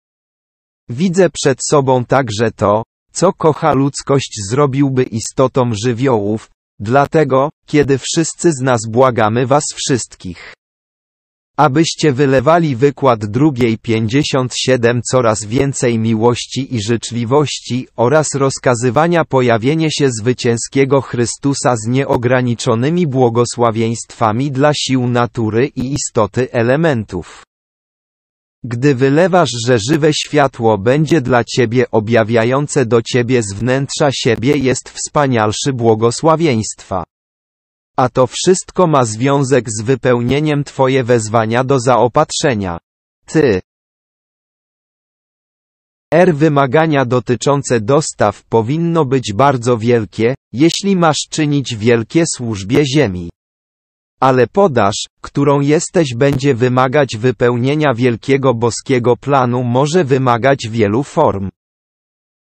Widzę przed sobą także to, co kocha ludzkość zrobiłby istotom żywiołów, dlatego, kiedy wszyscy z nas błagamy was wszystkich abyście wylewali wykład drugiej 57 coraz więcej miłości i życzliwości oraz rozkazywania pojawienie się zwycięskiego Chrystusa z nieograniczonymi błogosławieństwami dla sił natury i istoty elementów. Gdy wylewasz, że żywe światło będzie dla ciebie objawiające do ciebie z wnętrza siebie jest wspanialszy błogosławieństwa. A to wszystko ma związek z wypełnieniem Twoje wezwania do zaopatrzenia. Ty. R wymagania dotyczące dostaw powinno być bardzo wielkie, jeśli masz czynić wielkie służbie ziemi. Ale podaż, którą jesteś będzie wymagać wypełnienia wielkiego boskiego planu może wymagać wielu form.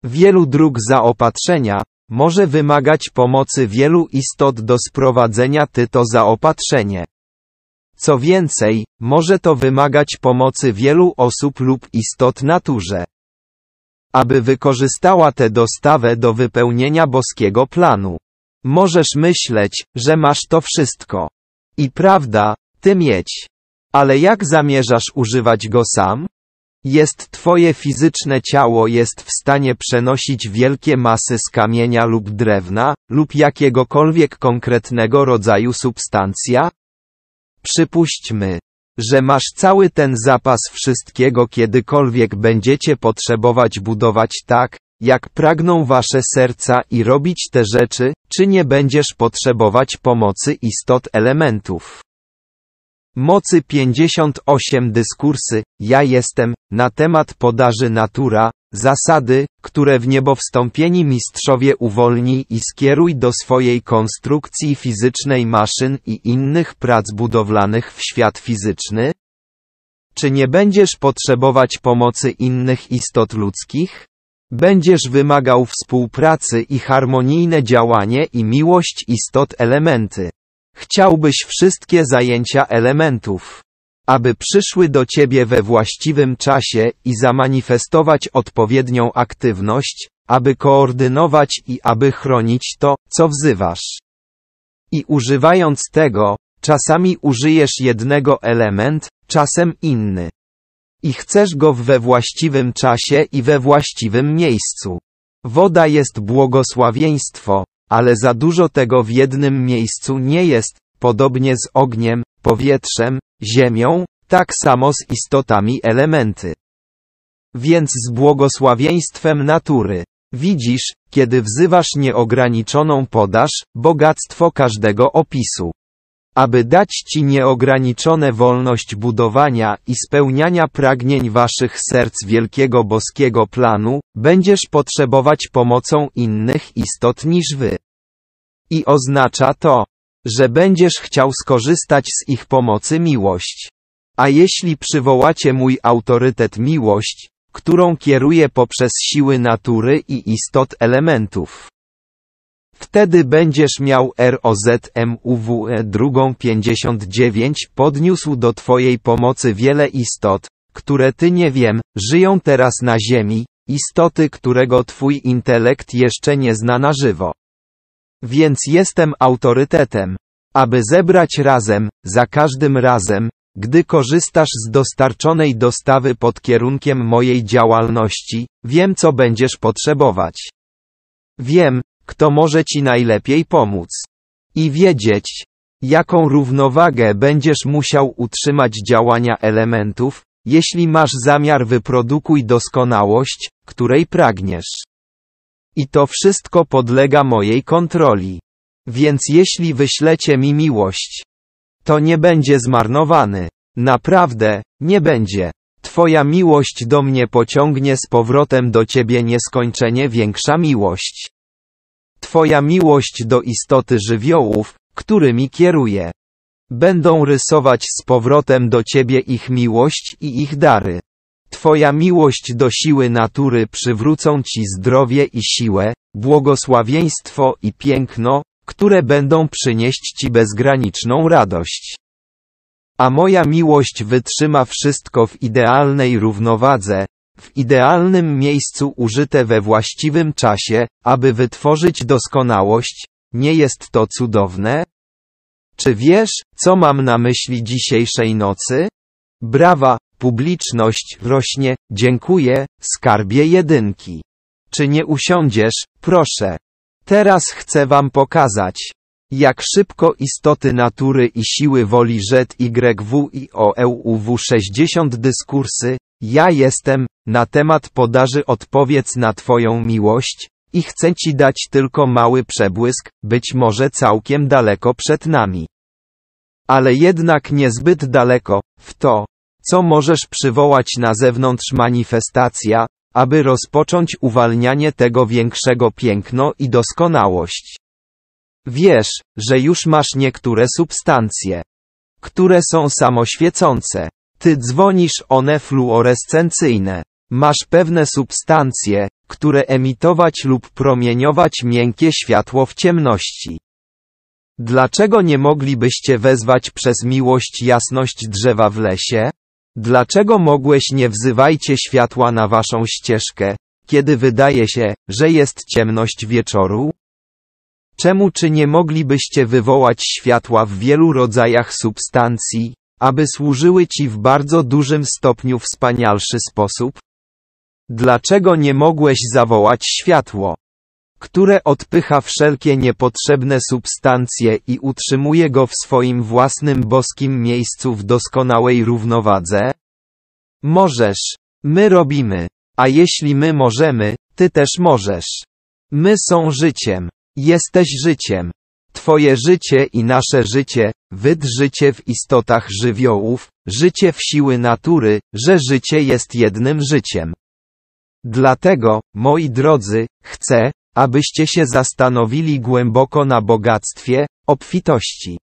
Wielu dróg zaopatrzenia, może wymagać pomocy wielu istot do sprowadzenia tyto zaopatrzenie. Co więcej, może to wymagać pomocy wielu osób lub istot naturze. Aby wykorzystała tę dostawę do wypełnienia boskiego planu. Możesz myśleć, że masz to wszystko. I prawda, ty mieć. Ale jak zamierzasz używać go sam? Jest Twoje fizyczne ciało jest w stanie przenosić wielkie masy z kamienia lub drewna, lub jakiegokolwiek konkretnego rodzaju substancja? Przypuśćmy, że masz cały ten zapas wszystkiego kiedykolwiek będziecie potrzebować budować tak, jak pragną wasze serca i robić te rzeczy, czy nie będziesz potrzebować pomocy istot elementów. Mocy 58 dyskursy, ja jestem, na temat podaży natura, Zasady, które w niebo wstąpieni mistrzowie uwolnij i skieruj do swojej konstrukcji fizycznej maszyn i innych prac budowlanych w świat fizyczny? Czy nie będziesz potrzebować pomocy innych istot ludzkich? Będziesz wymagał współpracy i harmonijne działanie i miłość istot elementy. Chciałbyś wszystkie zajęcia elementów aby przyszły do Ciebie we właściwym czasie i zamanifestować odpowiednią aktywność, aby koordynować i aby chronić to, co wzywasz. I używając tego, czasami użyjesz jednego element, czasem inny. I chcesz go we właściwym czasie i we właściwym miejscu. Woda jest błogosławieństwo, ale za dużo tego w jednym miejscu nie jest, podobnie z ogniem, powietrzem, ziemią, tak samo z istotami elementy. Więc z błogosławieństwem natury. Widzisz, kiedy wzywasz nieograniczoną podaż, bogactwo każdego opisu. Aby dać Ci nieograniczone wolność budowania i spełniania pragnień Waszych serc wielkiego boskiego planu, będziesz potrzebować pomocą innych istot niż Wy. I oznacza to, że będziesz chciał skorzystać z ich pomocy miłość. A jeśli przywołacie mój autorytet miłość, którą kieruję poprzez siły natury i istot elementów. Wtedy będziesz miał ROZMUWE drugą 59 podniósł do Twojej pomocy wiele istot, które Ty nie wiem, żyją teraz na Ziemi, istoty którego Twój intelekt jeszcze nie zna na żywo. Więc jestem autorytetem. Aby zebrać razem, za każdym razem, gdy korzystasz z dostarczonej dostawy pod kierunkiem mojej działalności, wiem co będziesz potrzebować. Wiem, kto może ci najlepiej pomóc. I wiedzieć, jaką równowagę będziesz musiał utrzymać działania elementów, jeśli masz zamiar wyprodukuj doskonałość, której pragniesz. I to wszystko podlega mojej kontroli. Więc jeśli wyślecie mi miłość, to nie będzie zmarnowany. Naprawdę, nie będzie. Twoja miłość do mnie pociągnie z powrotem do Ciebie nieskończenie większa miłość. Twoja miłość do istoty żywiołów, którymi kieruję. Będą rysować z powrotem do Ciebie ich miłość i ich dary. Twoja miłość do siły natury przywrócą Ci zdrowie i siłę, błogosławieństwo i piękno, które będą przynieść Ci bezgraniczną radość. A moja miłość wytrzyma wszystko w idealnej równowadze, w idealnym miejscu użyte we właściwym czasie, aby wytworzyć doskonałość, nie jest to cudowne? Czy wiesz, co mam na myśli dzisiejszej nocy? Brawa, publiczność rośnie, dziękuję, skarbie jedynki. Czy nie usiądziesz, proszę. Teraz chcę wam pokazać, jak szybko istoty natury i siły woli ZYW i OEUW 60 dyskursy, ja jestem, na temat podaży odpowiedz na Twoją miłość, i chcę Ci dać tylko mały przebłysk, być może całkiem daleko przed nami. Ale jednak niezbyt daleko, w to, co możesz przywołać na zewnątrz manifestacja, aby rozpocząć uwalnianie tego większego piękno i doskonałość. Wiesz, że już masz niektóre substancje, które są samoświecące. Ty dzwonisz one fluorescencyjne. Masz pewne substancje, które emitować lub promieniować miękkie światło w ciemności. Dlaczego nie moglibyście wezwać przez miłość jasność drzewa w lesie? Dlaczego mogłeś nie wzywajcie światła na waszą ścieżkę, kiedy wydaje się, że jest ciemność wieczoru? Czemu czy nie moglibyście wywołać światła w wielu rodzajach substancji, aby służyły ci w bardzo dużym stopniu wspanialszy sposób? Dlaczego nie mogłeś zawołać światło, które odpycha wszelkie niepotrzebne substancje i utrzymuje go w swoim własnym boskim miejscu w doskonałej równowadze? Możesz. My robimy. A jeśli my możemy, ty też możesz. My są życiem. Jesteś życiem. Twoje życie i nasze życie, wyd życie w istotach żywiołów, życie w siły natury, że życie jest jednym życiem. Dlatego, moi drodzy, chcę, abyście się zastanowili głęboko na bogactwie, obfitości.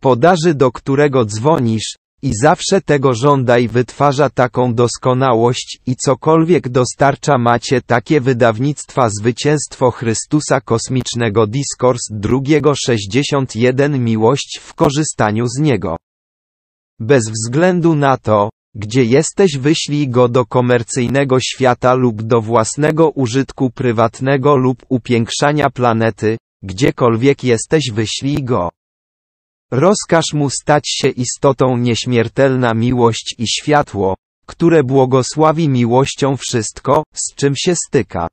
Podaży do którego dzwonisz, i zawsze tego żądaj wytwarza taką doskonałość i cokolwiek dostarcza macie takie wydawnictwa Zwycięstwo Chrystusa Kosmicznego Discourse drugiego 61 Miłość w korzystaniu z niego. Bez względu na to, gdzie jesteś wyślij go do komercyjnego świata lub do własnego użytku prywatnego lub upiększania planety, gdziekolwiek jesteś wyślij go. Rozkaż mu stać się istotą nieśmiertelna miłość i światło, które błogosławi miłością wszystko, z czym się styka.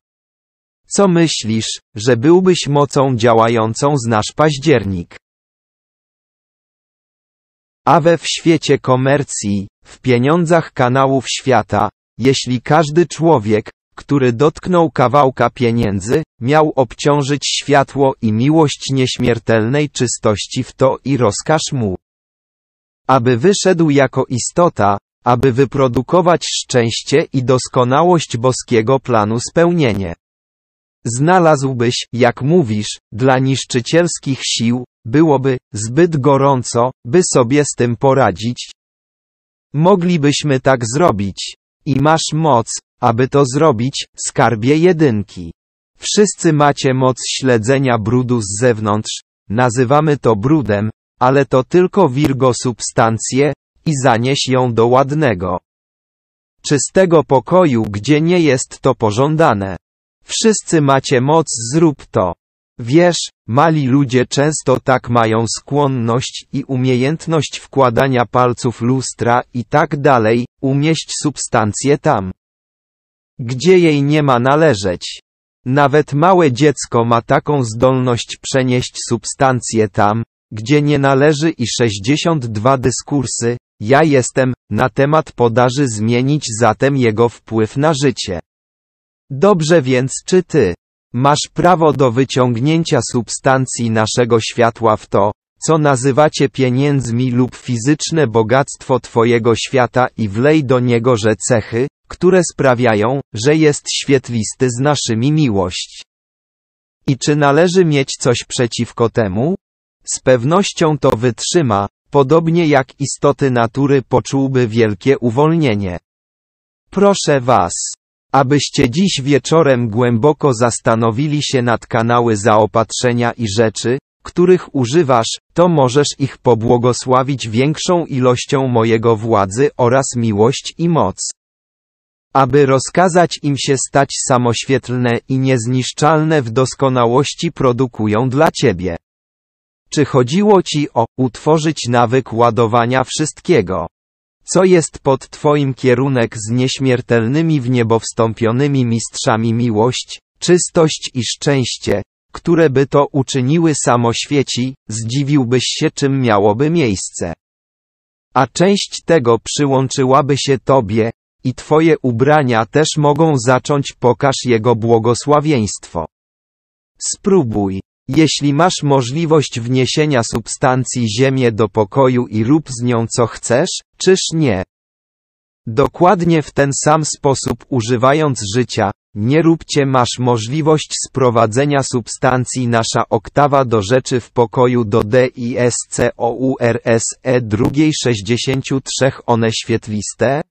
Co myślisz, że byłbyś mocą działającą z nasz październik? A we w świecie komercji, w pieniądzach kanałów świata, jeśli każdy człowiek, który dotknął kawałka pieniędzy, miał obciążyć światło i miłość nieśmiertelnej czystości w to i rozkaż mu. Aby wyszedł jako istota, aby wyprodukować szczęście i doskonałość boskiego planu spełnienie. Znalazłbyś, jak mówisz, dla niszczycielskich sił, byłoby zbyt gorąco, by sobie z tym poradzić. Moglibyśmy tak zrobić. I masz moc, aby to zrobić, skarbie jedynki. Wszyscy macie moc śledzenia brudu z zewnątrz, nazywamy to brudem, ale to tylko wirgo substancję, i zanieś ją do ładnego. Czystego pokoju, gdzie nie jest to pożądane. Wszyscy macie moc, zrób to. Wiesz, mali ludzie często tak mają skłonność i umiejętność wkładania palców lustra i tak dalej, umieść substancję tam, gdzie jej nie ma należeć. Nawet małe dziecko ma taką zdolność przenieść substancję tam, gdzie nie należy i 62 dyskursy, ja jestem, na temat podaży zmienić zatem jego wpływ na życie. Dobrze więc czy ty masz prawo do wyciągnięcia substancji naszego światła w to, co nazywacie pieniędzmi lub fizyczne bogactwo Twojego świata i wlej do niego że cechy, które sprawiają, że jest świetlisty z naszymi miłość. I czy należy mieć coś przeciwko temu? Z pewnością to wytrzyma, podobnie jak istoty natury poczułby wielkie uwolnienie. Proszę Was, abyście dziś wieczorem głęboko zastanowili się nad kanały zaopatrzenia i rzeczy, których używasz, to możesz ich pobłogosławić większą ilością mojego władzy oraz miłość i moc. Aby rozkazać im się stać samoświetlne i niezniszczalne w doskonałości produkują dla Ciebie. Czy chodziło Ci o utworzyć nawyk ładowania wszystkiego? Co jest pod Twoim kierunek z nieśmiertelnymi w niebo wstąpionymi mistrzami miłość, czystość i szczęście, które by to uczyniły samoświeci, zdziwiłbyś się czym miałoby miejsce. A część tego przyłączyłaby się Tobie, i Twoje ubrania też mogą zacząć pokaż Jego błogosławieństwo. Spróbuj. Jeśli masz możliwość wniesienia substancji ziemię do pokoju i rób z nią co chcesz, czyż nie? Dokładnie w ten sam sposób używając życia, nie róbcie masz możliwość sprowadzenia substancji nasza oktawa do rzeczy w pokoju do D i S C O U R S E drugiej 63 one świetliste?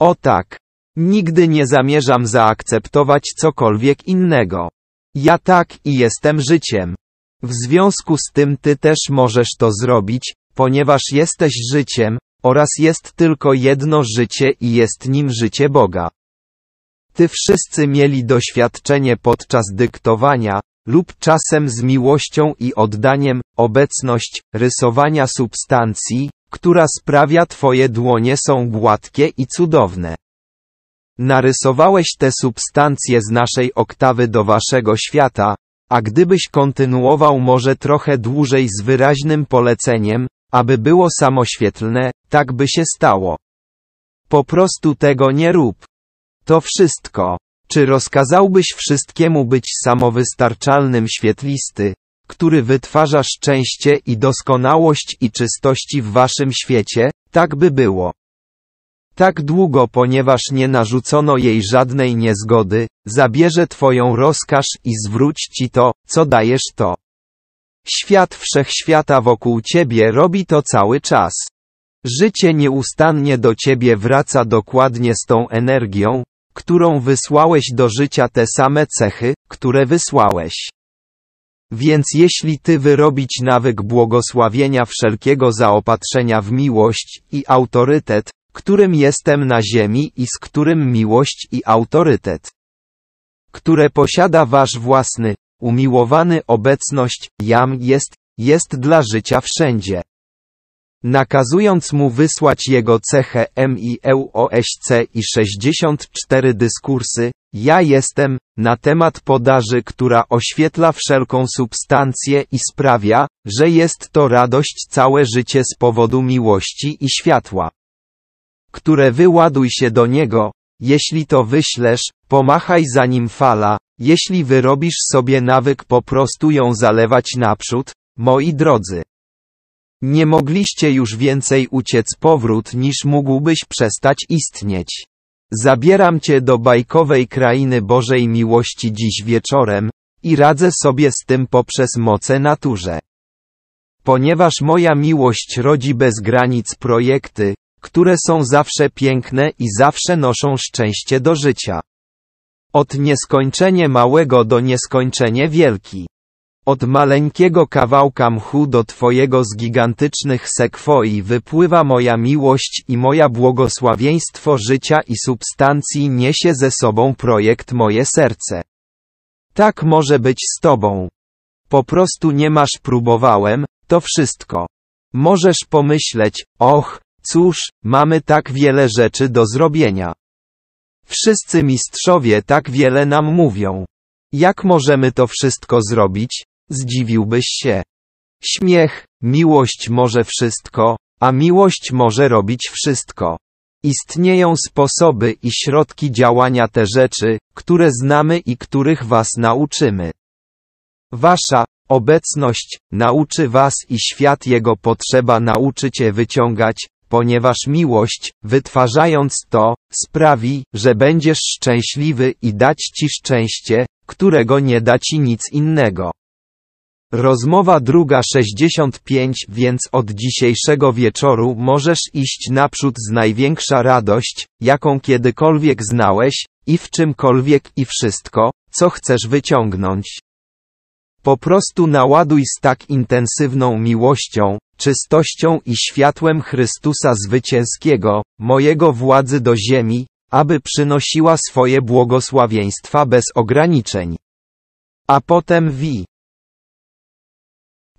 O tak. Nigdy nie zamierzam zaakceptować cokolwiek innego. Ja tak i jestem życiem. W związku z tym ty też możesz to zrobić, ponieważ jesteś życiem, oraz jest tylko jedno życie i jest nim życie Boga. Ty wszyscy mieli doświadczenie podczas dyktowania, lub czasem z miłością i oddaniem, obecność, rysowania substancji, która sprawia Twoje dłonie są gładkie i cudowne. Narysowałeś te substancje z naszej oktawy do Waszego świata, a gdybyś kontynuował może trochę dłużej z wyraźnym poleceniem, aby było samoświetlne, tak by się stało. Po prostu tego nie rób. To wszystko. Czy rozkazałbyś wszystkiemu być samowystarczalnym świetlisty, który wytwarza szczęście i doskonałość i czystości w waszym świecie, tak by było. tak długo ponieważ nie narzucono jej żadnej niezgody, zabierze twoją rozkaż i zwróć ci to, co dajesz to. Świat wszechświata wokół ciebie robi to cały czas. Życie nieustannie do ciebie wraca dokładnie z tą energią, którą wysłałeś do życia te same cechy, które wysłałeś. Więc jeśli ty wyrobić nawyk błogosławienia wszelkiego zaopatrzenia w miłość i autorytet, którym jestem na ziemi i z którym miłość i autorytet, które posiada wasz własny, umiłowany obecność, jam jest, jest dla życia wszędzie. Nakazując mu wysłać jego cechę MIEUOSC i 64 dyskursy, ja jestem, na temat podaży, która oświetla wszelką substancję i sprawia, że jest to radość całe życie z powodu miłości i światła. Które wyładuj się do niego, jeśli to wyślesz, pomachaj za nim fala, jeśli wyrobisz sobie nawyk po prostu ją zalewać naprzód, moi drodzy. Nie mogliście już więcej uciec powrót niż mógłbyś przestać istnieć. Zabieram cię do bajkowej krainy Bożej miłości dziś wieczorem, i radzę sobie z tym poprzez moce naturze. Ponieważ moja miłość rodzi bez granic projekty, które są zawsze piękne i zawsze noszą szczęście do życia. Od nieskończenie małego do nieskończenie wielki. Od maleńkiego kawałka mchu do Twojego z gigantycznych sekwoi wypływa moja miłość i moja błogosławieństwo życia i substancji niesie ze sobą projekt moje serce. Tak może być z Tobą. Po prostu nie masz próbowałem, to wszystko. Możesz pomyśleć, och, cóż, mamy tak wiele rzeczy do zrobienia. Wszyscy mistrzowie tak wiele nam mówią. Jak możemy to wszystko zrobić? Zdziwiłbyś się. Śmiech, miłość może wszystko, a miłość może robić wszystko. Istnieją sposoby i środki działania te rzeczy, które znamy i których was nauczymy. Wasza obecność nauczy was i świat jego potrzeba nauczy cię wyciągać, ponieważ miłość, wytwarzając to, sprawi, że będziesz szczęśliwy i dać ci szczęście, którego nie da ci nic innego. Rozmowa druga 65 Więc od dzisiejszego wieczoru możesz iść naprzód z największa radość, jaką kiedykolwiek znałeś, i w czymkolwiek i wszystko, co chcesz wyciągnąć. Po prostu naładuj z tak intensywną miłością, czystością i światłem Chrystusa Zwycięskiego, mojego władzy do ziemi, aby przynosiła swoje błogosławieństwa bez ograniczeń. A potem wi.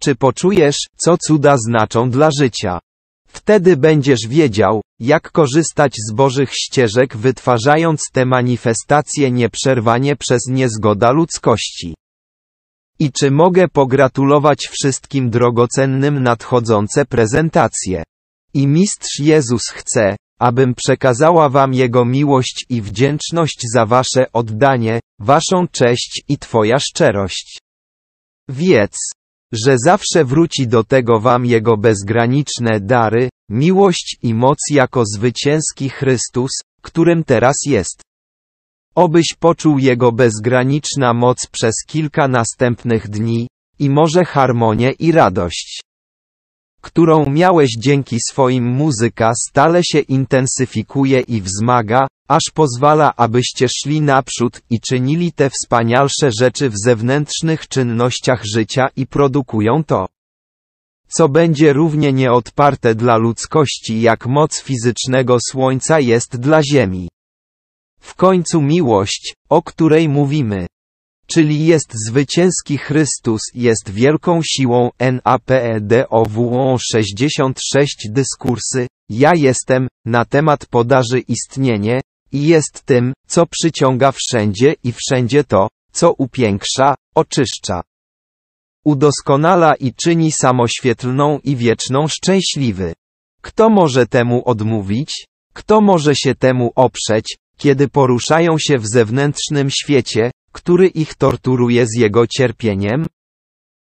Czy poczujesz, co cuda znaczą dla życia? Wtedy będziesz wiedział, jak korzystać z Bożych ścieżek wytwarzając te manifestacje nieprzerwanie przez niezgoda ludzkości. I czy mogę pogratulować wszystkim drogocennym nadchodzące prezentacje? I Mistrz Jezus chce, abym przekazała Wam Jego miłość i wdzięczność za Wasze oddanie, Waszą cześć i Twoja szczerość. Wiedz, że zawsze wróci do tego Wam Jego bezgraniczne dary, miłość i moc jako zwycięski Chrystus, którym teraz jest. Obyś poczuł Jego bezgraniczna moc przez kilka następnych dni, i może harmonię i radość, którą miałeś dzięki swoim muzyka stale się intensyfikuje i wzmaga, aż pozwala abyście szli naprzód i czynili te wspanialsze rzeczy w zewnętrznych czynnościach życia i produkują to, co będzie równie nieodparte dla ludzkości jak moc fizycznego słońca jest dla Ziemi. W końcu miłość, o której mówimy, czyli jest zwycięski Chrystus, jest wielką siłą NAPEDOW 66 dyskursy, ja jestem, na temat podaży istnienie, i jest tym, co przyciąga wszędzie i wszędzie to, co upiększa, oczyszcza. Udoskonala i czyni samoświetlną i wieczną szczęśliwy. Kto może temu odmówić? Kto może się temu oprzeć, kiedy poruszają się w zewnętrznym świecie, który ich torturuje z jego cierpieniem?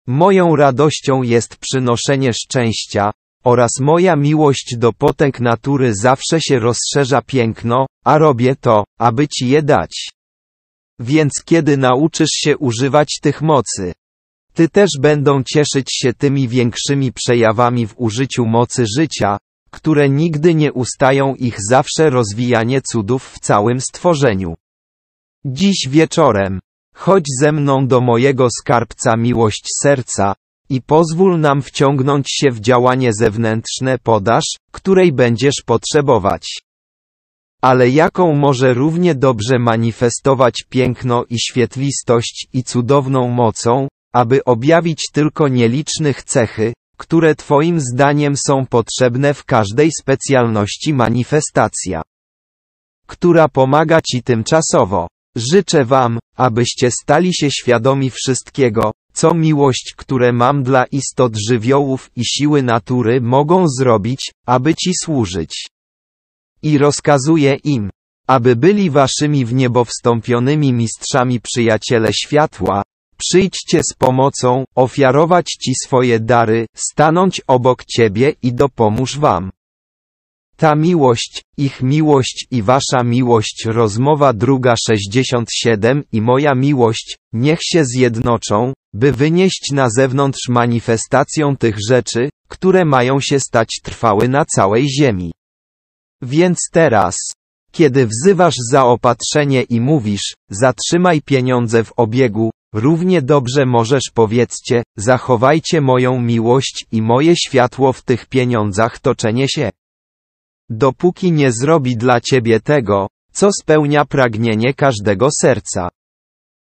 Moją radością jest przynoszenie szczęścia, oraz moja miłość do potęg natury zawsze się rozszerza piękno, a robię to, aby ci je dać. Więc kiedy nauczysz się używać tych mocy, ty też będą cieszyć się tymi większymi przejawami w użyciu mocy życia, które nigdy nie ustają ich zawsze rozwijanie cudów w całym stworzeniu. Dziś wieczorem, chodź ze mną do mojego skarbca miłość serca, i pozwól nam wciągnąć się w działanie zewnętrzne podaż, której będziesz potrzebować. Ale jaką może równie dobrze manifestować piękno i świetlistość i cudowną mocą, aby objawić tylko nielicznych cechy, które Twoim zdaniem są potrzebne w każdej specjalności manifestacja, która pomaga Ci tymczasowo. Życzę Wam, abyście stali się świadomi wszystkiego, co miłość, które mam dla istot żywiołów i siły natury mogą zrobić, aby Ci służyć. I rozkazuję im, aby byli Waszymi w niebo wstąpionymi mistrzami przyjaciele światła, Przyjdźcie z pomocą, ofiarować Ci swoje dary, stanąć obok Ciebie i dopomóż Wam. Ta miłość, ich miłość i Wasza miłość rozmowa druga 67 i moja miłość, niech się zjednoczą, by wynieść na zewnątrz manifestacją tych rzeczy, które mają się stać trwały na całej ziemi. Więc teraz, kiedy wzywasz zaopatrzenie i mówisz, zatrzymaj pieniądze w obiegu, Równie dobrze możesz powiedzcie, zachowajcie moją miłość i moje światło w tych pieniądzach toczenie się. Dopóki nie zrobi dla ciebie tego, co spełnia pragnienie każdego serca.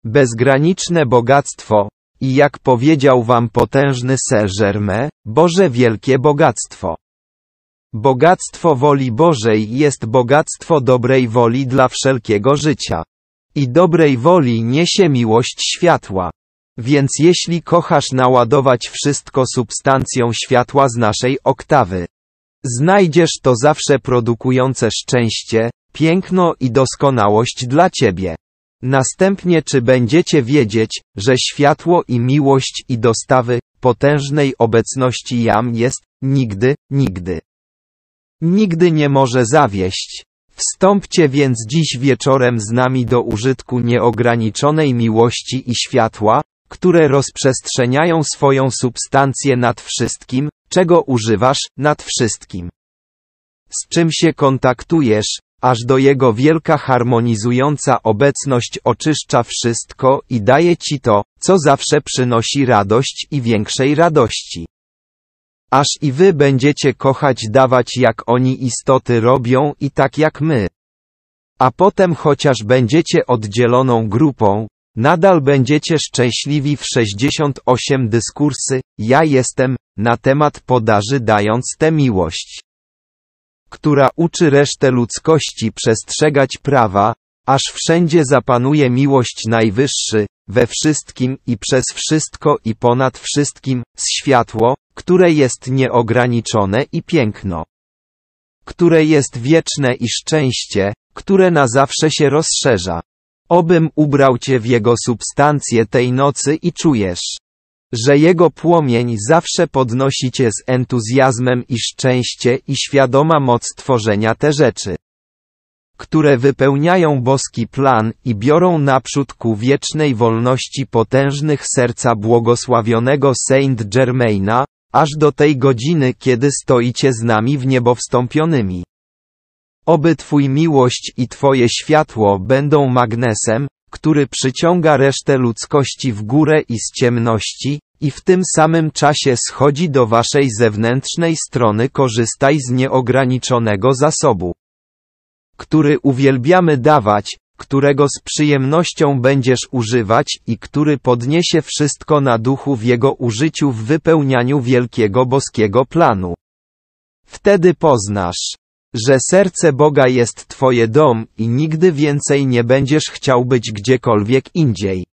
Bezgraniczne bogactwo, i jak powiedział wam potężny Saint-Germain, Boże wielkie bogactwo. Bogactwo woli Bożej jest bogactwo dobrej woli dla wszelkiego życia i dobrej woli niesie miłość światła. Więc jeśli kochasz naładować wszystko substancją światła z naszej oktawy, znajdziesz to zawsze produkujące szczęście, piękno i doskonałość dla ciebie. Następnie czy będziecie wiedzieć, że światło i miłość i dostawy potężnej obecności jam jest nigdy, nigdy. Nigdy nie może zawieść. Wstąpcie więc dziś wieczorem z nami do użytku nieograniczonej miłości i światła, które rozprzestrzeniają swoją substancję nad wszystkim, czego używasz, nad wszystkim. Z czym się kontaktujesz, aż do jego wielka harmonizująca obecność oczyszcza wszystko i daje ci to, co zawsze przynosi radość i większej radości. Aż i wy będziecie kochać dawać jak oni istoty robią i tak jak my. A potem chociaż będziecie oddzieloną grupą, nadal będziecie szczęśliwi w 68 dyskursy, ja jestem, na temat podaży dając tę miłość, która uczy resztę ludzkości przestrzegać prawa, aż wszędzie zapanuje miłość najwyższy, we wszystkim i przez wszystko i ponad wszystkim, światło, które jest nieograniczone i piękno, które jest wieczne i szczęście, które na zawsze się rozszerza. Obym ubrał Cię w Jego substancję tej nocy i czujesz, że Jego płomień zawsze podnosi Cię z entuzjazmem i szczęście i świadoma moc tworzenia te rzeczy które wypełniają boski plan i biorą naprzód ku wiecznej wolności potężnych serca błogosławionego Saint Germaina, aż do tej godziny kiedy stoicie z nami w niebo wstąpionymi. Oby Twój miłość i Twoje światło będą magnesem, który przyciąga resztę ludzkości w górę i z ciemności, i w tym samym czasie schodzi do Waszej zewnętrznej strony korzystaj z nieograniczonego zasobu który uwielbiamy dawać, którego z przyjemnością będziesz używać i który podniesie wszystko na duchu w jego użyciu w wypełnianiu wielkiego boskiego planu. Wtedy poznasz, że serce Boga jest Twoje dom i nigdy więcej nie będziesz chciał być gdziekolwiek indziej.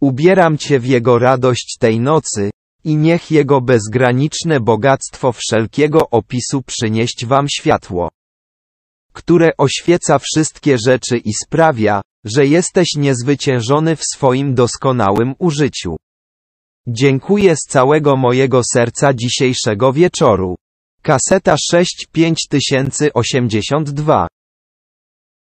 Ubieram Cię w Jego radość tej nocy, i niech Jego bezgraniczne bogactwo wszelkiego opisu przynieść Wam światło które oświeca wszystkie rzeczy i sprawia, że jesteś niezwyciężony w swoim doskonałym użyciu. Dziękuję z całego mojego serca dzisiejszego wieczoru. Kaseta 65082